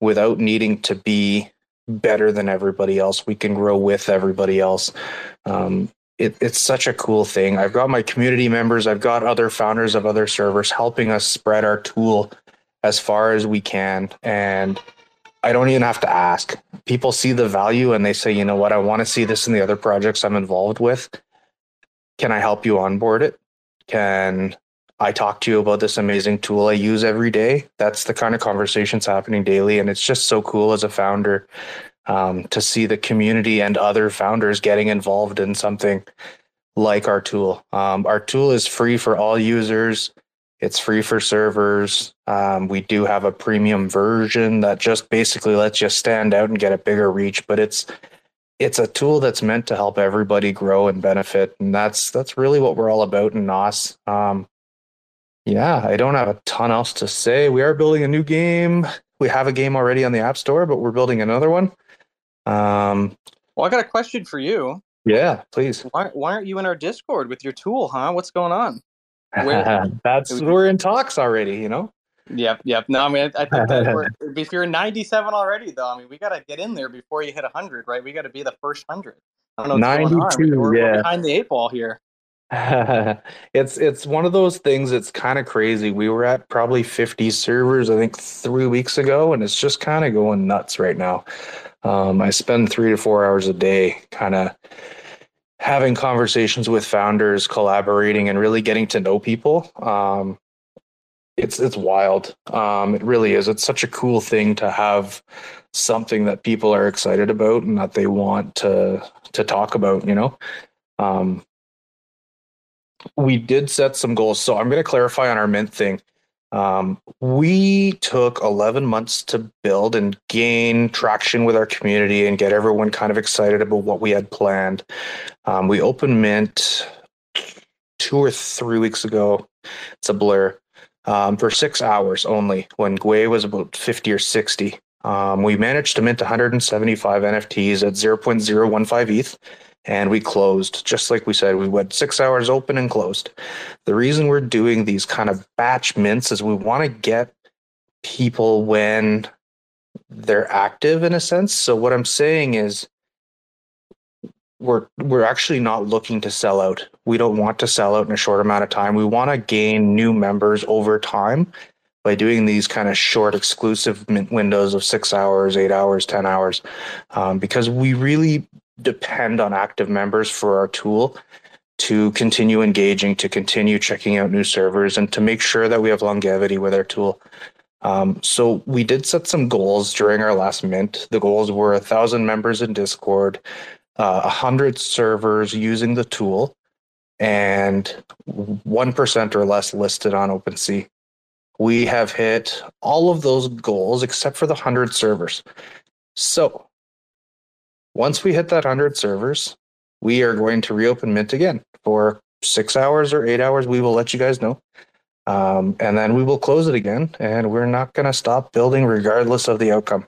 without needing to be better than everybody else. We can grow with everybody else. Um, it, it's such a cool thing. I've got my community members, I've got other founders of other servers helping us spread our tool as far as we can. And I don't even have to ask. People see the value and they say, you know what, I want to see this in the other projects I'm involved with can I help you onboard it? Can I talk to you about this amazing tool I use every day? That's the kind of conversations happening daily. And it's just so cool as a founder um, to see the community and other founders getting involved in something like our tool. Um, our tool is free for all users. It's free for servers. Um, we do have a premium version that just basically lets you stand out and get a bigger reach, but it's it's a tool that's meant to help everybody grow and benefit, and that's that's really what we're all about in NOS. Um, yeah, I don't have a ton else to say. We are building a new game. We have a game already on the App Store, but we're building another one. Um, well, I got a question for you. Yeah, please. Why, why aren't you in our Discord with your tool, huh? What's going on? That's we're in talks already, you know. Yep, yep. No, I mean, I think that we're, if you're 97 already, though, I mean, we got to get in there before you hit 100, right? We got to be the first 100. I don't know. what's going on. 92, We're, we're yeah. behind the eight ball here. it's it's one of those things it's kind of crazy we were at probably 50 servers i think three weeks ago and it's just kind of going nuts right now um, i spend three to four hours a day kind of having conversations with founders collaborating and really getting to know people um, it's it's wild um, it really is it's such a cool thing to have something that people are excited about and that they want to to talk about you know um, we did set some goals. So I'm going to clarify on our mint thing. Um, we took 11 months to build and gain traction with our community and get everyone kind of excited about what we had planned. Um, we opened mint two or three weeks ago. It's a blur um, for six hours only when Gwei was about 50 or 60. Um, we managed to mint 175 NFTs at 0.015 ETH and we closed. Just like we said we went six hours open and closed. The reason we're doing these kind of batch mints is we want to get people when they're active in a sense. So what i'm saying is we're we're actually not looking to sell out we don't want to sell out in a short amount of time we want to gain new members over time by doing these kind of short exclusive windows of six hours eight hours ten hours um, because we really depend on active members for our tool to continue engaging, to continue checking out new servers, and to make sure that we have longevity with our tool. Um, so we did set some goals during our last mint. The goals were a thousand members in Discord, uh, a hundred servers using the tool, and one percent or less listed on OpenSea. We have hit all of those goals except for the hundred servers. So once we hit that 100 servers, we are going to reopen Mint again for six hours or eight hours. We will let you guys know. Um, and then we will close it again. And we're not going to stop building regardless of the outcome.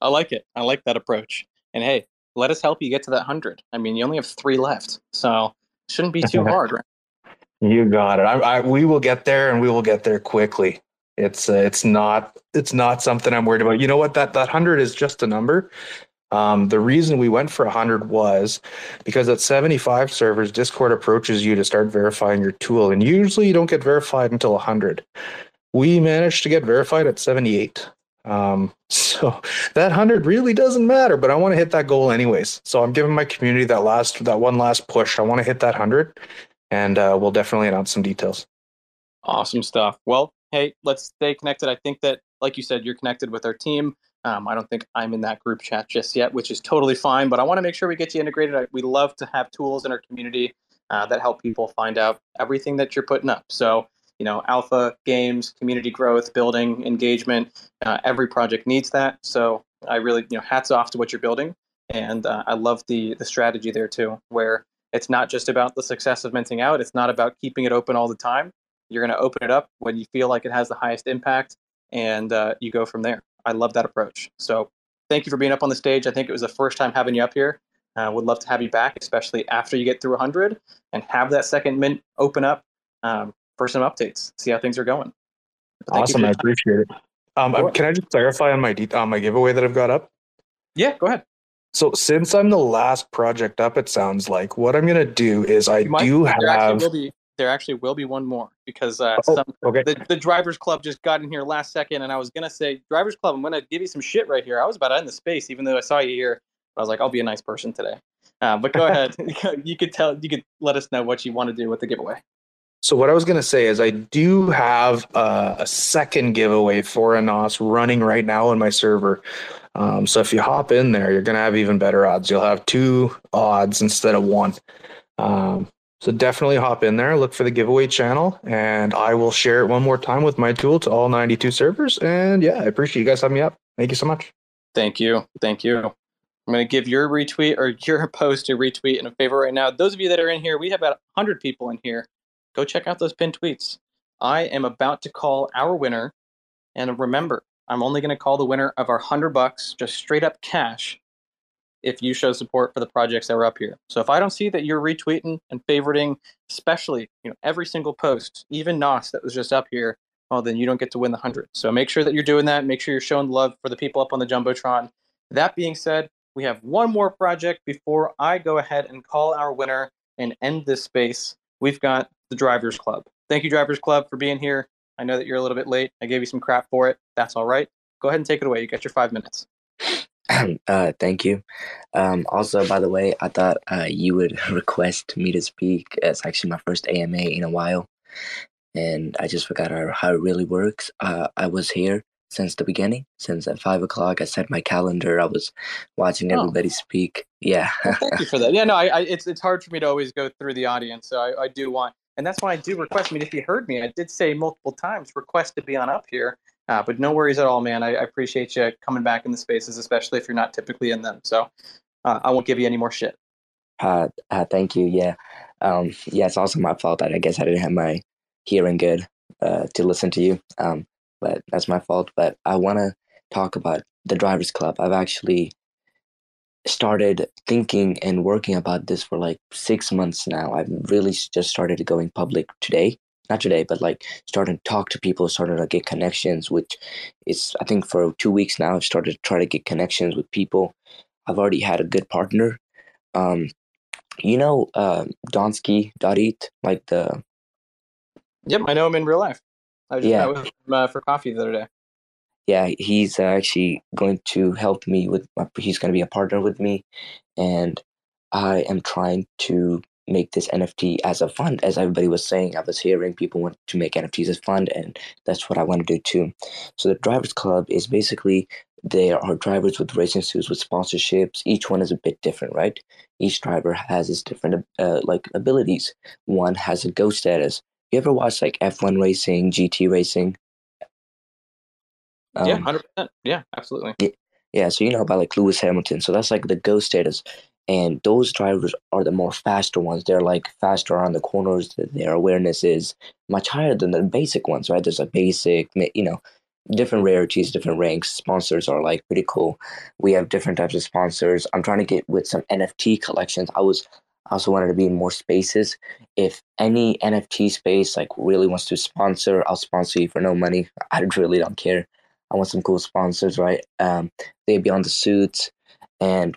I like it. I like that approach. And hey, let us help you get to that 100. I mean, you only have three left. So shouldn't be too hard, right? You got it. I, I, we will get there and we will get there quickly. It's uh, it's not it's not something I'm worried about. You know what? That that hundred is just a number. Um, the reason we went for 100 was because at 75 servers, Discord approaches you to start verifying your tool, and usually you don't get verified until 100. We managed to get verified at 78. Um, so that 100 really doesn't matter, but I want to hit that goal anyways. So I'm giving my community that last that one last push. I want to hit that 100, and uh, we'll definitely announce some details. Awesome stuff. Well, hey, let's stay connected. I think that, like you said, you're connected with our team. Um, I don't think I'm in that group chat just yet, which is totally fine. But I want to make sure we get you integrated. We love to have tools in our community uh, that help people find out everything that you're putting up. So, you know, alpha games, community growth, building, engagement. Uh, every project needs that. So, I really, you know, hats off to what you're building, and uh, I love the the strategy there too, where it's not just about the success of minting out. It's not about keeping it open all the time. You're going to open it up when you feel like it has the highest impact, and uh, you go from there. I love that approach. So thank you for being up on the stage. I think it was the first time having you up here. Uh, would love to have you back, especially after you get through 100 and have that second mint open up um, for some updates, see how things are going. But thank you for Awesome, I appreciate it. Um, can I just clarify on my de- on my giveaway that I've got up? Yeah, go ahead. So since I'm the last project up, it sounds like what I'm gonna do is I might- do there actually have. will be there actually will be one more because uh, Oh, some, okay. the, the drivers club just got in here last second and i was gonna say drivers club i'm gonna give you some shit right here i was about to end the space even though i saw you here i was like i'll be a nice person today uh, but go ahead you could tell you could let us know what you want to do with the giveaway So what I was gonna say is I do have uh, a second giveaway for a NOS running right now on my server. Um, so if you hop in there, you're gonna have even better odds. You'll have two odds instead of one. Um, so definitely hop in there, look for the giveaway channel, and I will share it one more time with my tool to all 92 servers. And yeah, I appreciate you guys having me up. Thank you so much. Thank you. Thank you. I'm going to give your retweet or your post a retweet and a favor right now. Those of you that are in here, we have about 100 people in here. Go check out those pinned tweets. I am about to call our winner. And remember, I'm only going to call the winner of our 100 bucks, just straight up cash. if you show support for the projects that were up here. So if I don't see that you're retweeting and favoriting, especially you know every single post, even Nos that was just up here, well then you don't get to win the hundred. So make sure that you're doing that. Make sure you're showing love for the people up on the jumbotron. That being said, we have one more project before I go ahead and call our winner and end this space. We've got the Drivers Club. Thank you, Drivers Club, for being here. I know that you're a little bit late. I gave you some crap for it. That's all right. Go ahead and take it away. You got your five minutes. uh, thank you. Um, also, by the way, I thought uh, you would request me to speak. It's actually my first AMA in a while, and I just forgot how, how it really works. Uh, I was here since the beginning, since at five o'clock. I set my calendar. I was watching Oh. everybody speak. Yeah. Well, thank you for that. Yeah, no, I, I it's it's hard for me to always go through the audience, so I, I do want, and that's why I do request. I mean, if you heard me, I did say multiple times request to be on up here, uh, but no worries at all, man. I, I appreciate you coming back in the spaces, especially if you're not typically in them. So uh, I won't give you any more shit. Uh, uh, thank you. Yeah. Um, yeah, it's also my fault that I guess I didn't have my hearing good uh, to listen to you. Um, but that's my fault. But I want to talk about the Drivers Club. I've actually started thinking and working about this for like six months now. I've really just started going public today. Not today, but like starting to talk to people, starting to get connections, which is, I think, for two weeks now, I've started to try to get connections with people. I've already had a good partner. Um, you know, uh, Donsky Darit, like the Yep, I know him in real life. I just Yeah. met with him uh, for coffee the other day. Yeah, he's uh, actually going to help me with. My, he's going to be a partner with me, and I am trying to make this NFT as a fund. As everybody was saying, I was hearing people want to make NFTs as fund, and that's what I want to do too. So the Drivers Club is basically there are drivers with racing suits with sponsorships. Each one is a bit different, right? Each driver has its different uh, like abilities. One has a go status. You ever watch like F1 racing, GT racing? Yeah, Um, hundred percent. Yeah, absolutely. yeah, yeah, so you know about like Lewis Hamilton. So that's like the go status. And those drivers are the more faster ones. They're like faster on the corners. Their awareness is much higher than the basic ones, right? There's a basic, you know, different rarities, different ranks. Sponsors are like pretty cool. We have different types of sponsors. I'm trying to get with some NFT collections. I was I also wanted to be in more spaces. If any NFT space like really wants to sponsor, I'll sponsor you for no money. I really don't care. I want some cool sponsors, right? Um, they'd be on the suits, and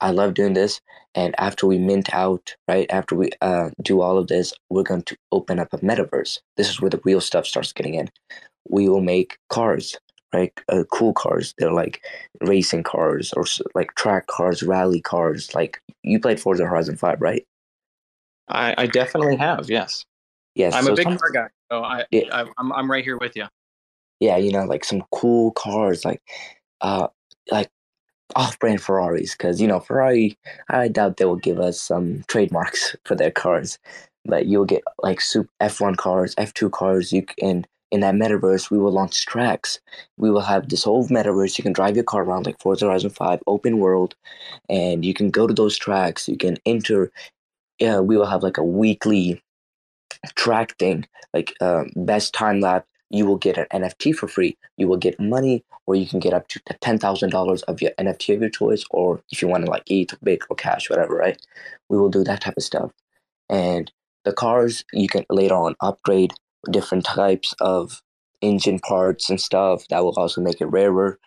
I love doing this. And after we mint out, right after we uh, do all of this, we're going to open up a metaverse. This is where the real stuff starts getting in. We will make cars, right? Uh, cool cars. They're like racing cars or like track cars, rally cars. Like you played Forza Horizon Five, right? I, I definitely have. Yes. Yes. I'm so a big car guy, so I, Yeah. I I'm I'm right here with you. Yeah, you know, like some cool cars, like uh, like off-brand Ferraris, because you know Ferrari. I doubt they will give us some trademarks for their cars, but you'll get like super F1 cars, F2 cars. You can in that metaverse, we will launch tracks. We will have this whole metaverse. You can drive your car around like Forza Horizon Five, open world, and you can go to those tracks. You can enter. Yeah, we will have like a weekly track thing, like um, best time lap. You will get an NFT for free. You will get money, or you can get up to ten thousand dollars of your NFT of your choice, or if you want to like eat, bake, or cash, whatever. Right? We will do that type of stuff. And the cars you can later on upgrade different types of engine parts and stuff that will also make it rarer.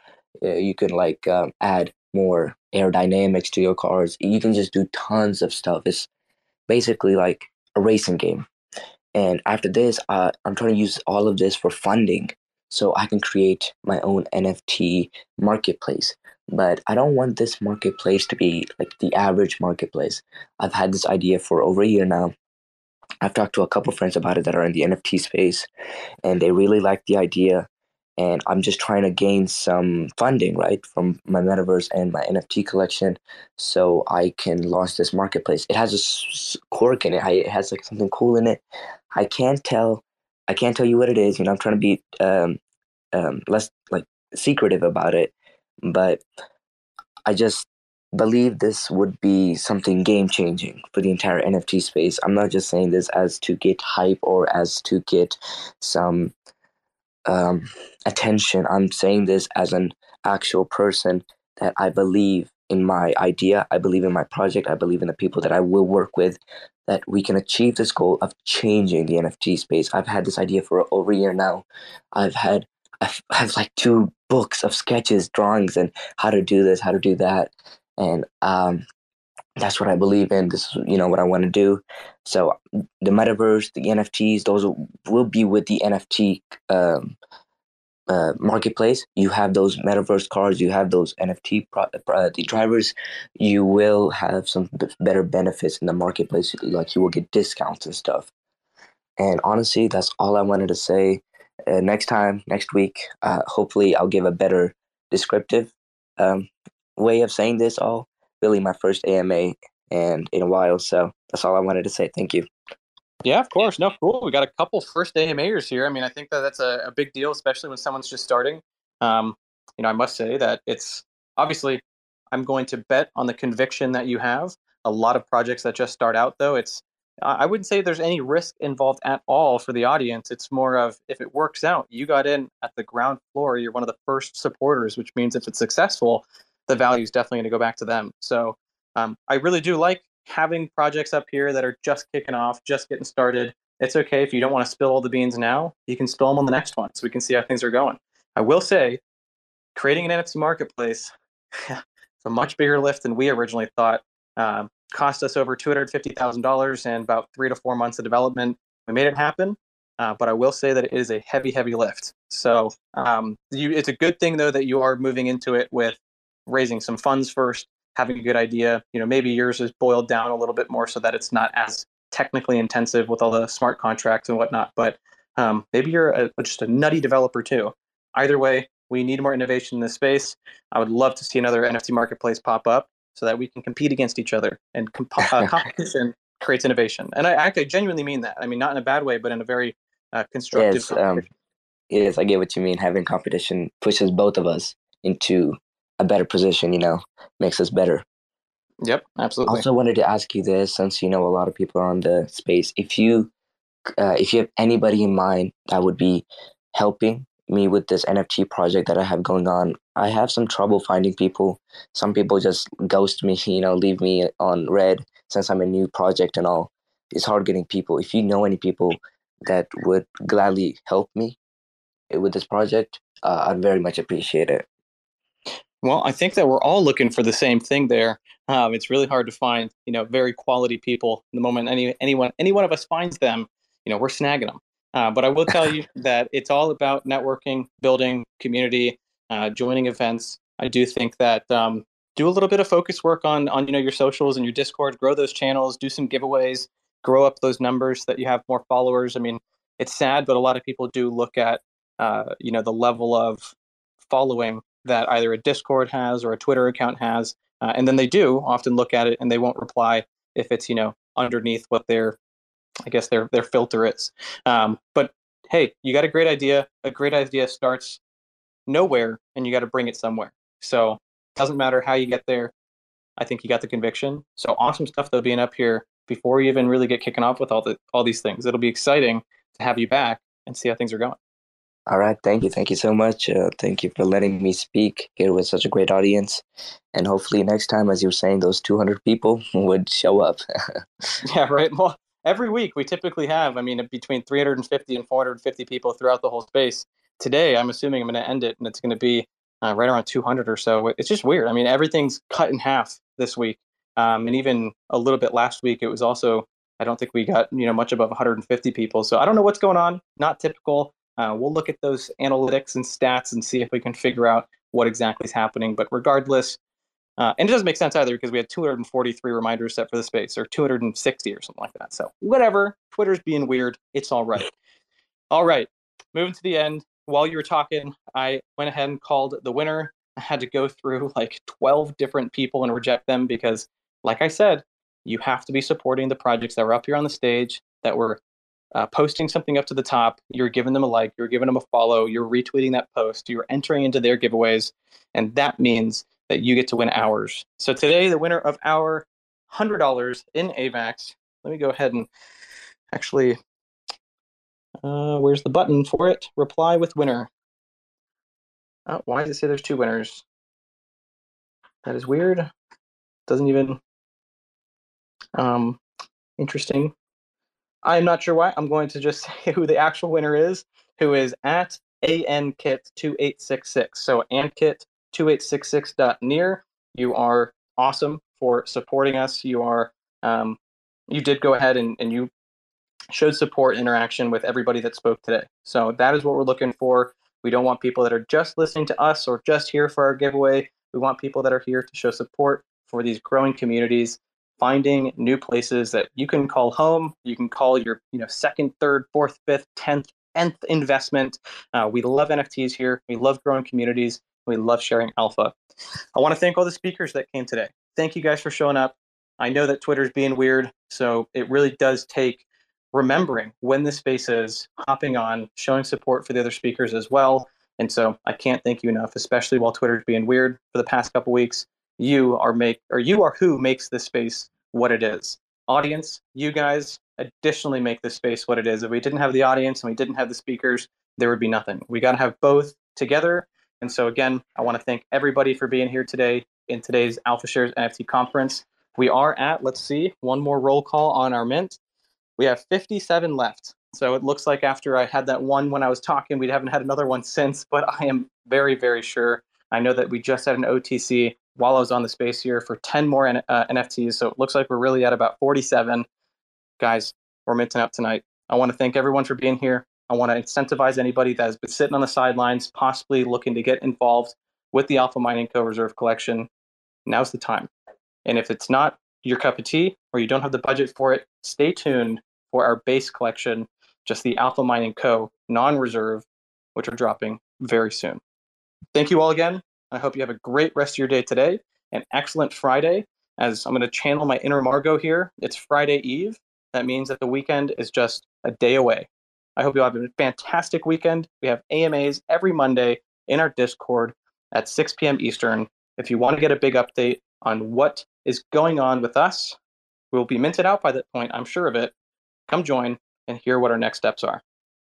Uh, you can like um, add more aerodynamics to your cars. You can just do tons of stuff. It's basically like a racing game. And after this, uh, I'm trying to use all of this for funding so I can create my own NFT marketplace. But I don't want this marketplace to be like the average marketplace. I've had this idea for over a year now. I've talked to a couple friends about it that are in the NFT space, and they really like the idea. And I'm just trying to gain some funding, right, from my metaverse and my NFT collection, so I can launch this marketplace. It has a quirk in it. It has like something cool in it. I can't tell. I can't tell you what it is. You know, I'm trying to be um, um, less like secretive about it, but I just believe this would be something game changing for the entire NFT space. I'm not just saying this as to get hype or as to get some um, attention. I'm saying this as an actual person that I believe in my idea. I believe in my project. I believe in the people that I will work with. That we can achieve this goal of changing the NFT space. I've had this idea for over a year now. I've had I have like two books of sketches, drawings, and how to do this, how to do that, and um, that's what I believe in. This is you know what I want to do. So the metaverse, the NFTs, those will be with the NFT um, uh, marketplace. You have those metaverse cards. You have those NFT pro- uh, the drivers. You will have some b- better benefits in the marketplace. Like you will get discounts and stuff. And honestly, that's all I wanted to say. Uh, next time, next week, uh, hopefully, I'll give a better descriptive um, way of saying this. All really my first AMA and in a while. So that's all I wanted to say. Thank you. Yeah, of course. No, cool. We got a couple first AMAers here. I mean, I think that that's a, a big deal, especially when someone's just starting. Um, you know, I must say that it's obviously I'm going to bet on the conviction that you have. A lot of projects that just start out, though, it's I wouldn't say there's any risk involved at all for the audience. It's more of if it works out, you got in at the ground floor. You're one of the first supporters, which means if it's successful, the value is definitely going to go back to them. So um, I really do like having projects up here that are just kicking off, just getting started. It's okay if you don't want to spill all the beans now. You can spill them on the next one, so we can see how things are going. I will say, creating an NFT marketplace, it's a much bigger lift than we originally thought. Um, cost us over two hundred fifty thousand dollars and about three to four months of development. We made it happen, uh, but I will say that it is a heavy, heavy lift. So um, you, it's a good thing though that you are moving into it with raising some funds first, having a good idea. You know, maybe yours is boiled down a little bit more so that it's not as technically intensive with all the smart contracts and whatnot. But um, maybe you're a, just a nutty developer too. Either way, we need more innovation in this space. I would love to see another NFT marketplace pop up so that we can compete against each other. And comp- uh, competition creates innovation. And I actually genuinely mean that. I mean, not in a bad way, but in a very uh, constructive. Yes, um, yes, I get what you mean. Having competition pushes both of us into a better position, you know, makes us better. Yep, absolutely. I Also wanted to ask you this since you know a lot of people are on the space. If you uh, if you have anybody in mind that would be helping me with this NFT project that I have going on, I have some trouble finding people. Some people just ghost me, you know, leave me on read since I'm a new project and all. It's hard getting people. If you know any people that would gladly help me with this project, uh, I'd very much appreciate it. Well, I think that we're all looking for the same thing there. Um, it's really hard to find, you know, very quality people. The moment any anyone any one of us finds them, you know, we're snagging them. Uh, but I will tell you that it's all about networking, building community, uh, joining events. I do think that um, do a little bit of focus work on on you know your socials and your Discord, grow those channels, do some giveaways, grow up those numbers so that you have more followers. I mean, it's sad, but a lot of people do look at uh, you know the level of following that either a Discord has or a Twitter account has, uh, and then they do often look at it and they won't reply if it's you know underneath what their I guess their their filter is. Um, but hey, you got a great idea. A great idea starts nowhere, and you got to bring it somewhere. So it doesn't matter how you get there. I think you got the conviction. So awesome stuff though being up here before you even really get kicking off with all the all these things. It'll be exciting to have you back and see how things are going. All right. Thank you. Thank you so much. Uh, thank you for letting me speak here with such a great audience. And hopefully, next time, as you were saying, those 200 people would show up. yeah, right. Well, every week we typically have, I mean, between 350 and 450 people throughout the whole space. Today, I'm assuming I'm going to end it and it's going to be uh, right around 200 or so. It's just weird. I mean, everything's cut in half this week. Um, and even a little bit last week, it was also, I don't think we got, you know, much above 150 people. So I don't know what's going on. Not typical. Uh, we'll look at those analytics and stats and see if we can figure out what exactly is happening. But regardless, uh, and it doesn't make sense either because we had 243 reminders set for the space or 260 or something like that. So whatever, Twitter's being weird. It's all right. all right, moving to the end. While you were talking, I went ahead and called the winner. I had to go through like 12 different people and reject them because, like I said, you have to be supporting the projects that were up here on the stage that were uh, posting something up to the top, you're giving them a like, you're giving them a follow, you're retweeting that post, you're entering into their giveaways, and that means that you get to win ours. So today, the winner of our $100 in AVAX, let me go ahead and actually, uh, where's the button for it? Reply with winner. Oh, why does it say there's two winners? That is weird. Doesn't even. Um, interesting. I'm not sure why. I'm going to just say who the actual winner is, who is at ankit2866. So ankit2866.near. You are awesome for supporting us. You are um, you did go ahead and, and you showed support interaction with everybody that spoke today. So that is what we're looking for. We don't want people that are just listening to us or just here for our giveaway. We want people that are here to show support for these growing communities, finding new places that you can call home. You can call your, you know, second, third, fourth, fifth, tenth, nth investment. Uh, we love NFTs here. We love growing communities. We love sharing alpha. I want to thank all the speakers that came today. Thank you guys for showing up. I know that Twitter's being weird, so it really does take remembering when the space is, hopping on, showing support for the other speakers as well. And so I can't thank you enough, especially while Twitter's being weird for the past couple weeks. You are make or you are who makes this space what it is. Audience, you guys additionally make this space what it is. If we didn't have the audience and we didn't have the speakers, there would be nothing. We got to have both together. And so again, I want to thank everybody for being here today in today's Alpha Shares NFT conference. We are at, let's see, one more roll call on our mint. We have 57 left. So it looks like after I had that one when I was talking, we haven't had another one since, but I am very, very sure. I know that we just had an OTC while I was on the space here for 10 more N- uh, NFTs. So it looks like we're really at about 47. Guys, we're minting up tonight. I want to thank everyone for being here. I want to incentivize anybody that has been sitting on the sidelines, possibly looking to get involved with the Alpha Mining Co. Reserve collection. Now's the time. And if it's not your cup of tea or you don't have the budget for it, stay tuned for our base collection, just the Alpha Mining Co. non reserve, which are dropping very soon. Thank you all again. I hope you have a great rest of your day today, an excellent Friday. As I'm going to channel my inner Margot here, it's Friday Eve. That means that the weekend is just a day away. I hope you all have a fantastic weekend. We have AMAs every Monday in our Discord at 6 p.m. Eastern. If you want to get a big update on what is going on with us, we will be minted out by that point, I'm sure of it. Come join and hear what our next steps are.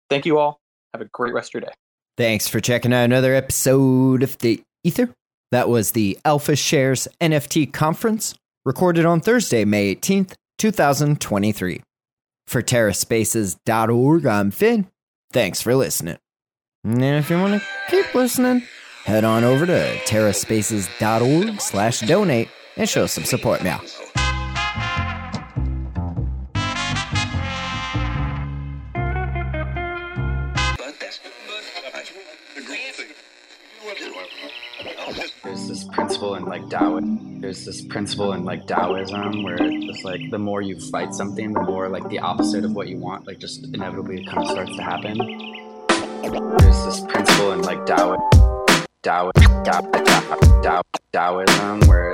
Thank you all. Have a great rest of your day. Thanks for checking out another episode of the Ether. That was the Alpha Shares NFT conference recorded on Thursday, May 18th, 2023. For TerraSpaces.org, I'm Finn. Thanks for listening. And if you want to keep listening, head on over to TerraSpaces.org slash donate and show some support now. In like Taoism. There's this principle in like Taoism where it's like the more you fight something, the more like the opposite of what you want, like just inevitably kind of starts to happen. There's this principle in like Taoism. Tao, Tao, Tao, Tao, Taoism, where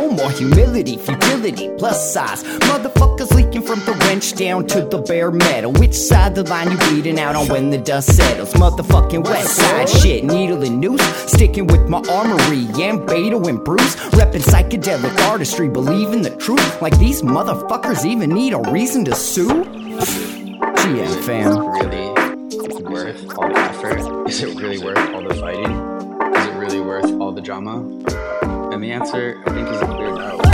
more humility, futility, plus size. Motherfuckers leaking from the wrench down to the bare metal. Which side the line you bleeding out on when the dust settles? Motherfucking west side shit, needle and noose. Sticking with my armory, and Beto and Bruce. Reppin' psychedelic artistry, believing the truth. Like these motherfuckers even need a reason to sue? GM fam. Is it really worth all the effort? Is it really worth all the fighting? Really worth all the drama? And the answer, I think, is a clear no.